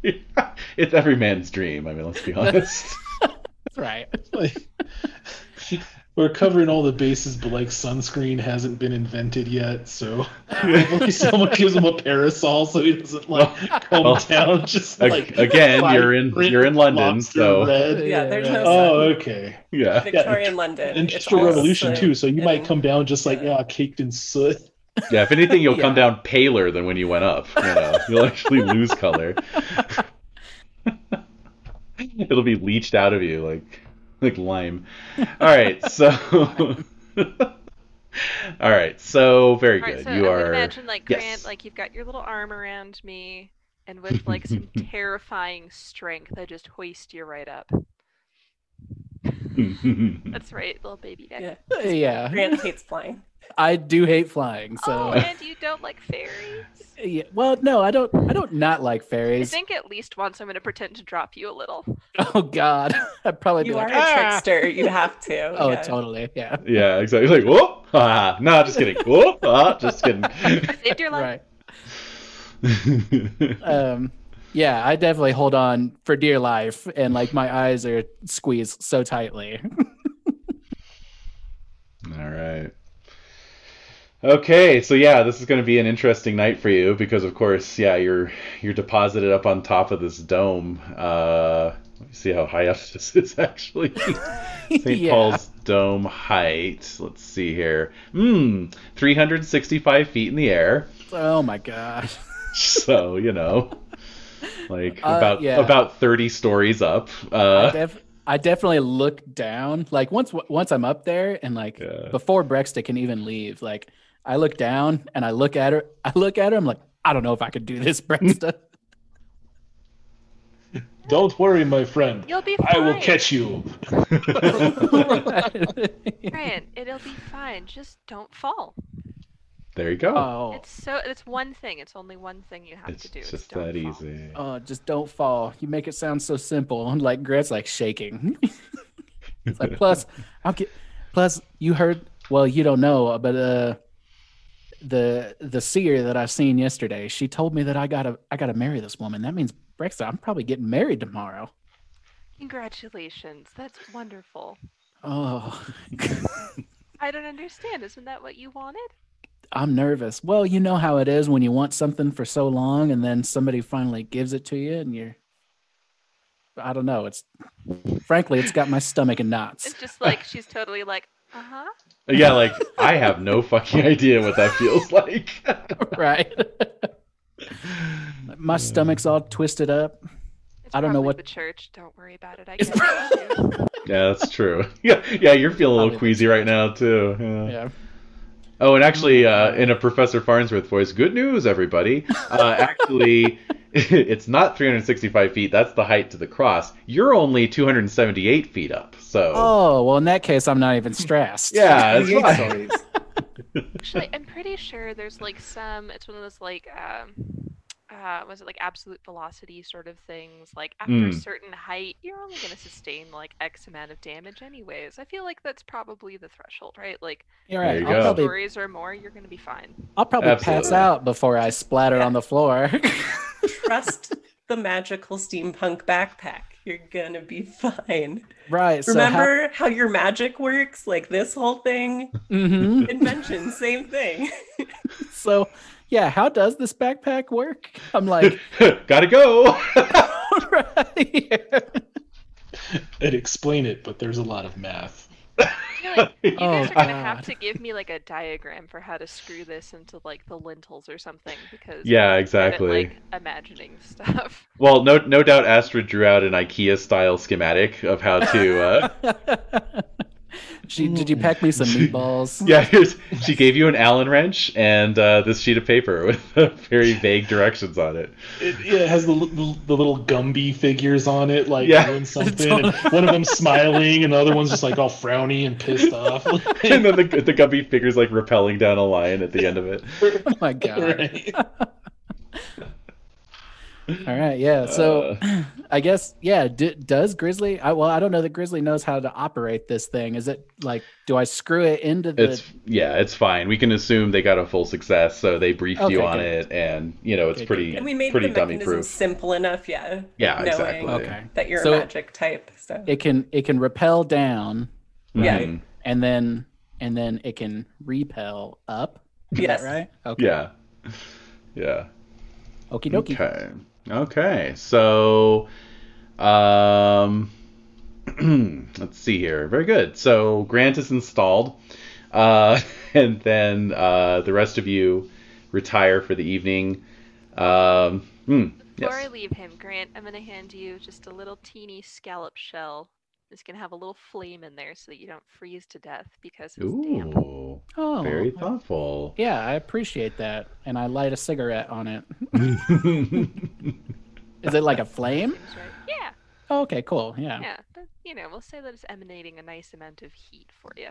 it's every man's dream. I mean, let's be honest. That's right. like we're covering all the bases, but like sunscreen hasn't been invented yet, so hopefully someone gives him a parasol so he doesn't like come Well, down. Just ag- like again, you're in- you're in London, so- red. Yeah, there's no Oh, sun. okay. yeah. Victorian London. Industrial it's all Revolution soot too, so you might come down just like yeah. yeah, caked in soot. Yeah. If anything, you'll come down paler than when you went up. You know, you'll actually lose color. It'll be leached out of you like like lime. All right, so. All right, so very All right, good. so you I would are. imagine like yes. Grant, like you've got your little arm around me, and with like some terrifying strength, I just hoist you right up. That's right, little baby neck. Yeah. Yeah, Grant hates flying. I do hate flying. So, Oh, and you don't like fairies? yeah. Well, no, I don't. I don't not like fairies. I think at least once I'm going to pretend to drop you a little. Oh God, I'd probably be You are like, a "Ah!" trickster. You have to. Oh, yeah. totally. Yeah. yeah, exactly. Like, whoop! Ah, no, just kidding. Whoop! Ah, just kidding. I saved your life. Right. Um. Yeah, I definitely hold on for dear life, and like my eyes are squeezed so tightly. All right. Okay, so yeah, this is going to be an interesting night for you because, of course, yeah, you're you're deposited up on top of this dome. Uh, let me see how high up this is actually. St. Yeah. Paul's Dome height. Let's see here. Hmm, 365 feet in the air. Oh my gosh. So you know, like Uh, about yeah. about 30 stories up. I, Uh, def- I definitely look down. Like once once I'm up there, and like Yeah. before Breksta can even leave, like I look down and I look at her. I look at her. I'm like, I don't know if I could do this, Breksta. Don't worry, my friend. You'll be fine. I will catch you. Grant, it'll be fine. Just don't fall. there you go. oh, It's so. It's one thing. It's only one thing you have it's to do. is just don't that fall. easy. oh, just don't fall. You make it sound so simple. And like Grant's like shaking. it's like plus I'll get plus you heard. Well, you don't know, but uh, the the seer that I seen yesterday, she told me that I gotta I gotta marry this woman. That means Breksta. I'm probably getting married tomorrow. Congratulations. That's wonderful. Oh. I don't understand. Isn't that what you wanted? I'm nervous. Well, you know how it is when you want something for so long and then somebody finally gives it to you and you're I don't know. It's frankly, it's got my stomach in knots. It's just like she's totally like, uh huh. Yeah, like I have no fucking idea what that feels like. right. my stomach's all twisted up. It's I don't know what- the church. Don't worry about it. I It's get it. too. yeah, that's true. Yeah, yeah, you're feeling a little Probably queasy right now too. Yeah. Yeah. Oh, and actually, uh, in a Professor Farnsworth voice, good news, everybody. Uh, actually, it's not 365 feet. That's the height to the cross. You're only 278 feet up. So, Oh, well in that case I'm not even stressed. yeah, it's fine. Actually, I'm pretty sure there's like some. It's one of those like, um, uh, was it like absolute velocity sort of things? Like after a Mm. certain height, you're only going to sustain like X amount of damage, anyways. I feel like that's probably the threshold, right? Like You're right. you I'll probably stories or more, you're going to be fine. I'll probably pass out before I splatter Yeah. on the floor. Trust the magical steampunk backpack. You're gonna be fine. right. So Remember how, your magic works? Like this whole thing, hmm invention, same thing. So yeah, how does this backpack work? I'm like, Gotta go. right. I'd explain it, but there's a lot of math. I feel like you guys Oh, are gonna have to give me like a diagram for how to screw this into like the lintels or something because Yeah, I'm at, exactly. like imagining stuff. Well, no, no doubt Astrid drew out an IKEA-style schematic of how to. Uh, she, did you pack me some meatballs? yeah, here's, she gave you an Allen wrench and uh, this sheet of paper with uh, very vague directions on it. It, yeah, it has the, the, the little Gumby figures on it, like Yeah. doing something, and one of them smiling, and the other one's just like all frowny and pissed off. and then the the Gumby figure's like rappelling down a line at the end of it. Oh my god. right. All right, yeah. So Uh. I guess yeah. D- does Grizzly? I, well, I don't know that Grizzly knows how to operate this thing. Is it like, do I screw it into the? It's yeah, it's fine. We can assume they got a full success, so they briefed you on good. it, and you know it's Good, pretty good, good. And we made pretty the dummy mechanism proof. simple enough, yeah. Yeah, knowing exactly. Okay. That you're So- a magic type. So it can it can rappel down, Yeah. Mhm. and then and then it can rappel up. Is Yes. that right? Okay. Yeah, yeah. Okie dokie. Okay. Okay. So, um, let's see here. Very good. So Grant is installed, uh, and then uh, the rest of you retire for the evening. Um, hmm, Before I leave him, Grant, I'm gonna hand you just a little teeny scallop shell. It's gonna have a little flame in there so that you don't freeze to death because it's damp. Ooh, Oh, very thoughtful. yeah, I appreciate that, and I light a cigarette on it. Is it like a flame? Seems right. Yeah, Oh, okay, cool. Yeah. yeah. But, you know, we'll say that it's emanating a nice amount of heat for you.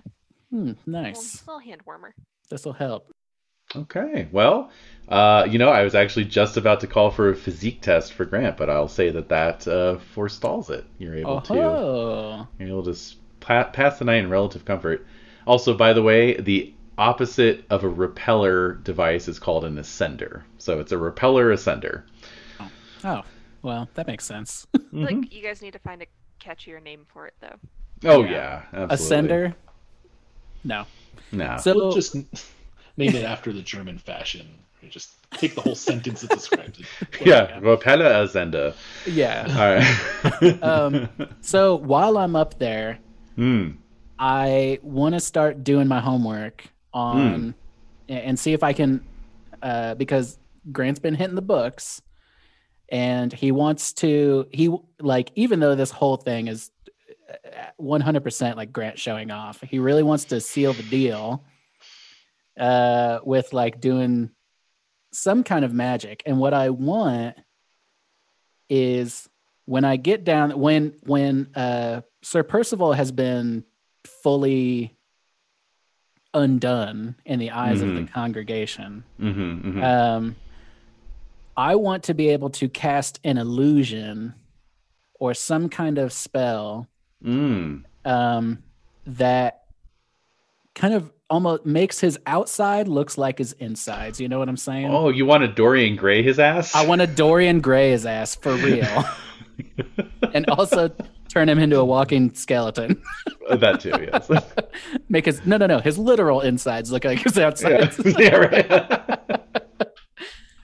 Hmm, Little, nice. little hand warmer. This will help. Okay. Well, uh, you know, I was actually just about to call for a physique test for Grant, but I'll say that that uh, forestalls it. You're able to. Oh, You're able to s- pa- pass the night in relative comfort. Also, by the way, the opposite of a rappeller device is called an ascender. So it's a rappeller ascender. oh, well, that makes sense. Mhm. Like, you guys need to find a catchier name for it, though. oh yeah. yeah, absolutely. Ascender? No. No. So We'll just name it after the German fashion. You just take the whole sentence that describes it. yeah, rappeller ascender. yeah. All right. Um, So while I'm up there, Hmm. I want to start doing my homework on and see if I can, uh, because Grant's been hitting the books, and he wants to. He like even though this whole thing is 100% like Grant showing off, he really wants to seal the deal uh, with like doing some kind of magic. And what I want is when I get down when when uh, Sir Percival has been fully undone in the eyes of the Mhm. congregation. Mm-hmm, hmm Um, I want to be able to cast an illusion or some kind of spell mm. um, that kind of almost makes his outside looks like his insides. You know what I'm saying? Oh, you want to Dorian Gray his ass? I want to Dorian Gray his ass for real, and also turn him into a walking skeleton. Uh, that too. Yes. Make his no, no, no. His literal insides look like his yeah. outsides. yeah. Right.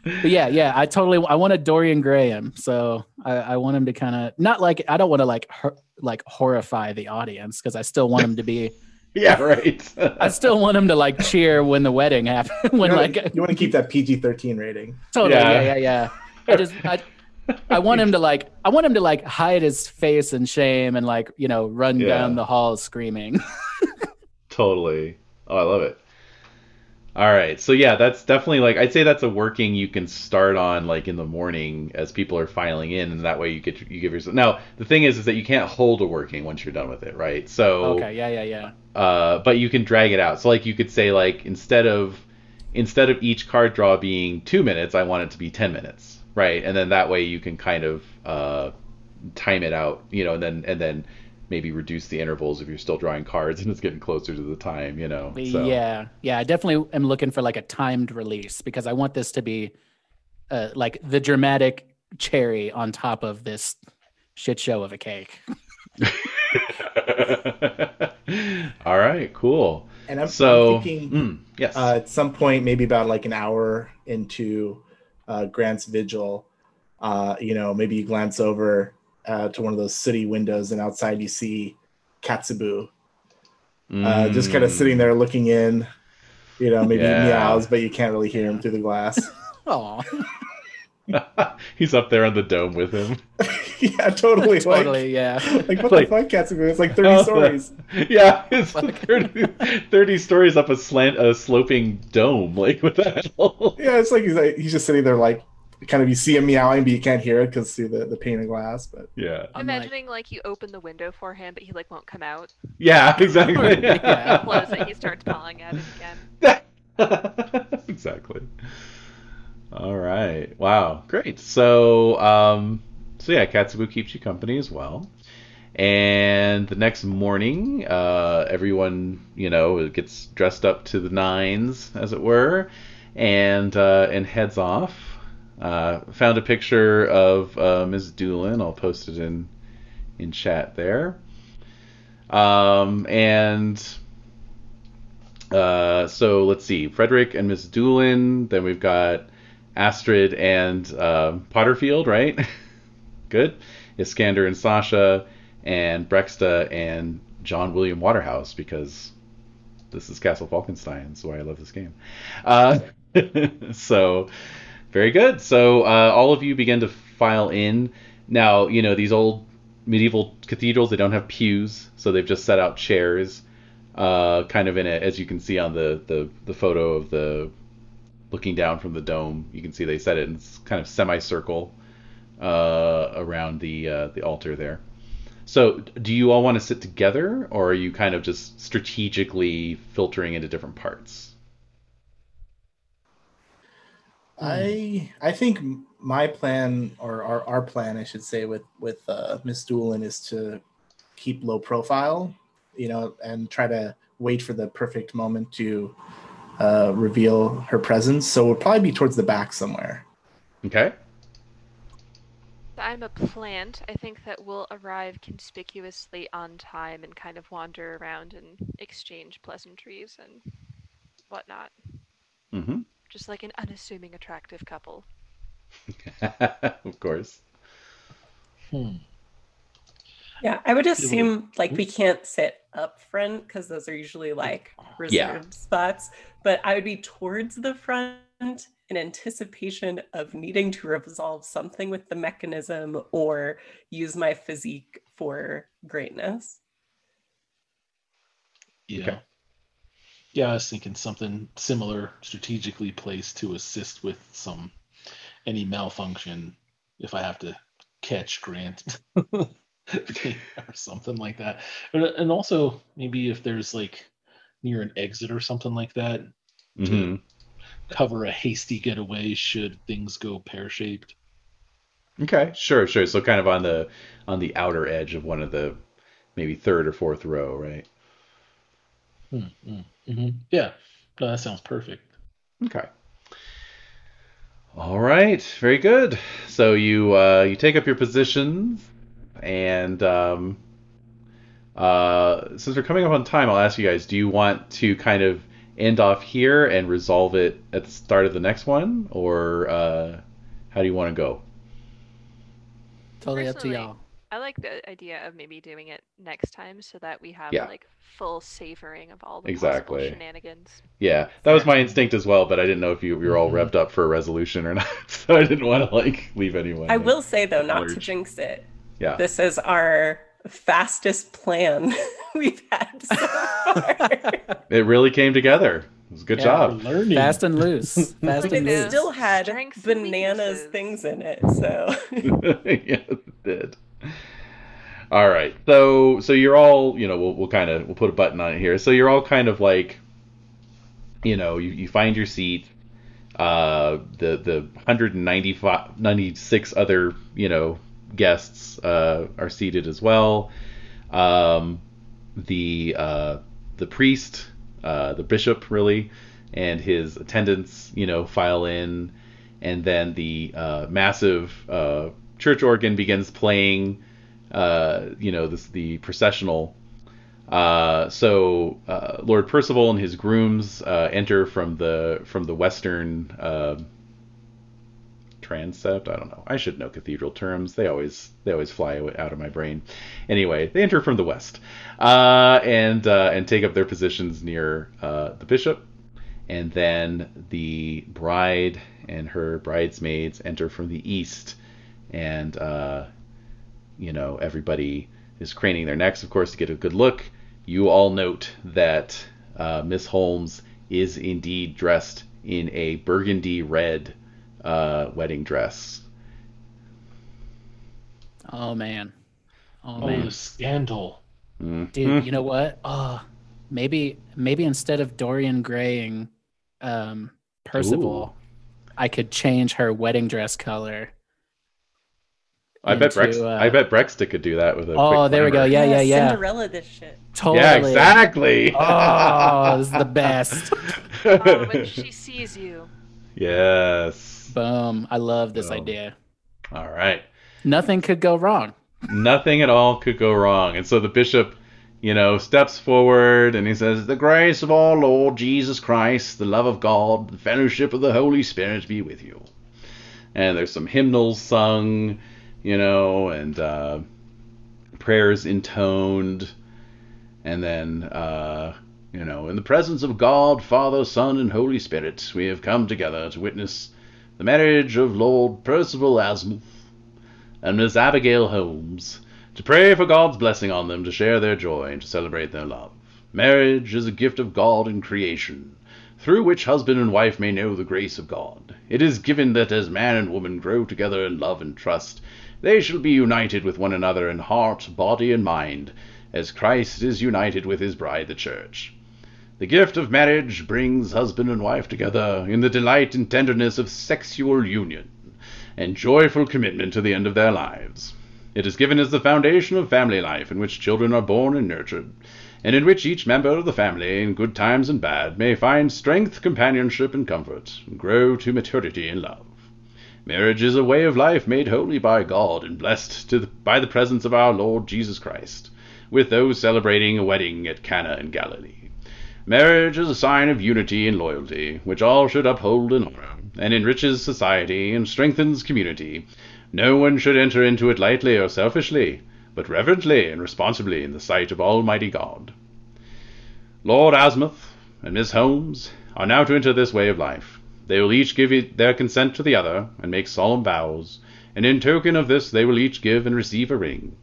But yeah, yeah, I totally I want to Dorian Gray him. So I, I want him to kind of not like I don't want to like like horrify the audience because I still want him to be yeah. Right. I still want him to like cheer when the wedding happens when you, like want, you want to keep that PG thirteen rating. totally Yeah. yeah yeah yeah. I just I, I want him to like I want him to like hide his face in shame and like you know run Yeah. down the hall screaming. Totally. Oh, I love it. All right. So yeah, that's definitely like I'd say that's a working you can start on like in the morning as people are filing in, and that way you get you give yourself. Now the thing is, is that you can't hold a working once you're done with it, right? So okay, yeah yeah yeah. uh, but you can drag it out. So like you could say like instead of instead of each card draw being two minutes, I want it to be ten minutes, right? And then that way you can kind of uh, time it out, you know, and then and then maybe reduce the intervals if you're still drawing cards and it's getting closer to the time, you know. So, Yeah, yeah. I definitely am looking for like a timed release because I want this to be uh, like the dramatic cherry on top of this shit show of a cake. All right, cool. And I'm, So, I'm thinking mm, yes. uh, at some point, maybe about like an hour into uh, Grant's vigil, uh, you know, maybe you glance over uh, to one of those city windows, and outside you see Katsubu, uh, just kind of Mm. sitting there looking in. You know, maybe Yeah. meows, but you can't really hear him through the glass. Aw, He's up there on the dome with him. yeah, totally. totally, yeah. Like, like what Like- the fuck, Katsubu? It's like 30 Oh, stories. Yeah, it's 30, 30 stories up a slant, a sloping dome. Like what the hell? Yeah, it's like he's like, he's just sitting there, like kind of you see him meowing, but you can't hear it because through the, the pane of glass. But Yeah, I'm Imagining like, you open the window for him, but he like won't come out. yeah, exactly. Yeah. Close it, he starts pawing at it again. exactly. All right. Wow. Great. So, um, so yeah, Katsubu keeps you company as well. And the next morning, uh, everyone, you know, gets dressed up to the nines, as it were, and uh, and heads off. Uh, found a picture of uh, Ms. Doolin. I'll post it in in chat there. Um, and uh, so let's see, Frederick and Miss Doolin. Then we've got Astrid and um Potterfield, right? Good. Iskander and Sasha, and Breksta and John William Waterhouse because this is Castle Falkenstein. That's why I love this game. Uh, so very good. So uh, all of you begin to file in. Now you know these old medieval cathedrals. They don't have pews, so they've just set out chairs uh, kind of in it, as you can see on the, the, the photo of the looking down from the dome. You can see they set it in kind of semicircle uh, around the uh, the altar there. So, do you all want to sit together, or are you kind of just strategically filtering into different parts? I I think my plan or our, our plan I should say with with uh, Miss Doolin is to keep low profile, you know, and try to wait for the perfect moment to uh, reveal her presence. So we'll probably be towards the back somewhere. Okay. I'm a plant. I think that we'll arrive conspicuously on time and kind of wander around and exchange pleasantries and whatnot. Mm-hmm. Just like an unassuming, attractive couple. of course. Hmm. Yeah, I would Yeah, assume like we can't sit up front because those are usually like reserved Yeah. spots. But I would be towards the front in anticipation of needing to resolve something with the mechanism or use my physique for greatness. Yeah. Okay. Yeah, I was thinking something similar, strategically placed to assist with some any malfunction if I have to catch Grant or something like that. And also maybe if there's like near an exit or something like that, hmm cover a hasty getaway should things go pear shaped. Okay, sure, sure. So kind of on the on the outer edge of one of the maybe third or fourth row, right? Mm-hmm. Yeah, no, that sounds perfect. Okay. All right, very good. So you uh, you take up your positions, and um, uh, since we're coming up on time, I'll ask you guys: Do you want to kind of end off here and resolve it at the start of the next one, or uh, how do you want to go? Totally up to y'all. I like the idea of maybe doing it next time so that we have Yeah. like full savoring of all the Exactly. shenanigans. Yeah, that was my instinct as well, but I didn't know if you, you were all Mhm. revved up for a resolution or not, so I didn't want to like leave anyone. I like- will say though, not to jinx it, Yeah. this is our fastest plan we've had so far. It really came together. It was a good Yeah. job. Learning. Fast and loose. Fast but and it Yeah. still had Strengths bananas weaknesses. things in it. So yes, it did. All right. So so you're all, you know, we'll we'll kind of we'll put a button on it here. So you're all kind of like you know, you, you find your seat. Uh the the 195 96 other, you know, guests uh are seated as well. Um the uh the priest, uh the bishop really and his attendants, you know, file in and then the uh, massive uh, church organ begins playing. Uh, you know, this the processional. Uh, so uh, Lord Percival and his grooms uh, enter from the from the western. Uh, transept. I don't know. I should know cathedral terms. They always they always fly out of my brain. Anyway, they enter from the west uh, and and take up their positions near the bishop, and then the bride and her bridesmaids enter from the east, and uh, you know everybody is craning their necks, of course, to get a good look. You all note that uh, Miss Holmes is indeed dressed in a burgundy red uh, wedding dress. Oh man. Oh, Oh, man. the scandal. Mm. Dude, you know what? Oh, maybe maybe instead of Dorian graying um Percival, I could change her wedding dress color. I bet Brex. uh, I bet Breksta could do that with a. Oh, quick there we go. Yeah, yeah, yeah. Cinderella this shit. Totally. Yeah, exactly. Oh, this is the best. Oh, when she sees you. yes. Boom. I love this Boom. idea. All right. Nothing could go wrong. Nothing at all could go wrong, and so the bishop, you know, steps forward and he says, "The grace of our Lord Jesus Christ, the love of God, the fellowship of the Holy Spirit be with you." And there's some hymnals sung, you know, and uh, prayers intoned, and then, uh, you know, in the presence of God, Father, Son, and Holy Spirit, we have come together to witness the marriage of Lord Percival Azimuth and Miss Abigail Holmes, to pray for God's blessing on them, to share their joy, and to celebrate their love. Marriage is a gift of God in creation, through which husband and wife may know the grace of God. It is given that as man and woman grow together in love and trust, they shall be united with one another in heart, body, and mind, as Christ is united with his bride, the church. The gift of marriage brings husband and wife together in the delight and tenderness of sexual union and joyful commitment to the end of their lives. It is given as the foundation of family life in which children are born and nurtured, and in which each member of the family, in good times and bad, may find strength, companionship, and comfort, and grow to maturity in love. Marriage is a way of life made holy by God and blessed the, by the presence of our Lord Jesus Christ, with those celebrating a wedding at Cana in Galilee. Marriage is a sign of unity and loyalty, which all should uphold and honor, and enriches society and strengthens community. No one should enter into it lightly or selfishly, but reverently and responsibly in the sight of Almighty God. Lord Azimuth and Miss Holmes are now to enter this way of life. They will each give their consent to the other and make solemn vows, and in token of this they will each give and receive a ring.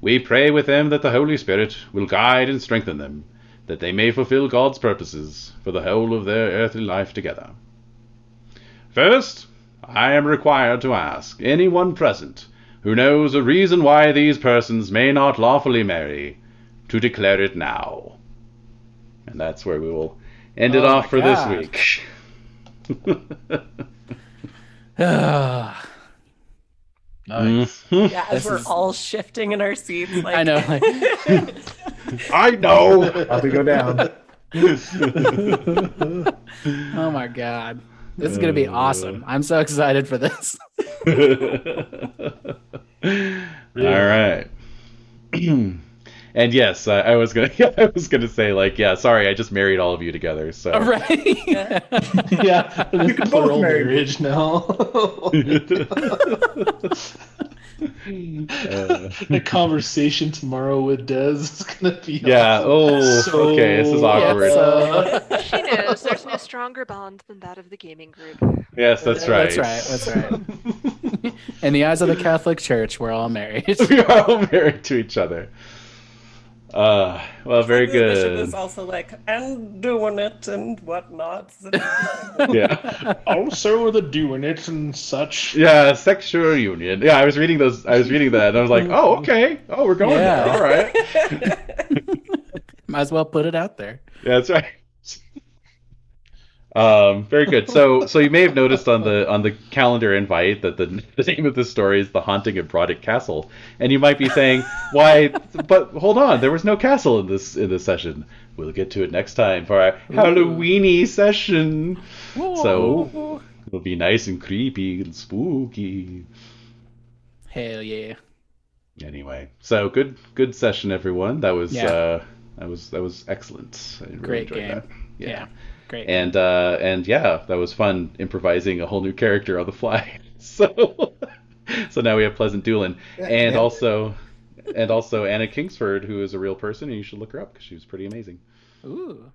We pray with them that the Holy Spirit will guide and strengthen them, that they may fulfill God's purposes for the whole of their earthly life together. First, I am required to ask anyone present who knows a reason why these persons may not lawfully marry to declare it now. And that's where we will end it Oh off for God. this week. Ah, Nice. Mhm. Yeah, as This we're is- all shifting in our seats. Like, I know. Like, I know. About to go down. oh my god, this is gonna be awesome. I'm so excited for this. All right. and yes, I, I was gonna. I was gonna say like, yeah. Sorry, I just married all of you together. So. All right. yeah, You can both plural marry. marriage now. Uh, the conversation tomorrow with Des is gonna be yeah. awesome. Oh. So- okay. This is awkward. so- She knows there's no stronger bond than that of the gaming group. yes, that's right. That's right. That's right. In the eyes of the Catholic Church, we're all married. we are all married to each other. Uh, well, very the bishop good. is also like, and doing it and whatnot. Yeah. Also, the doing it and such. Yeah, sexual union. Yeah, I was reading those. I was reading that, and I was like, "Oh, okay. Oh, we're going Yeah. there. All right." Might as well put it out there. Yeah, that's right. Um, very good. So, so you may have noticed on the on the calendar invite that the the name of the story is "The Haunting of Brodick Castle," and you might be saying, "Why?" But hold on, there was no castle in this in this session. We'll get to it next time for our Halloweeny session. So it'll be nice and creepy and spooky. Hell yeah. Anyway, so good good session, everyone. That was Yeah. uh, that was that was excellent. I really Great game. that. Yeah. Great. And uh, and yeah, that was fun improvising a whole new character on the fly. so so now we have Pleasant Doolin, and also and also Anna Kingsford, who is a real person, and you should look her up because she was pretty amazing. Ooh.